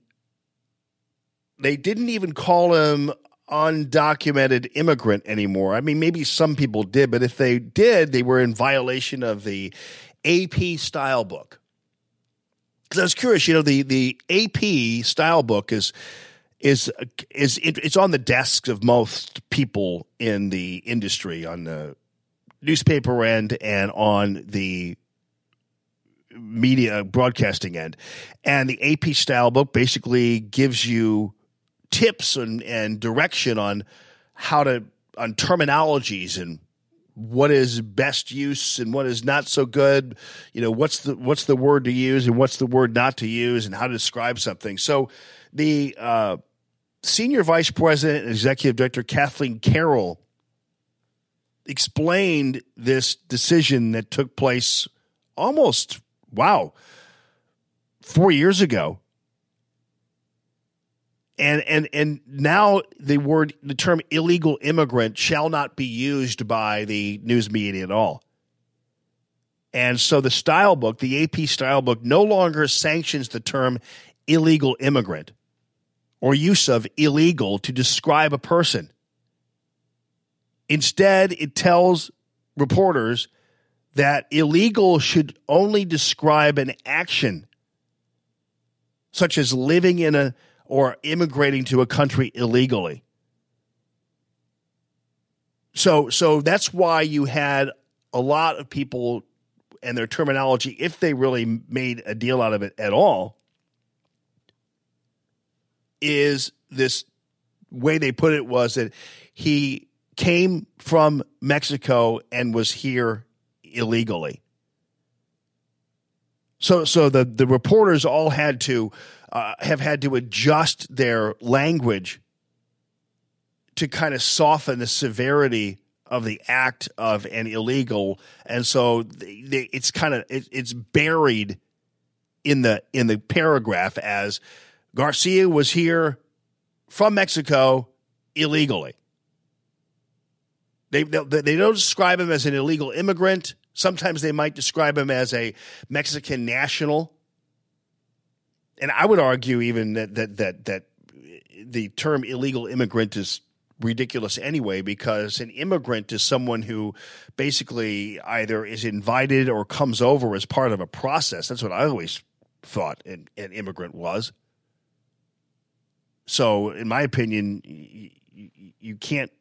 They didn't even call him undocumented immigrant anymore. I mean, maybe some people did, but if they did, they were in violation of the AP style book. Because I was curious, you know, the the AP style book is is is it, it's on the desks of most people in the industry on the newspaper end and on the media broadcasting end. And the AP style book basically gives you tips and, and direction on how to on terminologies and what is best use and what is not so good. You know what's the what's the word to use and what's the word not to use and how to describe something. So the uh, senior vice president and executive director kathleen carroll explained this decision that took place almost wow four years ago and and and now the word the term illegal immigrant shall not be used by the news media at all. And so the style book the ap style book no longer sanctions the term illegal immigrant or use of illegal to describe a person. Instead it tells reporters that illegal should only describe an action such as living in a or immigrating to a country illegally. So so that's why you had a lot of people and their terminology if they really made a deal out of it at all is this way they put it was that he came from Mexico and was here illegally. So so the the reporters all had to uh, have had to adjust their language to kind of soften the severity of the act of an illegal, and so they, it's kind of it, it's buried in the in the paragraph as Garcia was here from Mexico illegally. They, they they don't describe him as an illegal immigrant. Sometimes they might describe him as a Mexican national. And I would argue even that that that that the term illegal immigrant is ridiculous anyway because an immigrant is someone who basically either is invited or comes over as part of a process. That's what I always thought an, an immigrant was. So, in my opinion, you, you can't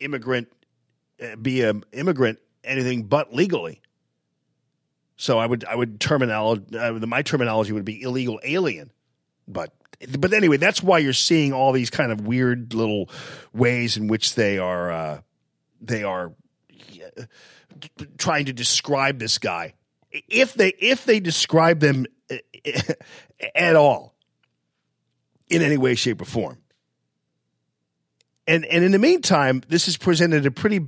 immigrant uh, be an immigrant anything but legally. So I would I would terminology uh, my terminology would be illegal alien, but but anyway that's why you're seeing all these kind of weird little ways in which they are uh, they are trying to describe this guy. If they if they describe them uh, at all in any way shape or form. And and in the meantime this has presented a pretty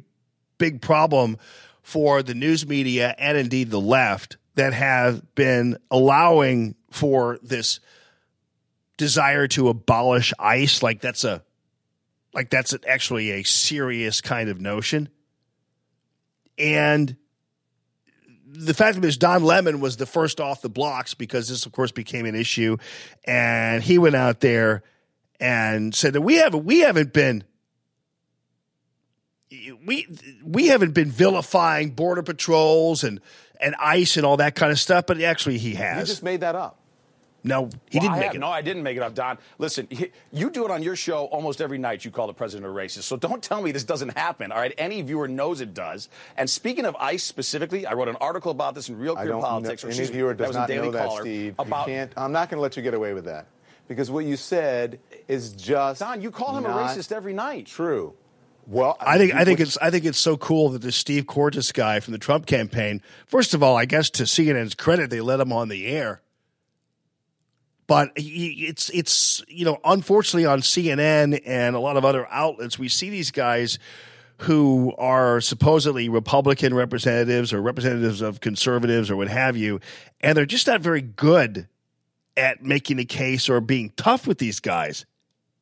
big problem for the news media and indeed the left that have been allowing for this desire to abolish ICE. Like that's a like that's actually a serious kind of notion. And the fact of it is, Don Lemon was the first off the blocks because this, of course, became an issue, and he went out there and said that we haven't we haven't been we we haven't been vilifying border patrols and and ICE and all that kind of stuff, but actually he has. You just made that up. no, he Well, didn't I make have- it. No, I didn't make it up, Don. Listen, he- you do it on your show almost every night. You call the president a racist. So don't tell me this doesn't happen. All right, any viewer knows it does. And speaking of ICE specifically, I wrote an article about this in Real Clear Politics. know, or any excuse viewer does was in not Daily know that, Caller, Steve. About you can't, I'm not going to let you get away with that because what you said is just Don, you call him a racist every night. True. Well, I think I think it's I think it's so cool that this Steve Cortes guy from the Trump campaign. First of all, I guess to CNN's credit, they let him on the air. But he, it's it's you know unfortunately on CNN and a lot of other outlets we see these guys who are supposedly Republican representatives or representatives of conservatives or what have you, and they're just not very good at making a case or being tough with these guys.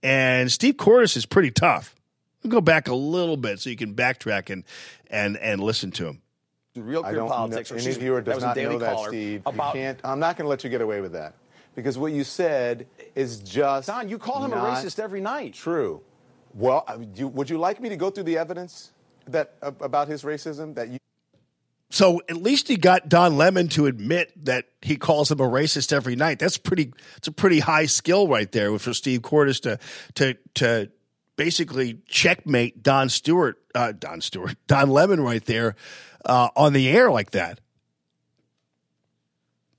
And Steve Cortes is pretty tough. We'll go back a little bit so you can backtrack and and and listen to him. In Real I Clear don't Politics. know, or any excuse me, viewer does not know that, Steve. About you can't. I'm not going to let you get away with that because what you said is just Don, you call him a racist every night. True. Well, uh, you, would you like me to go through the evidence that uh, about his racism that you? So at least he got Don Lemon to admit that he calls him a racist every night. That's pretty. It's a pretty high skill right there for Steve Cortes to to to basically checkmate Don Stewart, uh, Don Stewart, Don Lemon right there uh, on the air like that.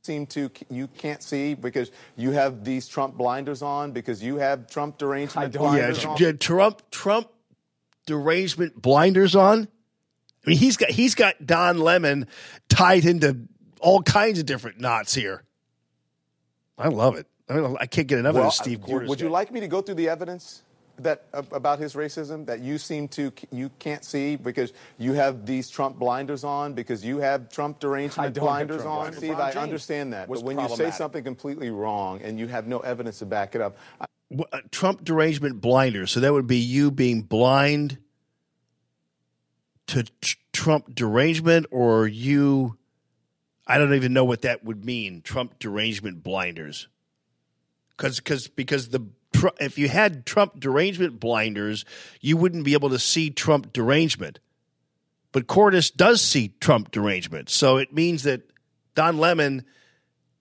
seem to you can't see because you have these Trump blinders on because you have Trump derangement Yeah, blinders on. tr- Trump Trump derangement blinders on. I mean, he's got he's got Don Lemon tied into all kinds of different knots here. I love it. I, mean, I can't get enough of this Steve Cortes. would you guy. like me to go through the evidence that uh, about his racism that you seem to you can't see because you have these Trump blinders on because you have Trump derangement don't blinders Trump on? blinders. Steve, I understand that, but when you say something completely wrong and you have no evidence to back it up, I, Wh- uh, Trump derangement blinders. So that would be you being blind to tr- Trump derangement, or you. I don't even know what that would mean. Trump derangement blinders. Because because because the If you had Trump derangement blinders, you wouldn't be able to see Trump derangement. But Cortes does see Trump derangement, so it means that Don Lemon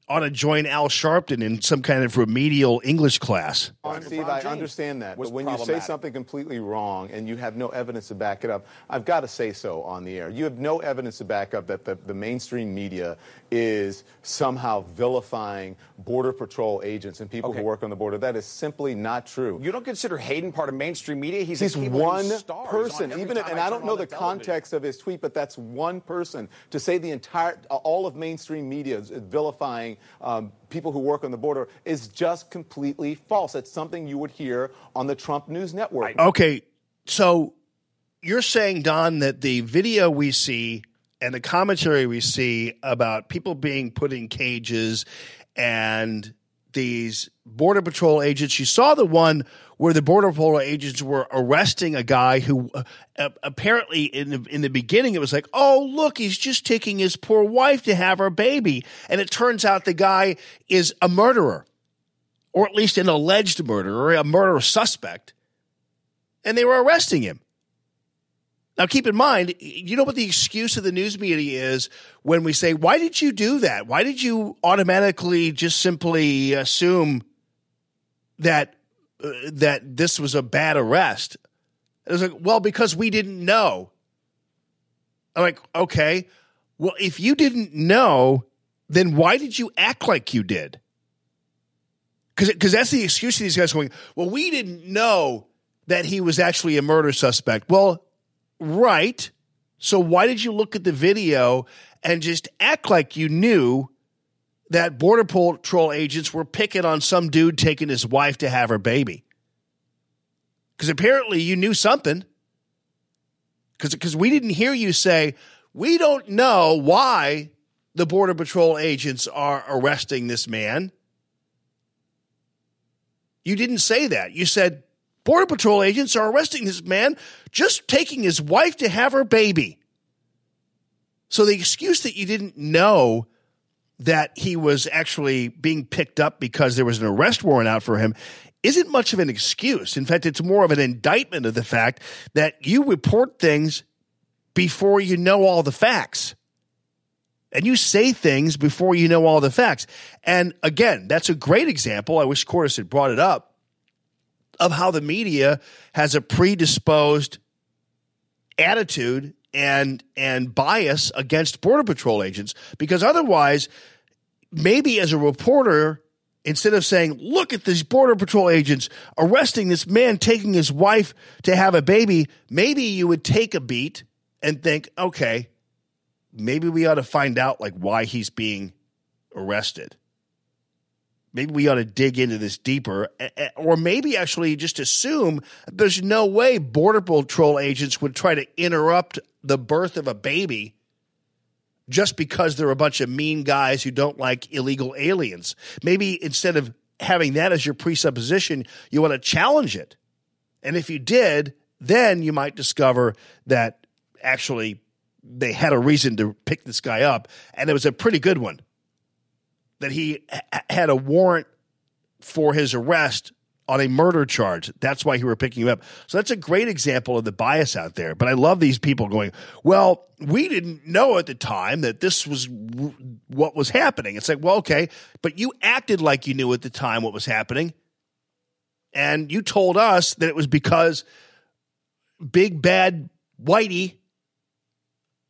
ought to join Al Sharpton in some kind of remedial English class. Steve, I understand that, but when you say something completely wrong and you have no evidence to back it up, I've got to say so on the air. You have no evidence to back up that the, the mainstream media is somehow vilifying Border Patrol agents and people Okay. who work on the border. That is simply not true. You don't consider Hayden part of mainstream media? He's, He's a one news star. He's on person, even time and I I don't know on the context of his tweet, but that's one person to say the entire, all of mainstream media is vilifying um, people who work on the border is just completely false. It's something you would hear on the Trump News Network. Okay, so you're saying, Don, that the video we see and the commentary we see about people being put in cages and these border patrol agents. You saw the one where the border patrol agents were arresting a guy who uh, apparently in the, in the beginning it was like, oh look, he's just taking his poor wife to have her baby, and it turns out the guy is a murderer, or at least an alleged murderer, a murder suspect, and they were arresting him. Now, keep in mind, you know what the excuse of the news media is when we say, why did you do that? Why did you automatically just simply assume that that this was a bad arrest? It was like, well, because we didn't know. I'm like, okay, well, if you didn't know, then why did you act like you did? Because that's the excuse of these guys going, well, we didn't know that he was actually a murder suspect. Well, right. So why did you look at the video and just act like you knew that Border Patrol agents were picking on some dude taking his wife to have her baby? Because apparently you knew something. Because we didn't hear you say, we don't know why the Border Patrol agents are arresting this man. You didn't say that. You said Border Patrol agents are arresting this man just taking his wife to have her baby. So the excuse that you didn't know that he was actually being picked up because there was an arrest warrant out for him isn't much of an excuse. In fact, it's more of an indictment of the fact that you report things before you know all the facts. And you say things before you know all the facts. And again, that's a great example. I wish Cortes had brought it up of how the media has a predisposed attitude and and bias against border patrol agents because otherwise maybe as a reporter instead of saying look at these border patrol agents arresting this man taking his wife to have a baby maybe you would take a beat and think okay maybe we ought to find out like why he's being arrested. Maybe we ought to dig into this deeper or maybe actually just assume there's no way border patrol agents would try to interrupt the birth of a baby just because they're a bunch of mean guys who don't like illegal aliens. Maybe instead of having that as your presupposition you want to challenge it. And if you did then you might discover that actually they had a reason to pick this guy up. And it was a pretty good one that he ha- had a warrant for his arrest on a murder charge. That's why he were picking him up. So that's a great example of the bias out there. But I love these people going, well, we didn't know at the time that this was w- what was happening. It's like, well, okay, but you acted like you knew at the time what was happening. And you told us that it was because big bad Whitey,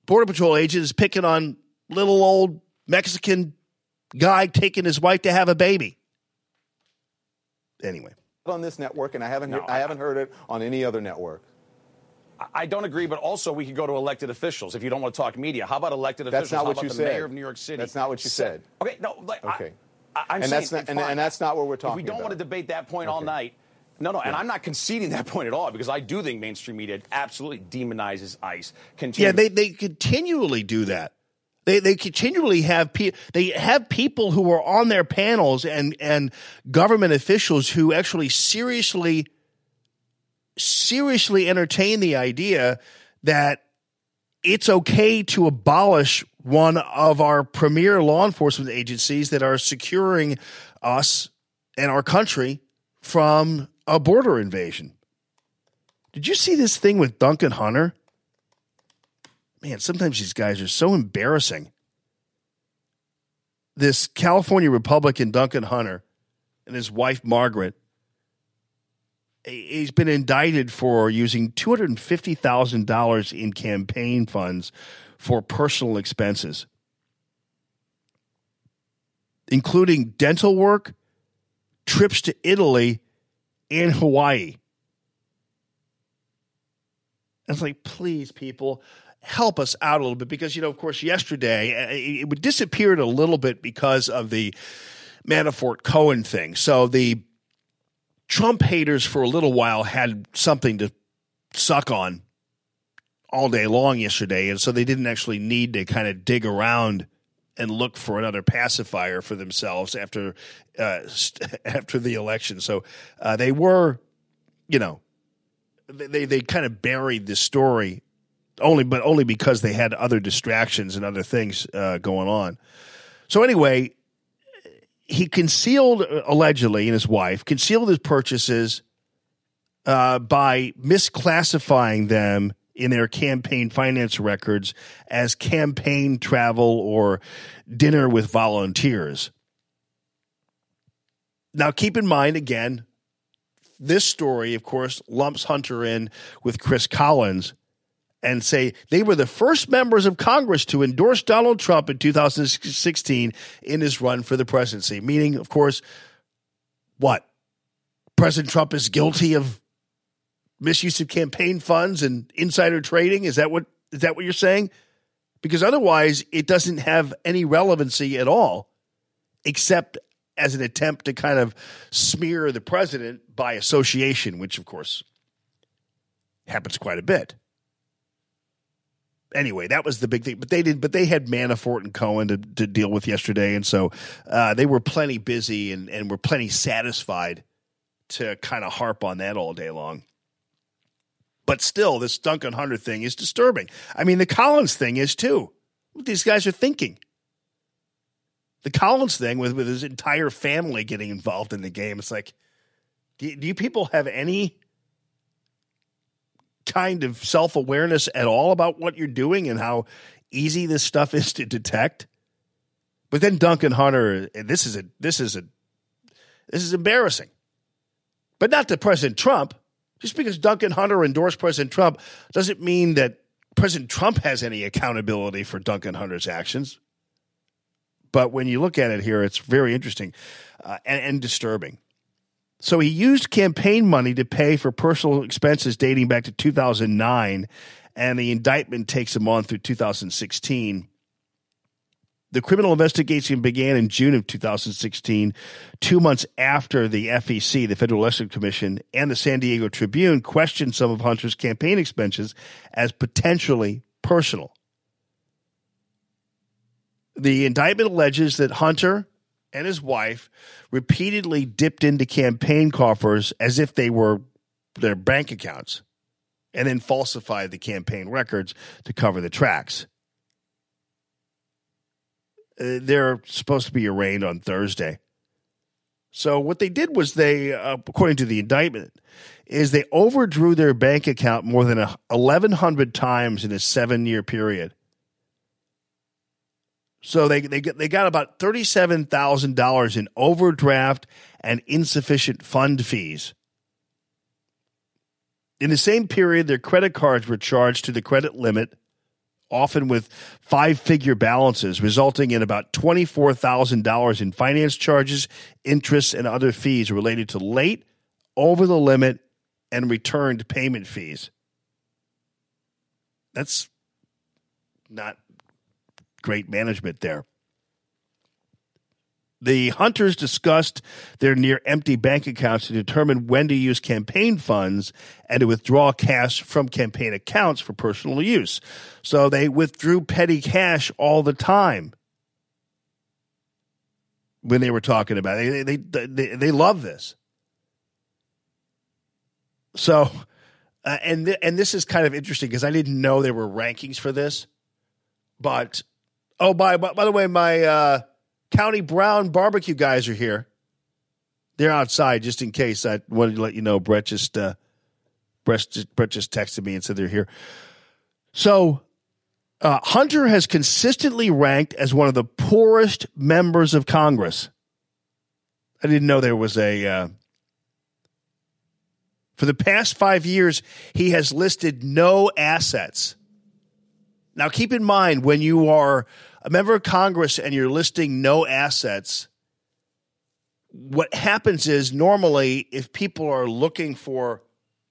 Border Patrol agent, is picking on little old Mexican guy taking his wife to have a baby. Anyway, on this network, and I haven't No, I haven't heard it on any other network. I don't agree, but also we could go to elected officials if you don't want to talk media. How about elected That's officials? not How what about you the said. mayor of New York City? That's not what you said. Okay, no, like, I- Okay. I, I'm And saying, that's not- and- fine. and that's not what we're If talking we don't want to debate that point all night, no, no, and I'm not conceding that point at all because I do think mainstream media absolutely demonizes ICE. Continue. Yeah, they, they continually do that. They they continually have pe- they have people who are on their panels and and government officials who actually seriously seriously entertain the idea that it's okay to abolish one of our premier law enforcement agencies that are securing us and our country from a border invasion. Did you see this thing with Duncan Hunter? Man, sometimes these guys are so embarrassing. This California Republican Duncan Hunter and his wife Margaret, he- he's been indicted for using two hundred and fifty thousand dollars in campaign funds for personal expenses, including dental work, trips to Italy, and Hawaii. It's like, please, people, help us out a little bit because, you know, of course, yesterday uh, it, it disappeared a little bit because of the Manafort Cohen thing. So the Trump haters for a little while had something to suck on all day long yesterday. And so they didn't actually need to kind of dig around and look for another pacifier for themselves after uh, after the election. So uh, they were, you know, they they kind of buried this story only but only because they had other distractions and other things uh, going on. So anyway, he concealed uh, allegedly and his wife concealed his purchases uh, by misclassifying them in their campaign finance records as campaign travel or dinner with volunteers. Now, keep in mind again, this story, of course, lumps Hunter in with Chris Collins and say they were the first members of Congress to endorse Donald Trump in 2016 in his run for the presidency. Meaning, of course, what? President Trump is guilty of misuse of campaign funds and insider trading. Is that what is that what you're saying? Because otherwise, it doesn't have any relevancy at all, except as an attempt to kind of smear the president by association, which of course happens quite a bit. Anyway, that was the big thing. But they did. But they had Manafort and Cohen to, to deal with yesterday, and so uh, they were plenty busy and and were plenty satisfied to kind of harp on that all day long. But still, this Duncan Hunter thing is disturbing. I mean, the Collins thing is too. What these guys are thinking. The Collins thing with with his entire family getting involved in the game. It's like, do, do you people have any kind of self awareness at all about what you're doing and how easy this stuff is to detect. But then Duncan Hunter, this is a this is a this is embarrassing. But not to President Trump. Just because Duncan Hunter endorsed President Trump doesn't mean that President Trump has any accountability for Duncan Hunter's actions. But when you look at it here, it's very interesting uh, and, and disturbing. So he used campaign money to pay for personal expenses dating back to 2009, and the indictment takes him on through 2016. The criminal investigation began in June of 2016, two months after the FEC, the Federal Election Commission, and the San Diego Tribune questioned some of Hunter's campaign expenses as potentially personal. The indictment alleges that Hunter and his wife repeatedly dipped into campaign coffers as if they were their bank accounts and then falsified the campaign records to cover the tracks. Uh, they're supposed to be arraigned on Thursday. So what they did was they, uh, according to the indictment, is they overdrew their bank account more than eleven hundred times in a seven-year period. So they they they got about thirty seven thousand dollars in overdraft and insufficient fund fees. In the same period, their credit cards were charged to the credit limit, often with five figure balances, resulting in about twenty four thousand dollars in finance charges, interest, and other fees related to late, over the limit, and returned payment fees. That's not great management there. The hunters discussed their near empty bank accounts to determine when to use campaign funds and to withdraw cash from campaign accounts for personal use. So they withdrew petty cash all the time when they were talking about it. They, they, they, they love this. So, uh, and, th- and this is kind of interesting because I didn't know there were rankings for this, but Oh, by by, by the way, my uh, County Brown barbecue guys are here. They're outside just in case. I wanted to let you know. Brett just uh, Brett just, Brett just texted me and said they're here. So uh, Hunter has consistently ranked as one of the poorest members of Congress. I didn't know there was a. Uh, for the past five years, he has listed no assets. Now, keep in mind when you are a member of Congress and you're listing no assets, what happens is normally if people are looking for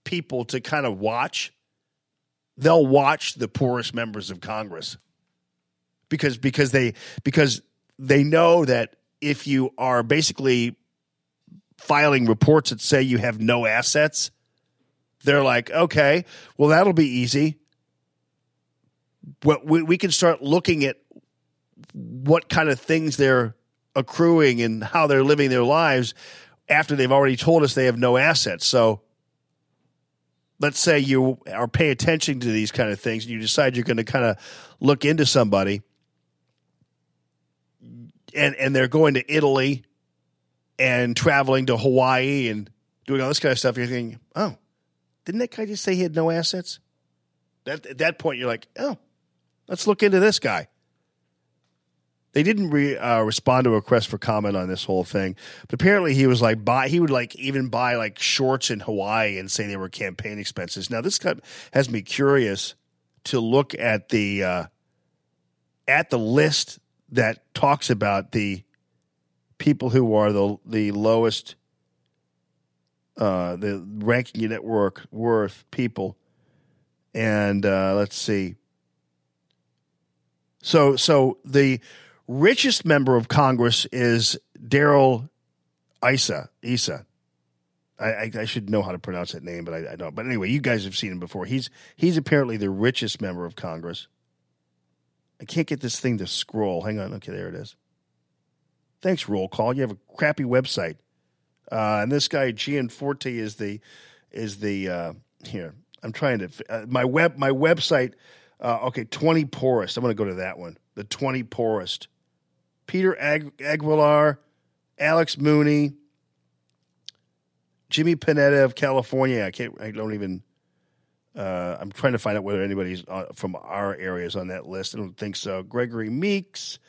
people to kind of watch, they'll watch the poorest members of Congress because because they because they know that if you are basically filing reports that say you have no assets, they're like, okay, well that'll be easy. Well, we, we can start looking at what kind of things they're accruing and how they're living their lives after they've already told us they have no assets. So let's say you are paying attention to these kind of things and you decide you're going to kind of look into somebody and and they're going to Italy and traveling to Hawaii and doing all this kind of stuff, you're thinking, oh, didn't that guy just say he had no assets? That at that point, you're like, oh, let's look into this guy. They didn't re, uh, respond to a request for comment on this whole thing, but apparently he was like buy. He would like even buy like shorts in Hawaii and say they were campaign expenses. Now this of has me curious to look at the uh, at the list that talks about the people who are the the lowest uh, the ranking network worth people, and uh, let's see. So so the richest member of Congress is Darrell Issa. Issa. I, I, I, should know how to pronounce that name, but I, I, don't. But anyway, you guys have seen him before. He's he's apparently the richest member of Congress. I can't get this thing to scroll. Hang on. Okay, there it is. Thanks, roll call. You have a crappy website. Uh, and this guy Gianforte is the is the uh, here. I'm trying to uh, my web my website. Uh, okay, twenty poorest. I'm going to go to that one. The twenty poorest. Peter Ag- Aguilar, Alex Mooney, Jimmy Panetta of California. I can't. I don't even. Uh, I'm trying to find out whether anybody's uh, from our area is on that list. I don't think so. Gregory Meeks,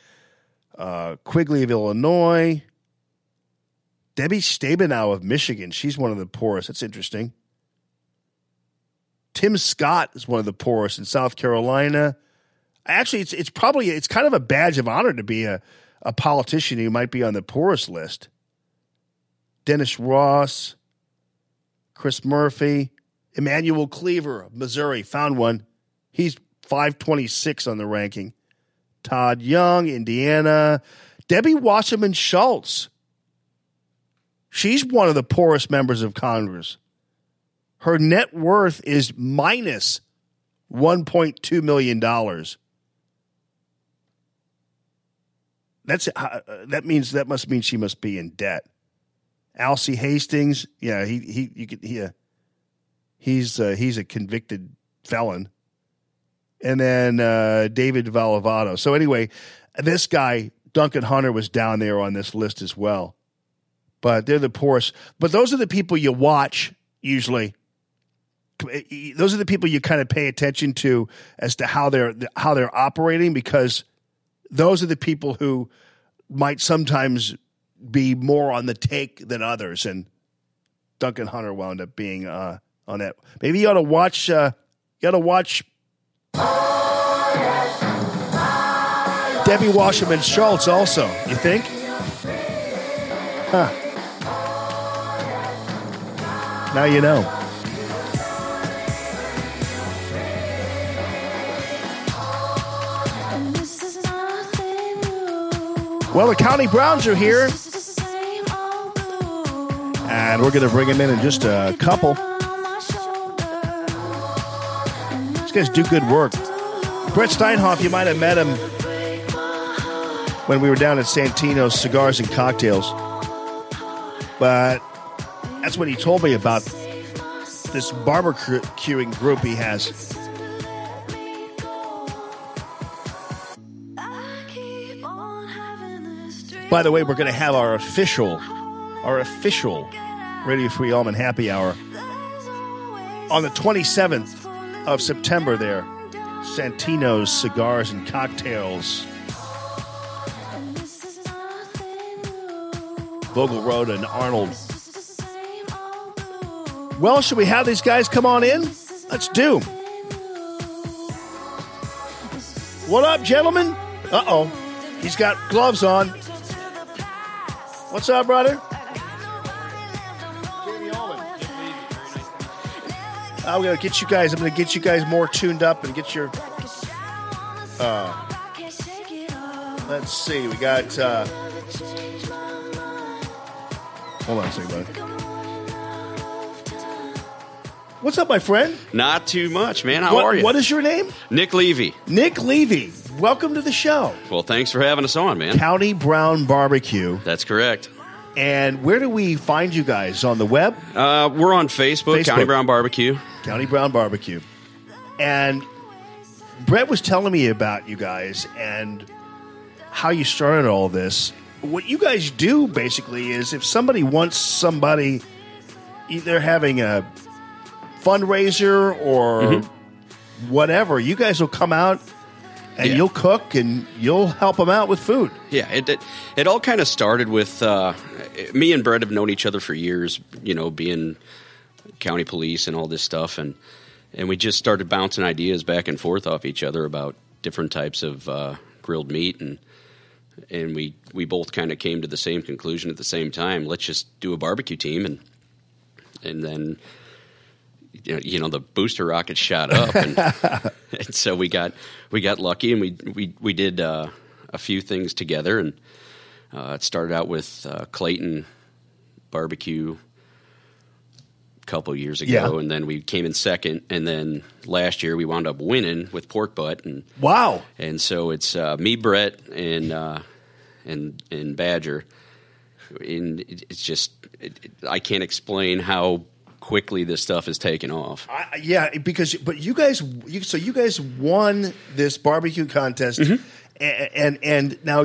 uh, Quigley of Illinois, Debbie Stabenow of Michigan. She's one of the poorest. That's interesting. Tim Scott is one of the poorest in South Carolina. Actually, it's it's probably it's kind of a badge of honor to be a, a politician who might be on the poorest list. Dennis Ross, Chris Murphy, Emanuel Cleaver of Missouri found one. He's 526 on the ranking. Todd Young, Indiana. Debbie Wasserman Schultz. She's one of the poorest members of Congress. Her net worth is minus $1.2 million. That's uh, that means that must mean she must be in debt. Alcee Hastings, yeah, he he you could he, uh, he's uh, he's a convicted felon. And then uh, David Valadao. So anyway, this guy Duncan Hunter was down there on this list as well. But they're the poorest. But those are the people you watch usually. Those are the people you kind of pay attention to as to how they're how they're operating because those are the people who might sometimes be more on the take than others. And Duncan Hunter wound up being uh, on that. Maybe you ought to watch. Uh, you ought to watch Debbie Wasserman Schultz also. You think? Huh. Now you know. Well, the County Browns are here, and we're going to bring them in in just a couple. These guys do good work. Brett Steinhoff, you might have met him when we were down at Santino's Cigars and Cocktails. But that's what he told me about this barbecuing group he has. By the way, we're going to have our official, our official Radio Free Allman Happy Hour on the 27th of September there. Santino's Cigars and Cocktails. Vogel Road and Arnold. Well, should we have these guys come on in? Let's do. What up, gentlemen? Uh oh. He's got gloves on. What's up, brother? I'm gonna get you guys. I'm gonna get you guys more tuned up and get your. Uh, let's see. We got. Uh, hold on a second, bud. What's up, my friend? Not too much, man. How What- are you? What is your name? Nick Levy. Nick Levy. Welcome to the show. Well, thanks for having us on, man. County Brown Barbecue. That's correct. And where do we find you guys on the web? Uh, we're on Facebook, Facebook. County Brown Barbecue. County Brown Barbecue. And Brett was telling me about you guys and how you started all this. What you guys do basically is if somebody wants somebody, either having a fundraiser or whatever, you guys will come out and Yeah. you'll cook and you'll help them out with food. Yeah, it it, it all kind of started with uh, me and Brett have known each other for years. You know, being county police and all this stuff, and and we just started bouncing ideas back and forth off each other about different types of uh, grilled meat, and and we we both kind of came to the same conclusion at the same time. Let's just do a barbecue team, and and then. You know, the booster rocket shot up, and, and so we got we got lucky, and we we we did uh, a few things together, and uh, it started out with uh, Clayton barbecue a couple years ago, Yeah. and then we came in second, and then last year we wound up winning with pork butt, and Wow. and so it's uh, me, Brett, and uh, and and Badger, and it's just it, it- I can't explain how quickly this stuff has taken off. I, yeah, because but you guys, you, so you guys won this barbecue contest, Mm-hmm. and, and and now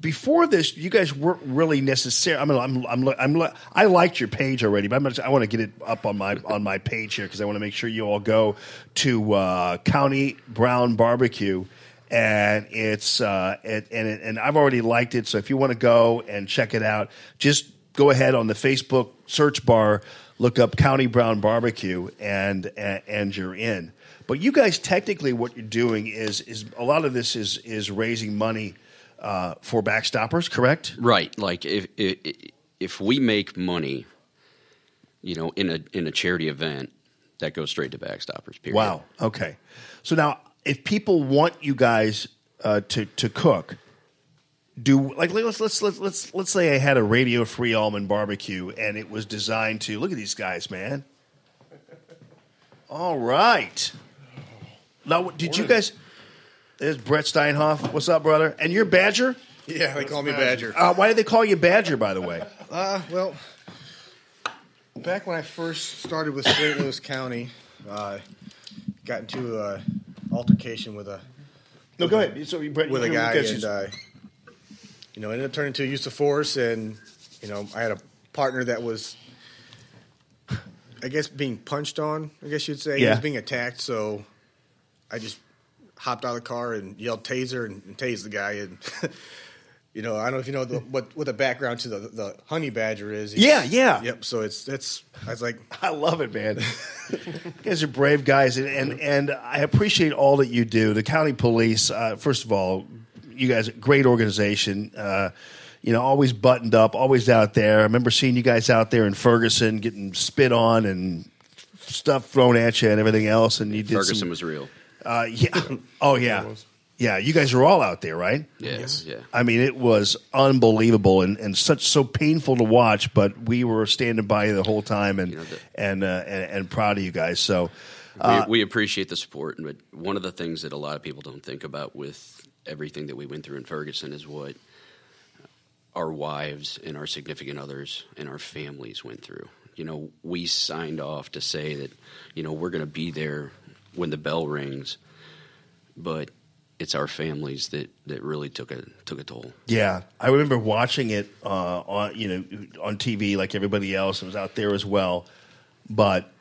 before this, you guys weren't really necessary. I mean, I'm, I'm, I'm, I'm I liked your page already, but I'm gonna, I want to get it up on my on my page here because I want to make sure you all go to uh, County Brown Barbecue. And it's uh, it, and it, and I've already liked it. So if you want to go and check it out, just go ahead on the Facebook search bar, look up County Brown Barbecue, and and, and you're in. But you guys, technically, what you're doing is is a lot of this is is raising money uh, for backstoppers, correct? Right. Like if, if if we make money, you know, in a in a charity event, that goes straight to backstoppers. Period. Wow. Okay. So now, if people want you guys uh, to to cook, do like let's let's let's let's let's say I had a radio free Allman barbecue and it was designed to look at these guys, man. All right. Now, did you guys? There's Brett Steinhoff. What's up, brother? And you're Badger. Yeah, they call me Badger. Uh, why did they call you Badger, by the way? Uh, well, back when I first started with St. Louis County, uh, got into an altercation with a No, go ahead. So, Brett, with a guy, and you- uh, you know, ended up turning to use of force, and you know, I had a partner that was, I guess, being punched on. I guess you'd say he was being attacked, so I just hopped out of the car and yelled "taser" and, and tased the guy, and. You know, I don't know if you know the, what what the background to the the honey badger is. Yeah, yeah. Yep. So it's it's. I was like, I love it, man. you guys are brave guys, and, and and I appreciate all that you do. The county police, uh, first of all, you guys, great organization. Uh, you know, always buttoned up, always out there. I remember seeing you guys out there in Ferguson getting spit on and stuff thrown at you and everything else. And you did Ferguson some, was real. Uh, yeah. Oh yeah. Yeah. You guys were all out there, right? Yes. Yeah. I mean, it was unbelievable and, and such so painful to watch. But we were standing by you the whole time and and, uh, and and proud of you guys. So uh, we, we appreciate the support, but one of the things that a lot of people don't think about with everything that we went through in Ferguson is what our wives and our significant others and our families went through. You know, we signed off to say that, you know, we're going to be there when the bell rings, but it's our families that, that really took a took a toll. Yeah, I remember watching it uh, on you know on TV like everybody else. I was out there as well, but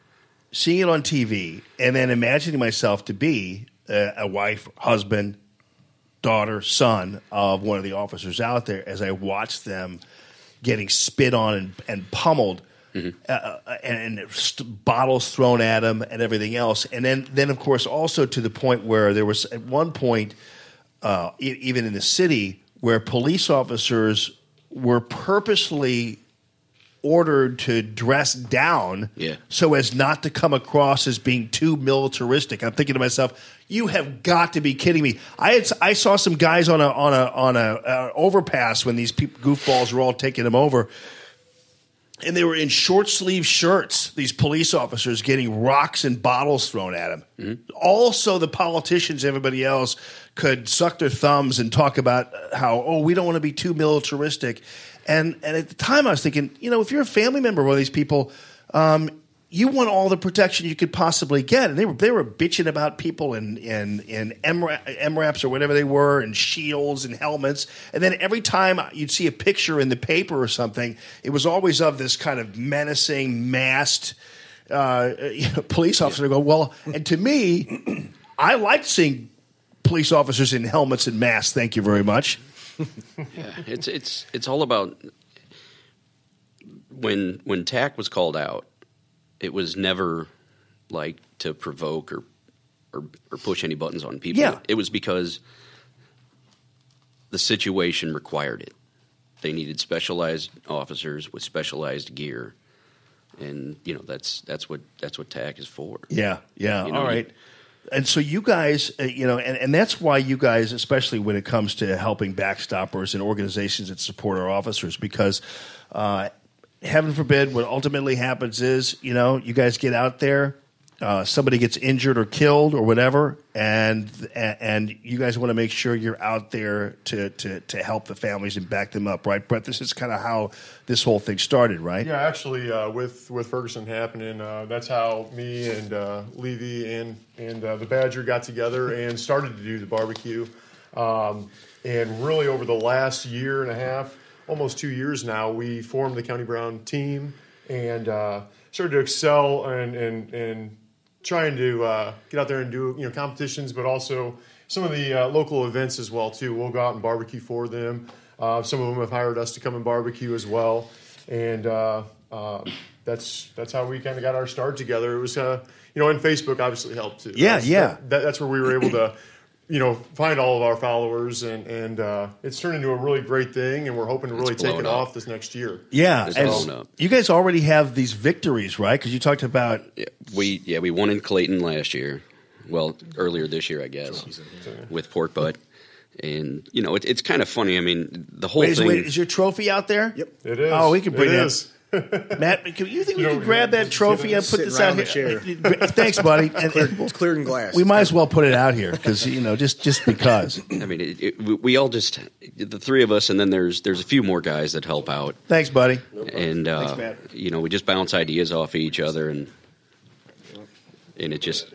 seeing it on TV and then imagining myself to be a, a wife, husband, daughter, son of one of the officers out there as I watched them getting spit on and, and pummeled. Uh, uh, and, and st- bottles thrown at them and everything else, and then, then of course also to the point where there was at one point uh, e- even in the city, where police officers were purposely ordered to dress down Yeah. so as not to come across as being too militaristic. I'm thinking to myself, you have got to be kidding me. I had, I saw some guys on a on a on a uh, overpass when these peop goofballs were all taking them over. And they were in short sleeve shirts, these police officers getting rocks and bottles thrown at them. Also, the politicians, everybody else, could suck their thumbs and talk about how, oh, we don't want to be too militaristic. And, and at the time, I was thinking, you know, if you're a family member of one of these people, um, you want all the protection you could possibly get. And they were they were bitching about people in in in MRA- MRAPs or whatever they were, and shields and helmets. And then every time you'd see a picture in the paper or something, it was always of this kind of menacing, masked uh, you know, police officer. Go well, and to me, I liked seeing police officers in helmets and masks. Thank you very much. Yeah, it's it's it's all about when when TAC was called out. It was never like to provoke or or, or push any buttons on people. Yeah. it was because the situation required it. They needed specialized officers with specialized gear, and you know that's that's what that's what TAC is for. Yeah, yeah. You know, all right. And so you guys, uh, you know, and, and that's why you guys, especially when it comes to helping backstoppers and organizations that support our officers, because uh, heaven forbid, what ultimately happens is, you know, you guys get out there, uh, somebody gets injured or killed or whatever, and and you guys want to make sure you're out there to, to to help the families and back them up, right, Brett? This is kind of how this whole thing started, right? Yeah, actually, uh, with with Ferguson happening, uh, that's how me and uh, Levy and and uh, the Badger got together and started to do the barbecue. Um, and really, over the last year and a half, almost two years now, we formed the County Brown team and uh, started to excel and and and trying to uh, get out there and do you know competitions, but also some of the uh, local events as well too. We'll go out and barbecue for them. Uh, some of them have hired us to come and barbecue as well, and uh, uh, that's that's how we kind of got our start together. It was uh, you know, and Facebook obviously helped too. Yeah, That's- yeah. That, that's where we were able to. You know, find all of our followers, and and uh, it's turned into a really great thing, and we're hoping to really take it up. off this next year. Yeah, It's blown up. you guys already have these victories, right? Because you talked about Yeah, we yeah we won in Clayton last year. Well, earlier this year, I guess, with pork butt. And you know, it, it's kind of funny. I mean, the whole Wait, is, thing. wait, is your trophy out there? Yep. It is. Oh, we can bring It that. is. Matt, can you think we You can grab that trophy and put this out on the here? Thanks, buddy. And- and it's clear in glass. we might as well put it out here because you know just just because. I mean, it, it, we- we all just the three of us, and then there's there's a few more guys that help out, Thanks, buddy. and uh, Thanks, Matt. you know we just bounce ideas off each other, and and it just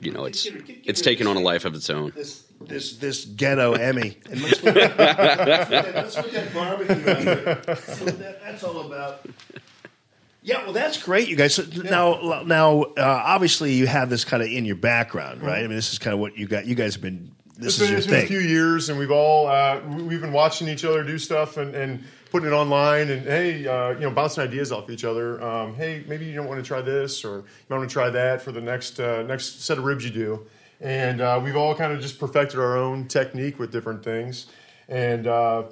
you know it's it's taken on a life of its own. This this this ghetto Emmy. And let's look at, let's look at barbecue. out. That's that- that's all about. Yeah, well, that's great, you guys. So Now, now, uh, obviously, you have this kind of in your background, right? I mean, this is kind of what you got. You guys have been. This is been, your it's been a few years, and we've all uh, we- we've been watching each other do stuff and, and putting it online, and hey, uh, you know, bouncing ideas off each other. Um, hey, maybe you don't want to try this, or you want to try that for the next uh, next set of ribs you do. And uh, we've all kind of just perfected our own technique with different things, and uh,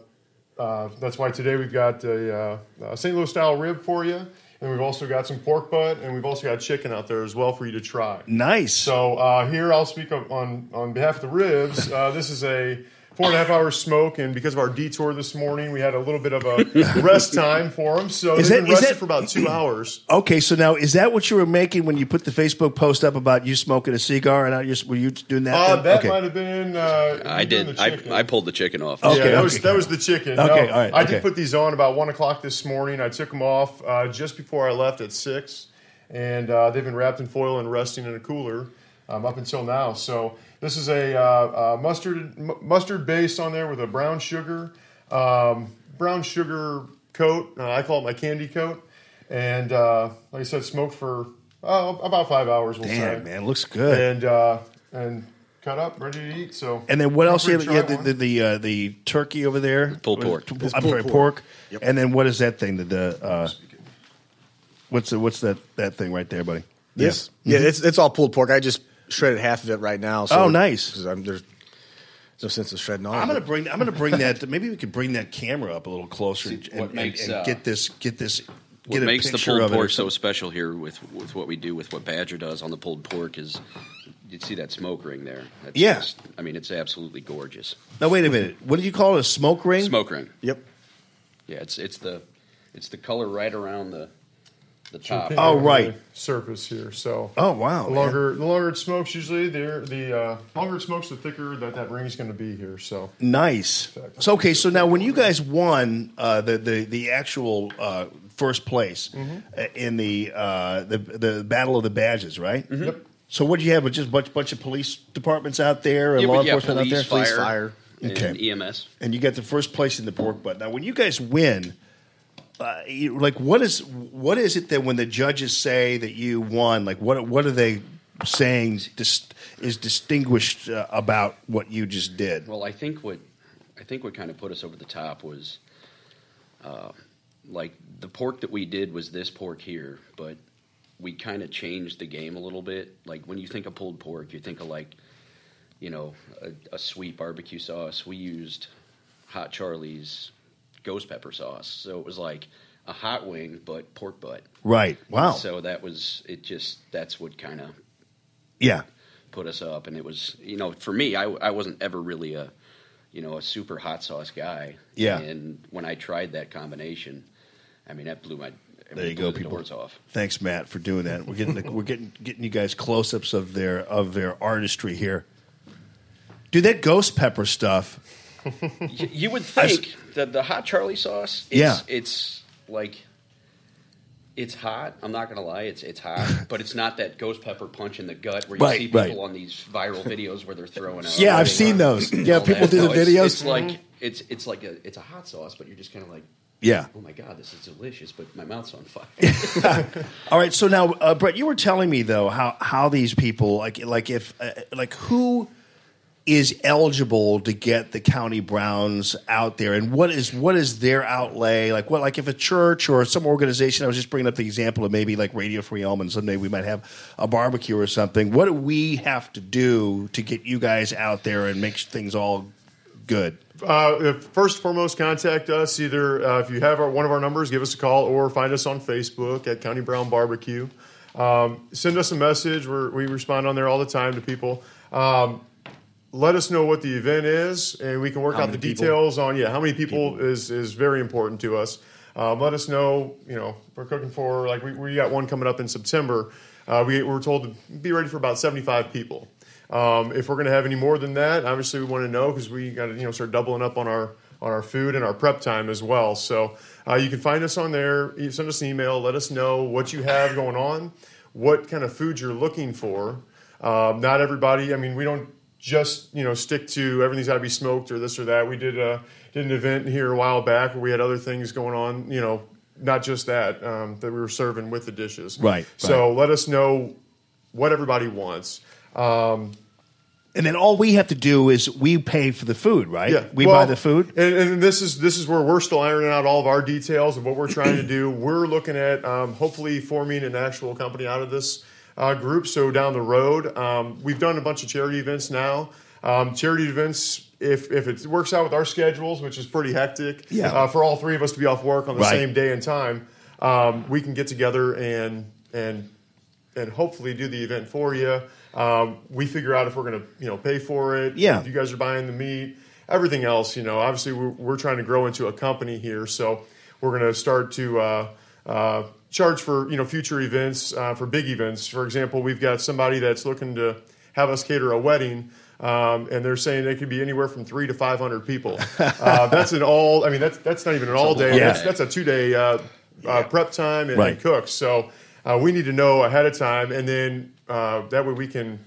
uh, that's why today we've got a, uh, a St. Louis style rib for you, and we've also got some pork butt, and we've also got chicken out there as well for you to try. Nice. So uh, here I'll speak on on behalf of the ribs. Uh, this is a four and a half hour smoke, and because of our detour this morning, we had a little bit of a rest time for them. So Is they've that- been rested that- for about two hours. Okay, so now is that what you were making when you put the Facebook post up about you smoking a cigar? And I just were you doing that? Uh, that okay. might have been. Uh, I did. the I. I pulled the chicken off. Okay, yeah, that okay. was that was the chicken. Okay, No, all right, I okay. did put these on about one o'clock this morning. I took them off uh, just before I left at six, and uh, they've been wrapped in foil and resting in a cooler um, up until now. So this is a uh, uh, mustard m- mustard base on there with a brown sugar um, brown sugar coat. Uh, I call it my candy coat, and uh, like I said, smoked for uh, about five hours. We'll Damn, say. man, looks good. and uh, and cut up, ready to eat. So And then what else? You have, you have the, the the, uh, the turkey over there, Pulled pork. I'm It's sorry, pulled pork. pork. And then what is that thing? The, the uh, what's the, what's that that thing right there, buddy? This, yeah, it's it's all pulled pork. I just shredded half of it right now. So Oh, nice. 'cause I'm, there's no sense of shredding all. I'm of gonna it. bring. I'm gonna bring that. Maybe we could bring that camera up a little closer and, what and- makes, and uh, get this get this What get a makes the picture pulled of it or pork so something. special here with with what we do with what Badger does on the pulled pork is you'd see that smoke ring there. That's Yeah. just- I mean it's absolutely gorgeous. Now wait a minute. What did you call it? A smoke ring? Smoke ring. Yep. Yeah, it's it's the it's the color right around the the top. Oh, right. surface here. So Oh wow. the man. longer the longer it smokes, usually the the uh, longer it smokes, the thicker that that ring is going to be here. So Nice. So okay, so now when you guys won uh, the the the actual uh, first place Mm-hmm. uh, in the uh, the the Battle of the Badges, right? Mm-hmm. Yep. So what do you have? With just a bunch, bunch of police departments out there and Yeah, law yeah, enforcement police, out there, fire, fire. and Okay. EMS. and you got the first place in the pork butt. Now, when you guys win, uh, like what is what is it that when the judges say that you won, like what what are they saying dis- is distinguished uh, about what you just did? Well, I think what I think what kind of put us over the top was, uh, like the pork that we did was this pork here, but we kind of changed the game a little bit. Like when you think of pulled pork, you think of like, you know, a, a sweet barbecue sauce. We used Hot Charlie's ghost pepper sauce, so it was like a hot wing but pork butt. Right. Wow. So that was it. Just that's what kind of yeah. put us up and it was you know for me I, I wasn't ever really a you know a super hot sauce guy Yeah. and when i tried that combination i mean that blew my There you go, the people. Thanks, Matt, for doing that. We're getting the, we're getting getting you guys close ups of their of their artistry here. Dude, that ghost pepper stuff. You, you would think that the hot Charlie sauce. It's, Yeah. it's like it's hot. I'm not gonna lie, it's it's hot, but it's not that ghost pepper punch in the gut where you Right, see people right. on these viral videos where they're throwing out. Yeah, I've seen those. Yeah, people that. do the No, it's- videos. It's, like Mhm. it's it's like a it's a hot sauce, but you're just kind of like. Yeah. Oh my god, this is delicious, but my mouth's on fire. All right, so now, uh, Brett, you were telling me though how how these people like like if uh, like who is eligible to get the county browns out there, and what is what is their outlay like? What like if a church or some organization? I was just bringing up the example of maybe like Radio Free Allman, someday we might have a barbecue or something. What do we have to do to get you guys out there and make things all good? Uh, first and foremost, contact us. Either uh, if you have our, one of our numbers, give us a call, or find us on Facebook at County Brown Barbecue. Um, send us a message. We're, we respond on there all the time to people. Um, let us know what the event is, and we can work How out the people? details on yeah how many people, is is very important to us. Um, let us know. You know, we're cooking for like we, we got one coming up in September. Uh, we we're told to be ready for about seventy five people. Um, if we're going to have any more than that, obviously we want to know because we got to you know start doubling up on our on our food and our prep time as well. So uh, you can find us on there. Send us an email. Let us know what you have going on, what kind of food you're looking for. Um, not everybody. I mean, we don't just you know stick to everything's got to be smoked or this or that. We did a did an event here a while back where we had other things going on. You know, not just that um, that we were serving with the dishes. Right, So let us know what everybody wants. Um, And then all we have to do is we pay for the food, right? yeah, we well, buy the food. and, and this is this is where we're still ironing out all of our details of what we're trying to do. We're looking at um, hopefully forming an actual company out of this uh, group. So down the road, um, we've done a bunch of charity events now. Um, charity events, if if it works out with our schedules, which is pretty hectic, Yeah. uh, for all three of us to be off work on the Right. same day and time, um, we can get together and and and hopefully do the event for you. Um, we figure out if we're going to, you know, pay for it. Yeah. If you guys are buying the meat, everything else, you know, obviously we're, we're trying to grow into a company here, so we're going to start to uh, uh, charge for, you know, future events, uh, for big events. For example, we've got somebody that's looking to have us cater a wedding. Um, and they're saying it could be anywhere from three to five hundred people. Uh, that's an all. I mean, that's that's not even an all day. Yeah. That's, that's a two day uh, uh, prep time and, Right. and cook. So uh, we need to know ahead of time, and then uh, that way we can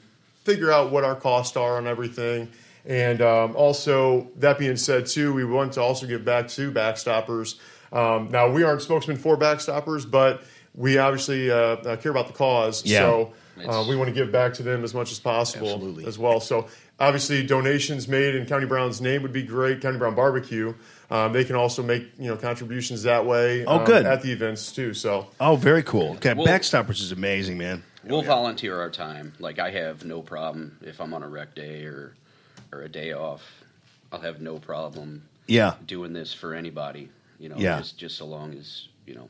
figure out what our costs are on everything. And um, also, that being said, too, we want to also give back to Backstoppers. Um, now, we aren't spokesmen for Backstoppers, but we obviously uh, uh, care about the cause. Yeah. So uh, we want to give back to them as much as possible Absolutely. as well. So obviously, donations made in County Brown's name would be great. County Brown Barbecue. Um, they can also make you know contributions that way. Oh, um, good. at the events too. So Oh, very cool. Okay, Well- Backstoppers is amazing, man. We'll volunteer our time. Like I have no problem if I'm on a rec day or or a day off. I'll have no problem Yeah, doing this for anybody. You know, Yeah. just just so long as you know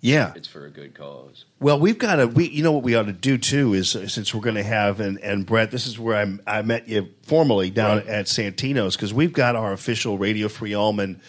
yeah. it's for a good cause. Well, we've got to. We, you know, what we ought to do too is uh, since we're going to have and and Brett, this is where I I met you formally down Right. at Santino's because we've got our official Radio Free Allman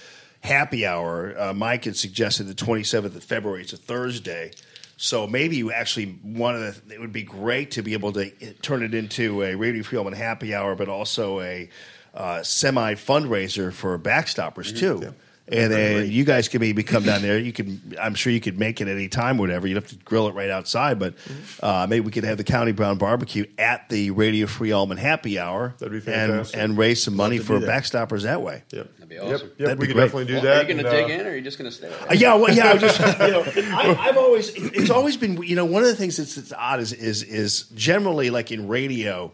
happy hour. Uh, Mike had suggested the 27th of February. It's a Thursday. So maybe you actually one of the it would be great to be able to uh, turn it into a Radio Free Allman happy hour, but also a uh, semi fundraiser for Backstoppers too. And then you guys can maybe come down there. You can, I'm sure you could make it any time, whatever. You'd have to grill it right outside, but uh, maybe we could have the County Brown Barbecue at the Radio Free Allman Happy Hour. That'd be and, fantastic. and raise some money to for do that. Backstoppers that way. yep, That'd be yep, awesome. yep. That'd we be could great. definitely do Well, that. are you going and, to uh, dig in, or are you just going to stay? Uh, yeah, well, yeah. I just, you know, I, I've always, it's always been, you know, one of the things that's, that's odd is, is, is generally like in radio,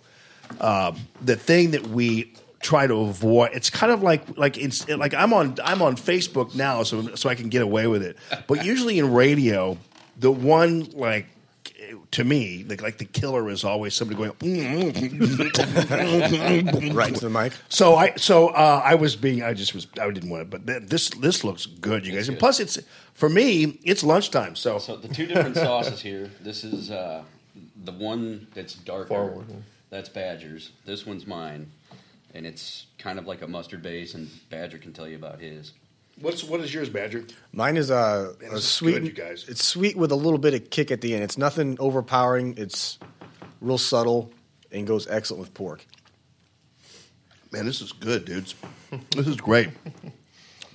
um, the thing that we try to avoid. It's kind of like, like, it's like I'm on, I'm on Facebook now, so so I can get away with it. But usually in radio, the one like. To me, like, like the killer is always somebody going Right to the mic. So I so uh, I was being I just was I didn't want it, but th- this this looks good, you guys. And plus, it's for me, it's lunchtime. So, So the two different sauces here. This is uh, the one that's darker. Forward. That's Badger's. This one's mine, and it's kind of like a mustard base. And Badger can tell you about his. What's what is yours, Badger? Mine is uh, Man, a sweet. good, you guys. It's sweet with a little bit of kick at the end. It's nothing overpowering. It's real subtle and goes excellent with pork. Man, this is good, dudes. This is great.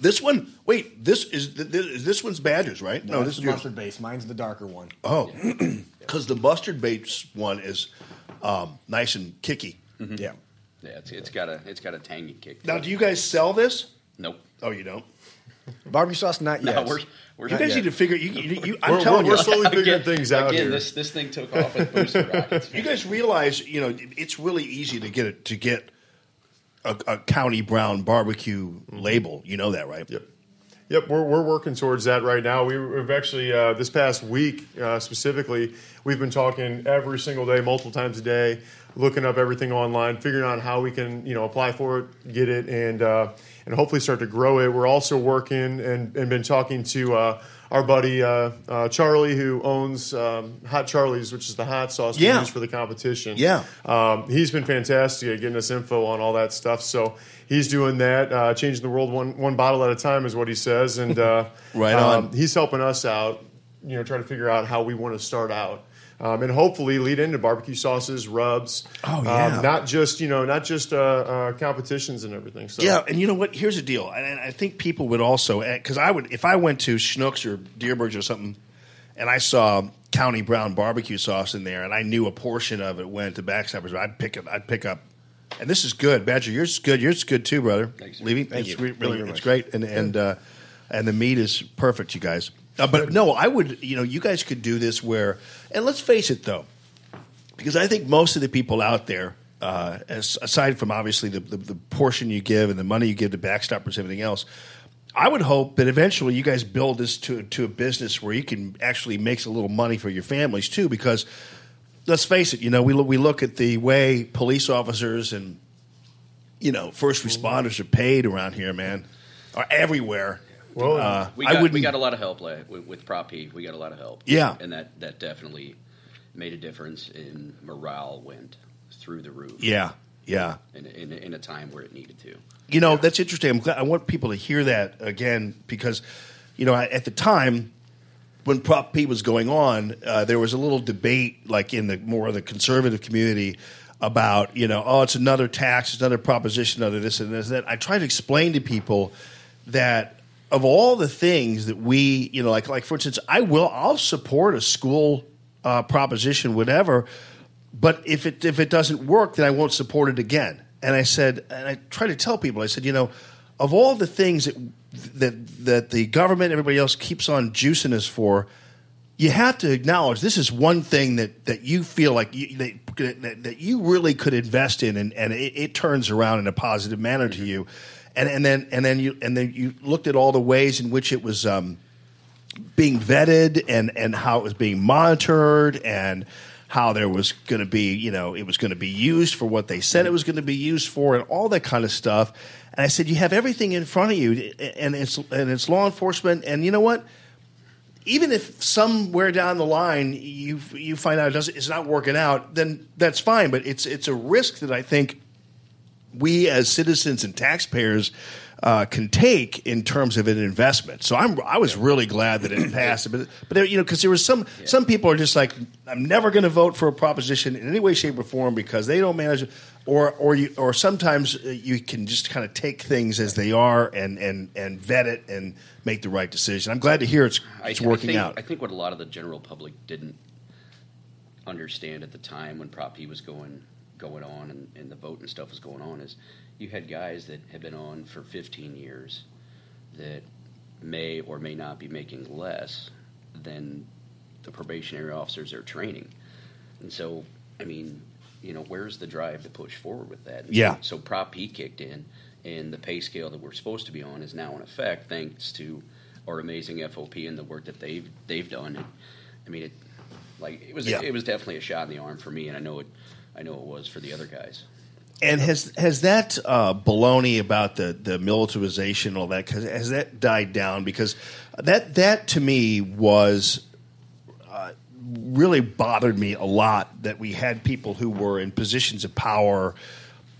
This one, wait, this is th- th- this one's Badgers, right? No, this is yours. mustard base. Mine's the darker one. Oh, because the mustard base one is um, nice and kicky. Yeah. Yeah, it's, it's got a it's got a tangy kick. Now, do you guys sell this? Nope. Oh, you don't. Barbecue sauce, not No, yet. we're we're You guys need to figure. You, you, you, I'm We're- telling we're you, slowly figuring Again- things out again, here. This this thing took off with booster rockets. you guys realize, you know, it's really easy to get it to get a, a county brown barbecue label. You know that, right? Yep. Yep, we're, we're working towards that right now. We, we've actually, uh, this past week uh, specifically, we've been talking every single day, multiple times a day, looking up everything online, figuring out how we can, you know, apply for it, get it, and uh, and hopefully start to grow it. We're also working and, and been talking to uh, our buddy uh, uh, Charlie, who owns um, Hot Charlie's, which is the hot sauce we Yeah. use for the competition. Yeah. Um, he's been fantastic at getting us info on all that stuff. So he's doing that, uh, changing the world one one bottle at a time, is what he says, and uh, Right on. um, he's helping us out. You know, trying to figure out how we want to start out. Um, and hopefully lead into barbecue sauces, rubs. Oh, yeah. Um, not just you know, not just uh, uh, competitions and everything. So Yeah, and you know what? Here's the deal, and and I think people would also because I would if I went to Schnucks or Dierbergs or something, and I saw County Brown barbecue sauce in there, and I knew a portion of it went to Backstoppers, I'd pick up. I'd pick up. And this is good, Badger. Yours is good. Yours is good too, brother. Thanks. Levy, Thank it's you. re- Thank really, you it's much. great, and and uh, and the meat is perfect, you guys. Uh, but no, I would. You know, you guys could do this where, and let's face it, though, because I think most of the people out there, uh, as, aside from obviously the, the, the portion you give and the money you give to backstoppers, and everything else, I would hope that eventually you guys build this to to a business where you can actually make a little money for your families too. Because let's face it, you know we we look at the way police officers and you know first responders are paid around here, man, are everywhere. Well, uh, We I got, wouldn't. we got a lot of help like, with, with Prop P. We got a lot of help. Yeah. and that that definitely made a difference in morale. Went through the roof. yeah, yeah. in, in, in a time where it needed to. You know, that's interesting. I'm glad, I want people to hear that again because, you know, at the time when Prop P was going on, uh, there was a little debate, like in the more of the conservative community, about you know, oh, it's another tax, it's another proposition, another this and this and that. I try to explain to people that of all the things that we, you know, like like for instance, I will, I'll support a school uh, proposition, whatever, but if it if it doesn't work, then I won't support it again. And I said, and I try to tell people, I said, you know, of all the things that that that the government, everybody else keeps on juicing us for, you have to acknowledge this is one thing that that you feel like you, that, that, that you really could invest in, and, and it, it turns around in a positive manner to you. And and then and then you and then you looked at all the ways in which it was. Um, being vetted and and how it was being monitored and how there was going to be you know it was going to be used for what they said it was going to be used for and all that kind of stuff and i said you have everything in front of you and it's and it's law enforcement and you know what even if somewhere down the line you you find out it doesn't, it's not working out then that's fine but it's it's a risk that i think we as citizens and taxpayers uh, can take in terms of an investment. So I'm I was really glad that it passed, but but there, you know because there was some some people are just like I'm never going to vote for a proposition in any way, shape, or form because they don't manage it, or or you or sometimes uh, you can just kind of take things as they are and and and vet it and make the right decision. I'm glad to hear it's it's I working think, out. I think what a lot of the general public didn't understand at the time when Prop P was going going on and, and the vote and stuff was going on is you had guys that had been on for 15 years that may or may not be making less than the probationary officers they're training. And so, I mean, you know, where's the drive to push forward with that? And Yeah. So, so Prop P kicked in, and the pay scale that we're supposed to be on is now in effect thanks to our amazing FOP and the work that they've they've done. And, I mean, it like it was Yeah. it was definitely a shot in the arm for me, and I know it I know it was for the other guys. And has has that uh, baloney about the the militarization and all that 'cause has that died down? Because that that to me was uh, really bothered me a lot that we had people who were in positions of power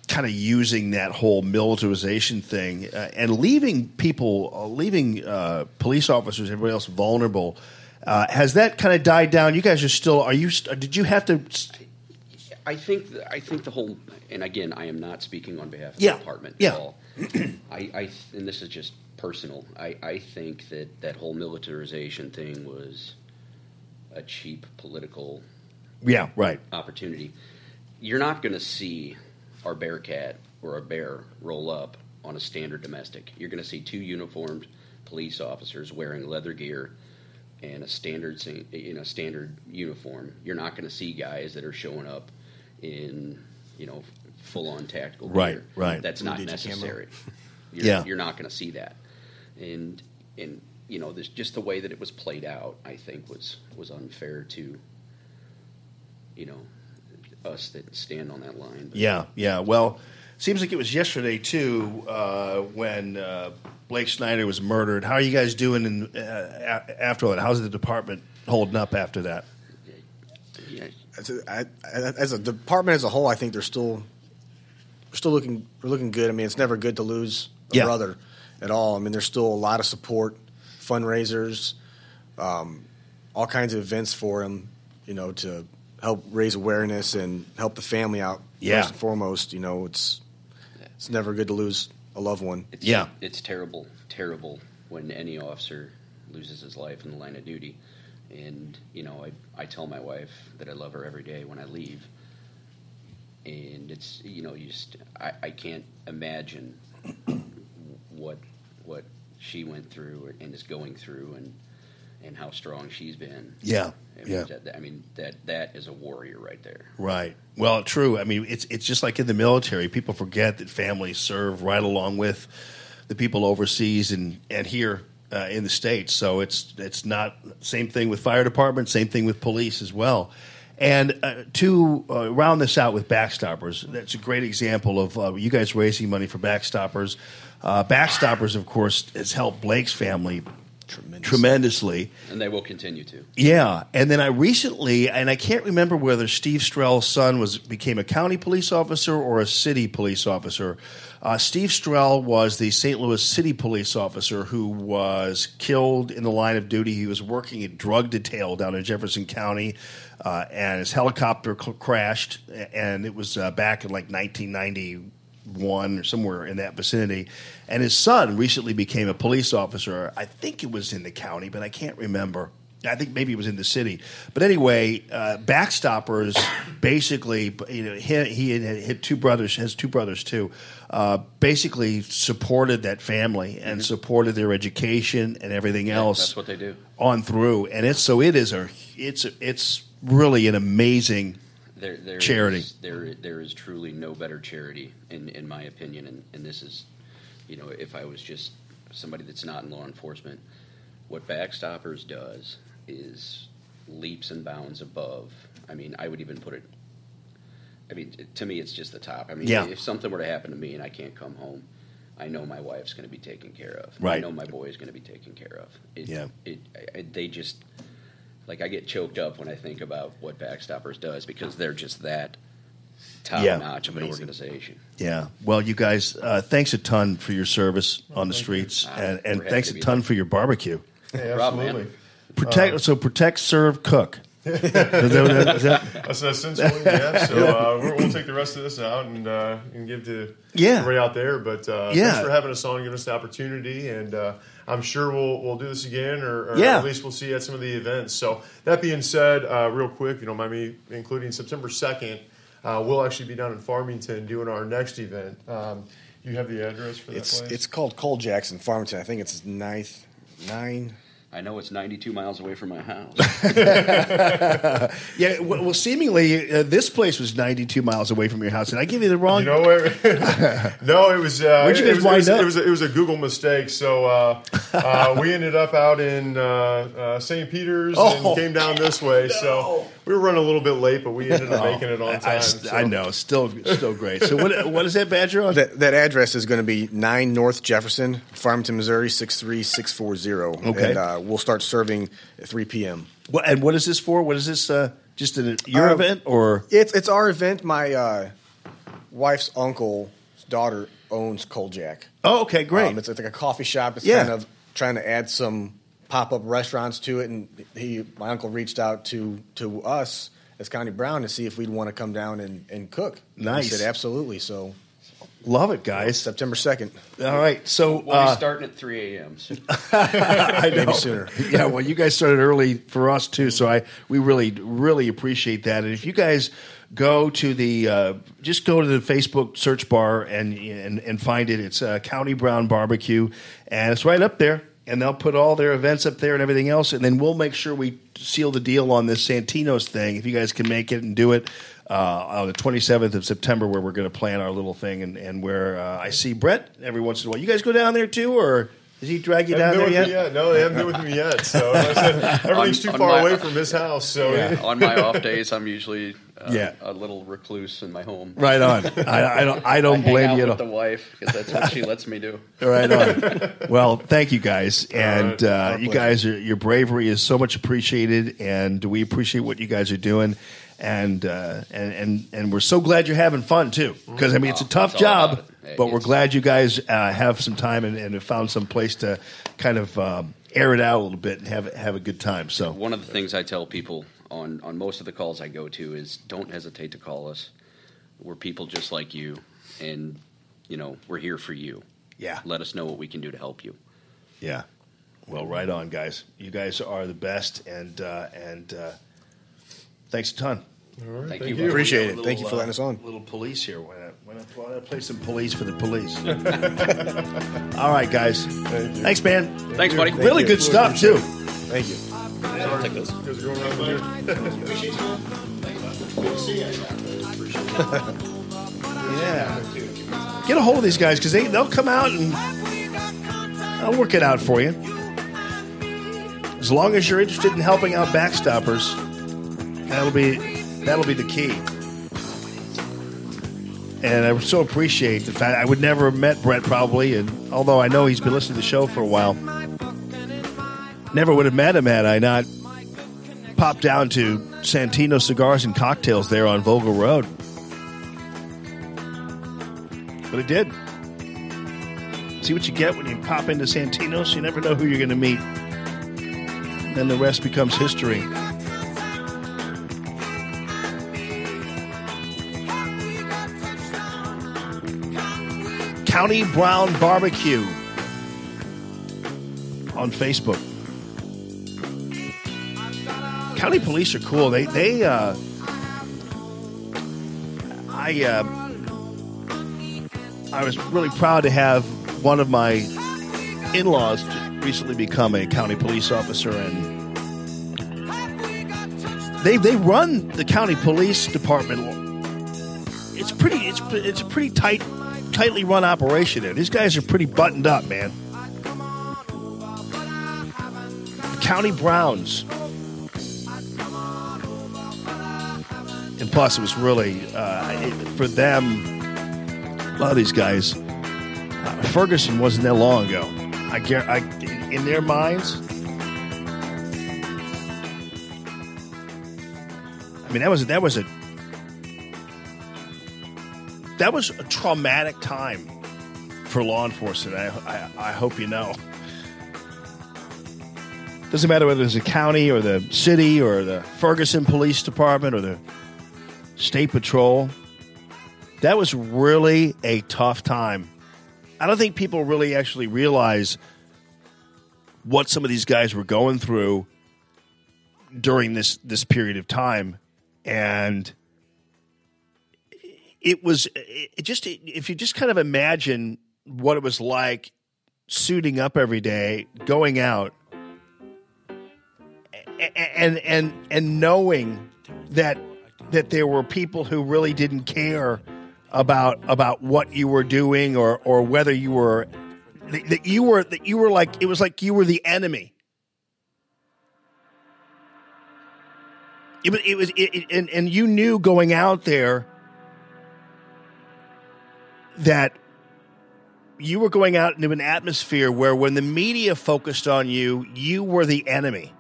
kind of using that whole militarization thing uh, and leaving people, uh, leaving uh, police officers, everybody else vulnerable. Uh, has that kind of died down? You guys are still. Are you? Did you have to? I think th- I think the whole, and again, I am not speaking on behalf of Yeah, the department yeah. at all. I, I, and this is just personal. I, I think that that whole militarization thing was a cheap political Yeah, right. opportunity. You're not going to see our Bearcat or a bear roll up on a standard domestic. You're going to see two uniformed police officers wearing leather gear and a standard in a standard uniform. You're not going to see guys that are showing up in you know full on tactical Right, gear. right. That's not Blue Digi camo. necessary. You're, Yeah. you're not going to see that, and and you know this just the way that it was played out. I think was was unfair to you know us that stand on that line. But Yeah, yeah. Well, seems like it was yesterday too uh, when uh, Blake Snyder was murdered. How are you guys doing in, uh, a- after that? How's the department holding up after that? Yeah, As a, I, I- as a department as a whole, I think they're still we're still looking we're looking good. I mean, it's never good to lose a Yeah. brother at all. I mean, there's still a lot of support, fundraisers, um, all kinds of events for him. You know, to help raise awareness and help the family out. Yeah. First and foremost, you know, it's it's never good to lose a loved one. It's, Yeah. it's terrible, terrible when any officer loses his life in the line of duty. And you know, I I tell my wife that I love her every day when I leave. And it's you know, you just I, I can't imagine what what she went through and is going through and and how strong she's been. Yeah, I mean, yeah. that, I mean that that is a warrior right there. Right. Well, true. I mean, it's it's just like in the military. People forget that families serve right along with the people overseas and and here uh, in the states. So it's it's not same thing with fire department. Same thing with police as well. And uh, to uh, round this out with Backstoppers, that's a great example of uh, you guys raising money for Backstoppers. Uh, Backstoppers, of course, has helped Blake's family tremendously. And they will continue to. Yeah, and then I recently, and I can't remember whether Steve Strell's son was became a county police officer or a city police officer. Uh, Steve Strell was the St. Louis city police officer who was killed in the line of duty. He was working a drug detail down in Jefferson County, uh, and his helicopter cl- crashed, and it was uh, back in like 1991 or somewhere in that vicinity. And his son recently became a police officer. I think it was in the county, but I can't remember. I think maybe it was in the city. But anyway, uh, Backstoppers basically, you know, he, he had hit two brothers, has two brothers too. Uh, basically supported that family and supported their education and everything else That's what they do. on through. And it's so it is a it's it's really an amazing there, there charity. is- there, there is truly no better charity, in, in my opinion, and, and this is, you know, if I was just somebody that's not in law enforcement, what Backstoppers does is leaps and bounds above. I mean, I would even put it. I mean, to me, it's just the top. I mean, Yeah. if something were to happen to me and I can't come home, I know my wife's going to be taken care of. Right. I know my boy is going to be taken care of. It, Yeah. It, I, they just like I get choked up when I think about what Backstoppers does because they're just that top Yeah. notch of an Amazing. organization. Yeah. Well, you guys, uh, thanks a ton for your service on the streets, Ah, and, and thanks a ton there. for your barbecue. Yeah, problem, man. absolutely. Protect. so protect, serve, cook. Is that- is that- That's essentially, yeah. So uh, we're, we'll take the rest of this out and uh, and give to Yeah. everybody out there. But uh, Yeah. thanks for having us on, giving us the opportunity, and uh, I'm sure we'll we'll do this again, or, or Yeah. at least we'll see you at some of the events. So that being said, uh, real quick, if you don't mind me including September second, uh, we'll actually be down in Farmington doing our next event. Um, you have the address for that It's place? it's called Cole Jackson Farmington. I think it's ninth nine. I know it's 92 miles away from my house. yeah. Well, well, seemingly uh, this place was 92 miles away from your house, and I give you the wrong. You know what? no, it was. Uh, Where'd you it, was, wind it, was, up? it was a, it was a Google mistake. So uh, uh, we ended up out in uh, uh, St. Peter's Oh, and came down this way. So we were running a little bit late, but we ended up making it on time. I, so. I know, still, still great. So, what, what is that badger on? That, that address is going to be 9 North Jefferson, Farmington, Missouri, 63640. Okay. And uh, we'll start serving at 3 p.m. What, and what is this for? What is this? Uh, just an, your Uh, event or? It's it's our event. My uh, wife's uncle's daughter owns Kojak. Oh, okay, great. Um, it's like a coffee shop. It's Yeah. kind of trying to add some pop up restaurants to it, and he, my uncle, reached out to to us as County Brown to see if we'd want to come down and, and cook. Nice. We said absolutely. So Love it, guys. September second. All right, so We'll uh, be starting at 3 a.m. So. I know. Maybe sooner. yeah, well, you guys started early for us too, so I we really really appreciate that. And if you guys go to the uh, just go to the Facebook search bar and and, and find it, it's uh, County Brown Barbecue, and it's right up there. And they'll put all their events up there and everything else, and then we'll make sure we seal the deal on this Santino's thing. If you guys can make it and do it uh, on the 27th of September, where we're going to plan our little thing, and, and where uh, I see Brett every once in a while. You guys go down there too, or does he drag you down there been yet? with me No, they haven't been with me yet. So like I everything's too On- on far my- away from his house. So Yeah, on my off days, I'm usually uh, Yeah. a little recluse in my home. Right on. I, I don't. I don't hang blame out you at with all. the wife because that's what she lets me do. Right on. well, thank you guys, and uh, you guys are your bravery is so much appreciated, and we appreciate what you guys are doing, and uh, and and and we're so glad you're having fun too, because I mean it's a Oh, tough it's job, about it. but we're glad you guys uh, have some time and, and have found some place to kind of um, air it out a little bit and have have a good time. So One of the things I tell people on, on most of the calls I go to is don't hesitate to call us. We're people just like you, and you know we're here for you. yeah, Let us know what we can do to help you. yeah. Well, right on, guys. You guys are the best, and uh, and uh, thanks a ton. All right, Thank thank you. you. Appreciate it. Little, Thank you for uh, letting us on. Little police here. Why not, why not, why not play some police for the police? All right, guys. Thank. Thanks, man. Thanks, buddy. really you. good stuff too. Thank you. I'll take those. Guys are going around here. Yeah. Get a hold of these guys because they they'll come out and I'll work it out for you. As long as you're interested in helping out backstoppers, that'll be that'll be the key. And I so appreciate the fact I would never have met Brett probably, and although I know he's been listening to the show for a while, never would have met him had I not popped down to Santino Cigars and Cocktails there on Vogel Road. But it did. See what you get when you pop into Santino's? You never know who you're going to meet. Then the rest becomes history. County Brown Barbecue on Facebook. County police are cool. They they uh I uh I was really proud to have one of my in-laws recently become a county police officer and they they run the county police department it's pretty it's it's a pretty tight tightly run operation there. These guys are pretty buttoned up, man. County Browns. And plus, it was really uh, for them. A lot of these guys. Uh, Ferguson wasn't that long ago. I, I in their minds. I mean, that was that was a that was a traumatic time for law enforcement. I, I, I hope you know. Doesn't matter whether it's the county or the city or the Ferguson Police Department or the State Patrol. That was really a tough time. I don't think people really actually realize what some of these guys were going through during this this period of time, and it was it just if you just kind of imagine what it was like suiting up every day, going out, and and and knowing that that there were people who really didn't care about about what you were doing or or whether you were that you were that you were like it was like you were the enemy. It it was it, it- and, and you knew going out there that you were going out into an atmosphere where when the media focused on you, you were the enemy.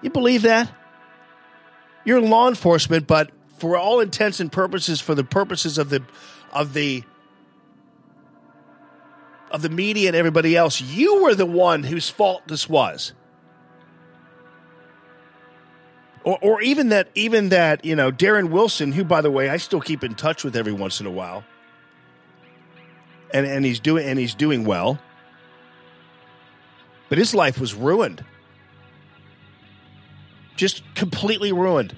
You believe that? You're law enforcement, but for all intents and purposes, for the purposes of the of the of the media and everybody else, you were the one whose fault this was. Or, or even that, even that, you know, Darren Wilson, who, by the way, I still keep in touch with every once in a while, and and he's doing and he's doing well, but his life was ruined, just completely ruined.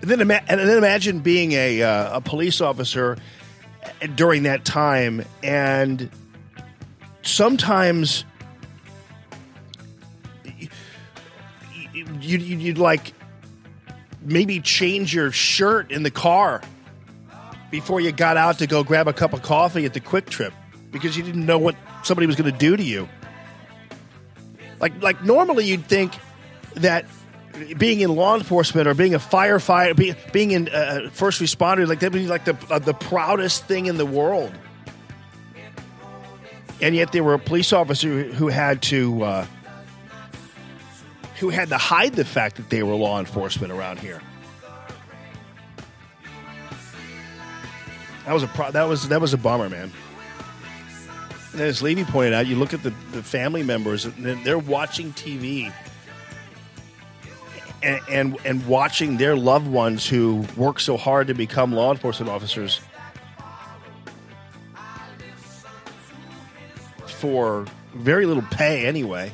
And then, and then imagine being a uh, a police officer during that time, and sometimes you'd, you'd, you'd like maybe change your shirt in the car before you got out to go grab a cup of coffee at the QuikTrip because you didn't know what somebody was going to do to you. Like like normally you'd think that being in law enforcement or being a firefighter, be, being in uh, first responder, like that would be like the uh, the proudest thing in the world. And yet there were a police officer who had to uh, who had to hide the fact that they were law enforcement around here. That was a pro- that was that was a bummer, man. And as Levy pointed out, you look at the, the family members and they're watching TV and, and and watching their loved ones who work so hard to become law enforcement officers for very little pay anyway.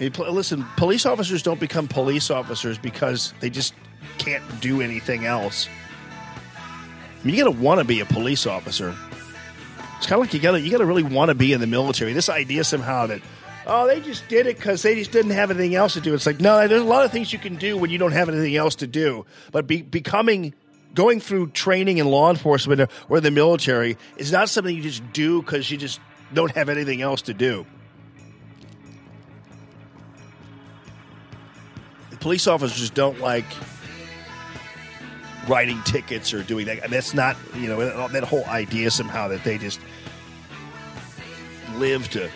Listen, police officers don't become police officers because they just can't do anything else. I mean, you gotta want to be a police officer. It's kind of like you gotta you gotta really want to be in the military. This idea somehow that oh they just did it because they just didn't have anything else to do. It's like no, there's a lot of things you can do when you don't have anything else to do. But be, becoming going through training in law enforcement or, the military is not something you just do because you just don't have anything else to do. Police officers don't like writing tickets or doing that. That's not, you know, that whole idea somehow that they just live to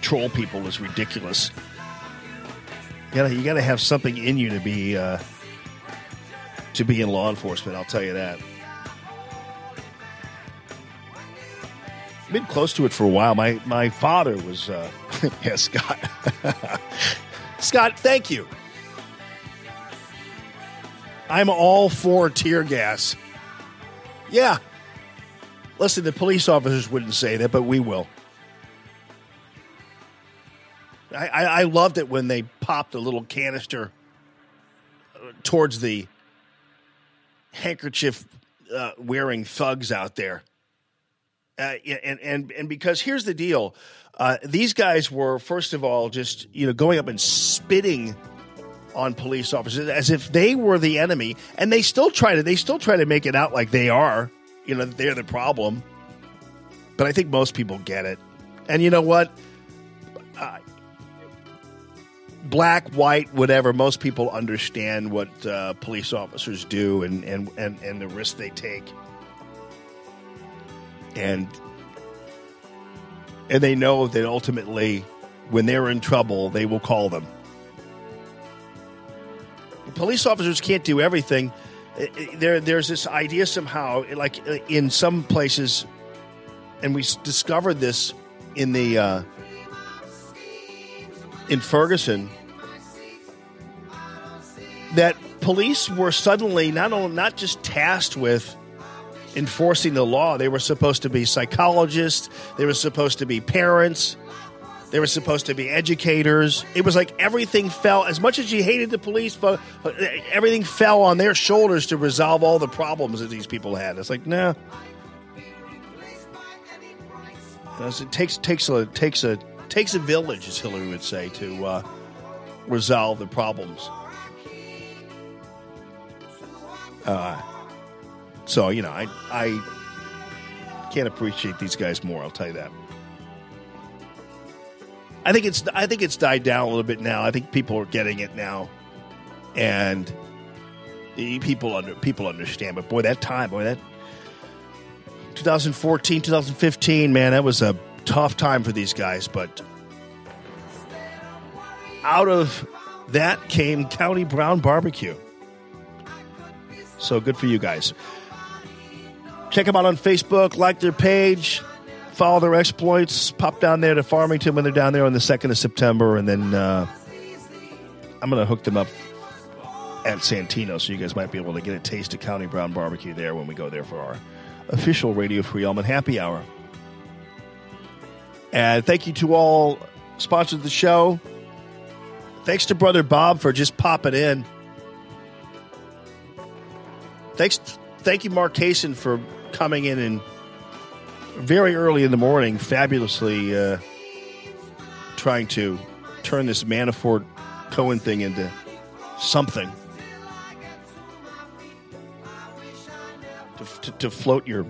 troll people is ridiculous. You gotta, you gotta have something in you to be uh, to be in law enforcement. I'll tell you that. Been close to it for a while. My my father was, uh, yeah, Scott. Scott, thank you. I'm all for tear gas. Yeah. Listen, the police officers wouldn't say that, but we will. I, I, I loved it when they popped a little canister uh, towards the handkerchief uh, wearing thugs out there. Uh, and, and, and because here's the deal uh, these guys were, first of all, just you know going up and spitting on police officers as if they were the enemy, and they still try to they still try to make it out like they are, you know, they're the problem. But I think most people get it, and you know what? Uh, black, white, whatever. Most people understand what uh, police officers do and, and and and the risk they take, and and they know that ultimately, when they're in trouble, they will call them police officers can't do everything. There, there's this idea somehow, like uh, in some places, and we discovered this in the uh, in Ferguson, that police were suddenly not only not just tasked with enforcing the law; they were supposed to be psychologists, they were supposed to be parents, they were supposed to be educators. It was like everything fell, as much as you hated the police, but everything fell on their shoulders to resolve all the problems that these people had. It's like, nah. It takes takes a takes a takes a village, as Hillary would say, to uh, resolve the problems. Uh, so you know, I I can't appreciate these guys more. I'll tell you that. I think it's I think it's died down a little bit now. I think people are getting it now, and people under people understand. But boy, that time, boy, that 2014, 2015, man, that was a tough time for these guys. But out of that came County Brown Barbecue. So good for you guys. Check them out on Facebook, like their page, follow their exploits, pop down there to Farmington when they're down there on the 2nd of September, and then uh, I'm going to hook them up at Santino so you guys might be able to get a taste of County Brown Barbecue there when we go there for our official Radio Free Allman Happy Hour. And thank you to all sponsors of the show. Thanks to Brother Bob for just popping in. Thanks, thank you, Mark Kaysen, for coming in and very early in the morning, fabulously uh, trying to turn this Manafort Cohen thing into something to, to, to float your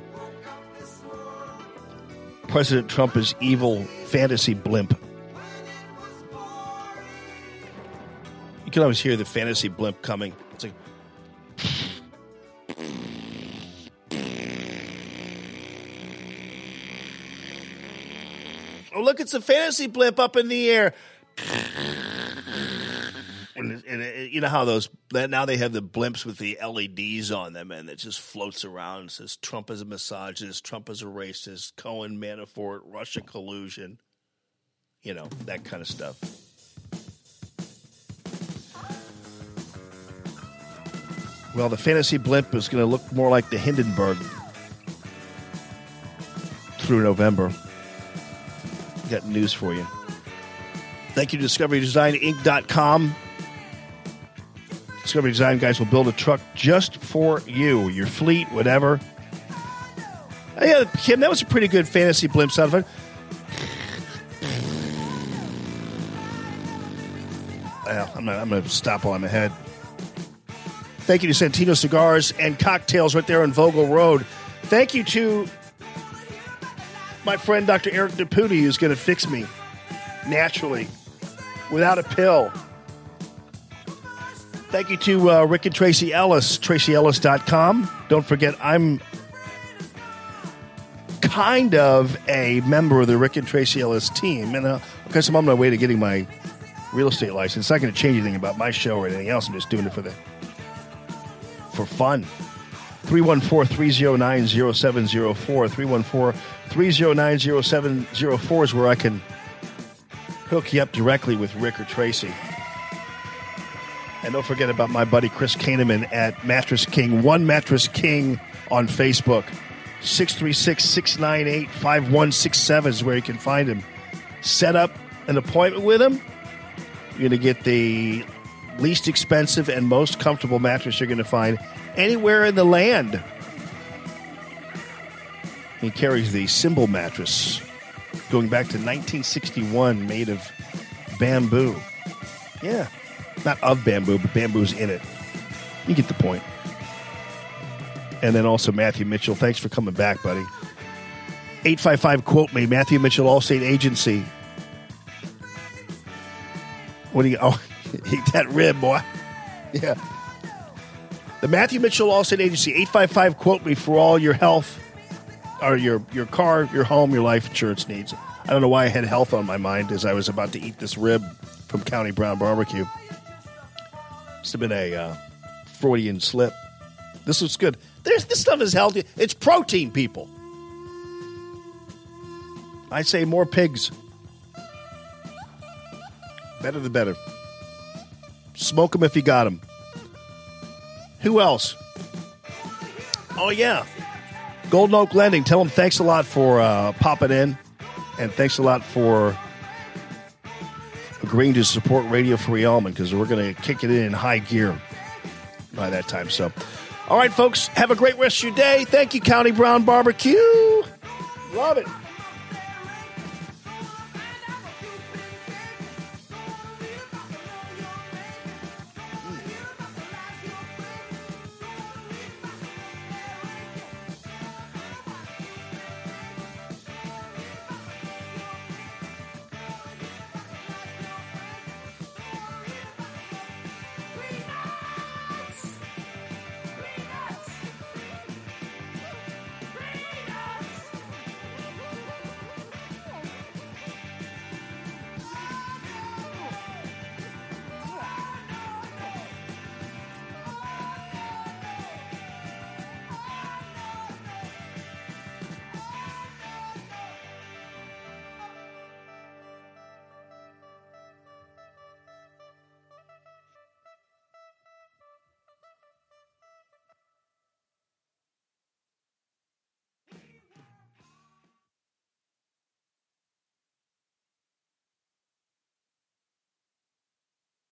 President Trump is evil fantasy blimp. You can always hear the fantasy blimp coming. Oh, look, it's a fantasy blimp up in the air. And, it- and you know how those now they have the blimps with the LEDs on them, and it just floats around and says Trump is a misogynist, Trump is a racist, Cohen, Manafort, Russia collusion, you know that kind of stuff. Well, the fantasy blimp is going to look more like the Hindenburg through November. Got news for you. Thank you to DiscoveryDesignInc.com. Discovery Design guys will build a truck just for you, your fleet, whatever. Oh, uh, yeah, Kim, that was a pretty good fantasy blimp sound effect. Well, I'm, not, I'm going to stop while I'm ahead. Thank you to Santino Cigars and Cocktails right there on Vogel Road. Thank you to my friend Dr. Eric DePuti, is going to fix me naturally without a pill. Thank you to uh, Rick and Tracy Ellis, tracyellis.com. Don't forget, I'm kind of a member of the Rick and Tracy Ellis team. And uh, because I'm on my way to getting my real estate license, it's not going to change anything about my show or anything else. I'm just doing it for the for fun. 314-309-0704. 314-309-0704 is where I can hook you up directly with Rick or Tracy. And don't forget about my buddy Chris Kahneman at Mattress King, One Mattress King on Facebook. 636-698-5167 is where you can find him. Set up an appointment with him. You're going to get the least expensive and most comfortable mattress you're going to find anywhere in the land. He carries the Symbol mattress going back to 1961, made of bamboo. Yeah, not of bamboo, but bamboo's in it. You get the point. And then also Matthew Mitchell. Thanks for coming back, buddy. 855 quote me, Matthew Mitchell, Allstate Agency. What do you oh eat that rib, boy. Yeah. The Matthew Mitchell Allstate Agency, 855 quote me for all your health or your your car, your home, your life insurance needs. I don't know why I had health on my mind as I was about to eat this rib from County Brown Barbecue. Must have been a uh, Freudian slip. This looks good. There's, this stuff is healthy. It's protein, people. I say more pigs. Better the better. Smoke them if you got them. Who else? Oh, yeah. Golden Oak Lending. Tell them thanks a lot for uh, popping in, and thanks a lot for agreeing to support Radio Free Allman because we're going to kick it in high gear by that time. So, all right, folks, have a great rest of your day. Thank you, County Brown Barbecue. Love it.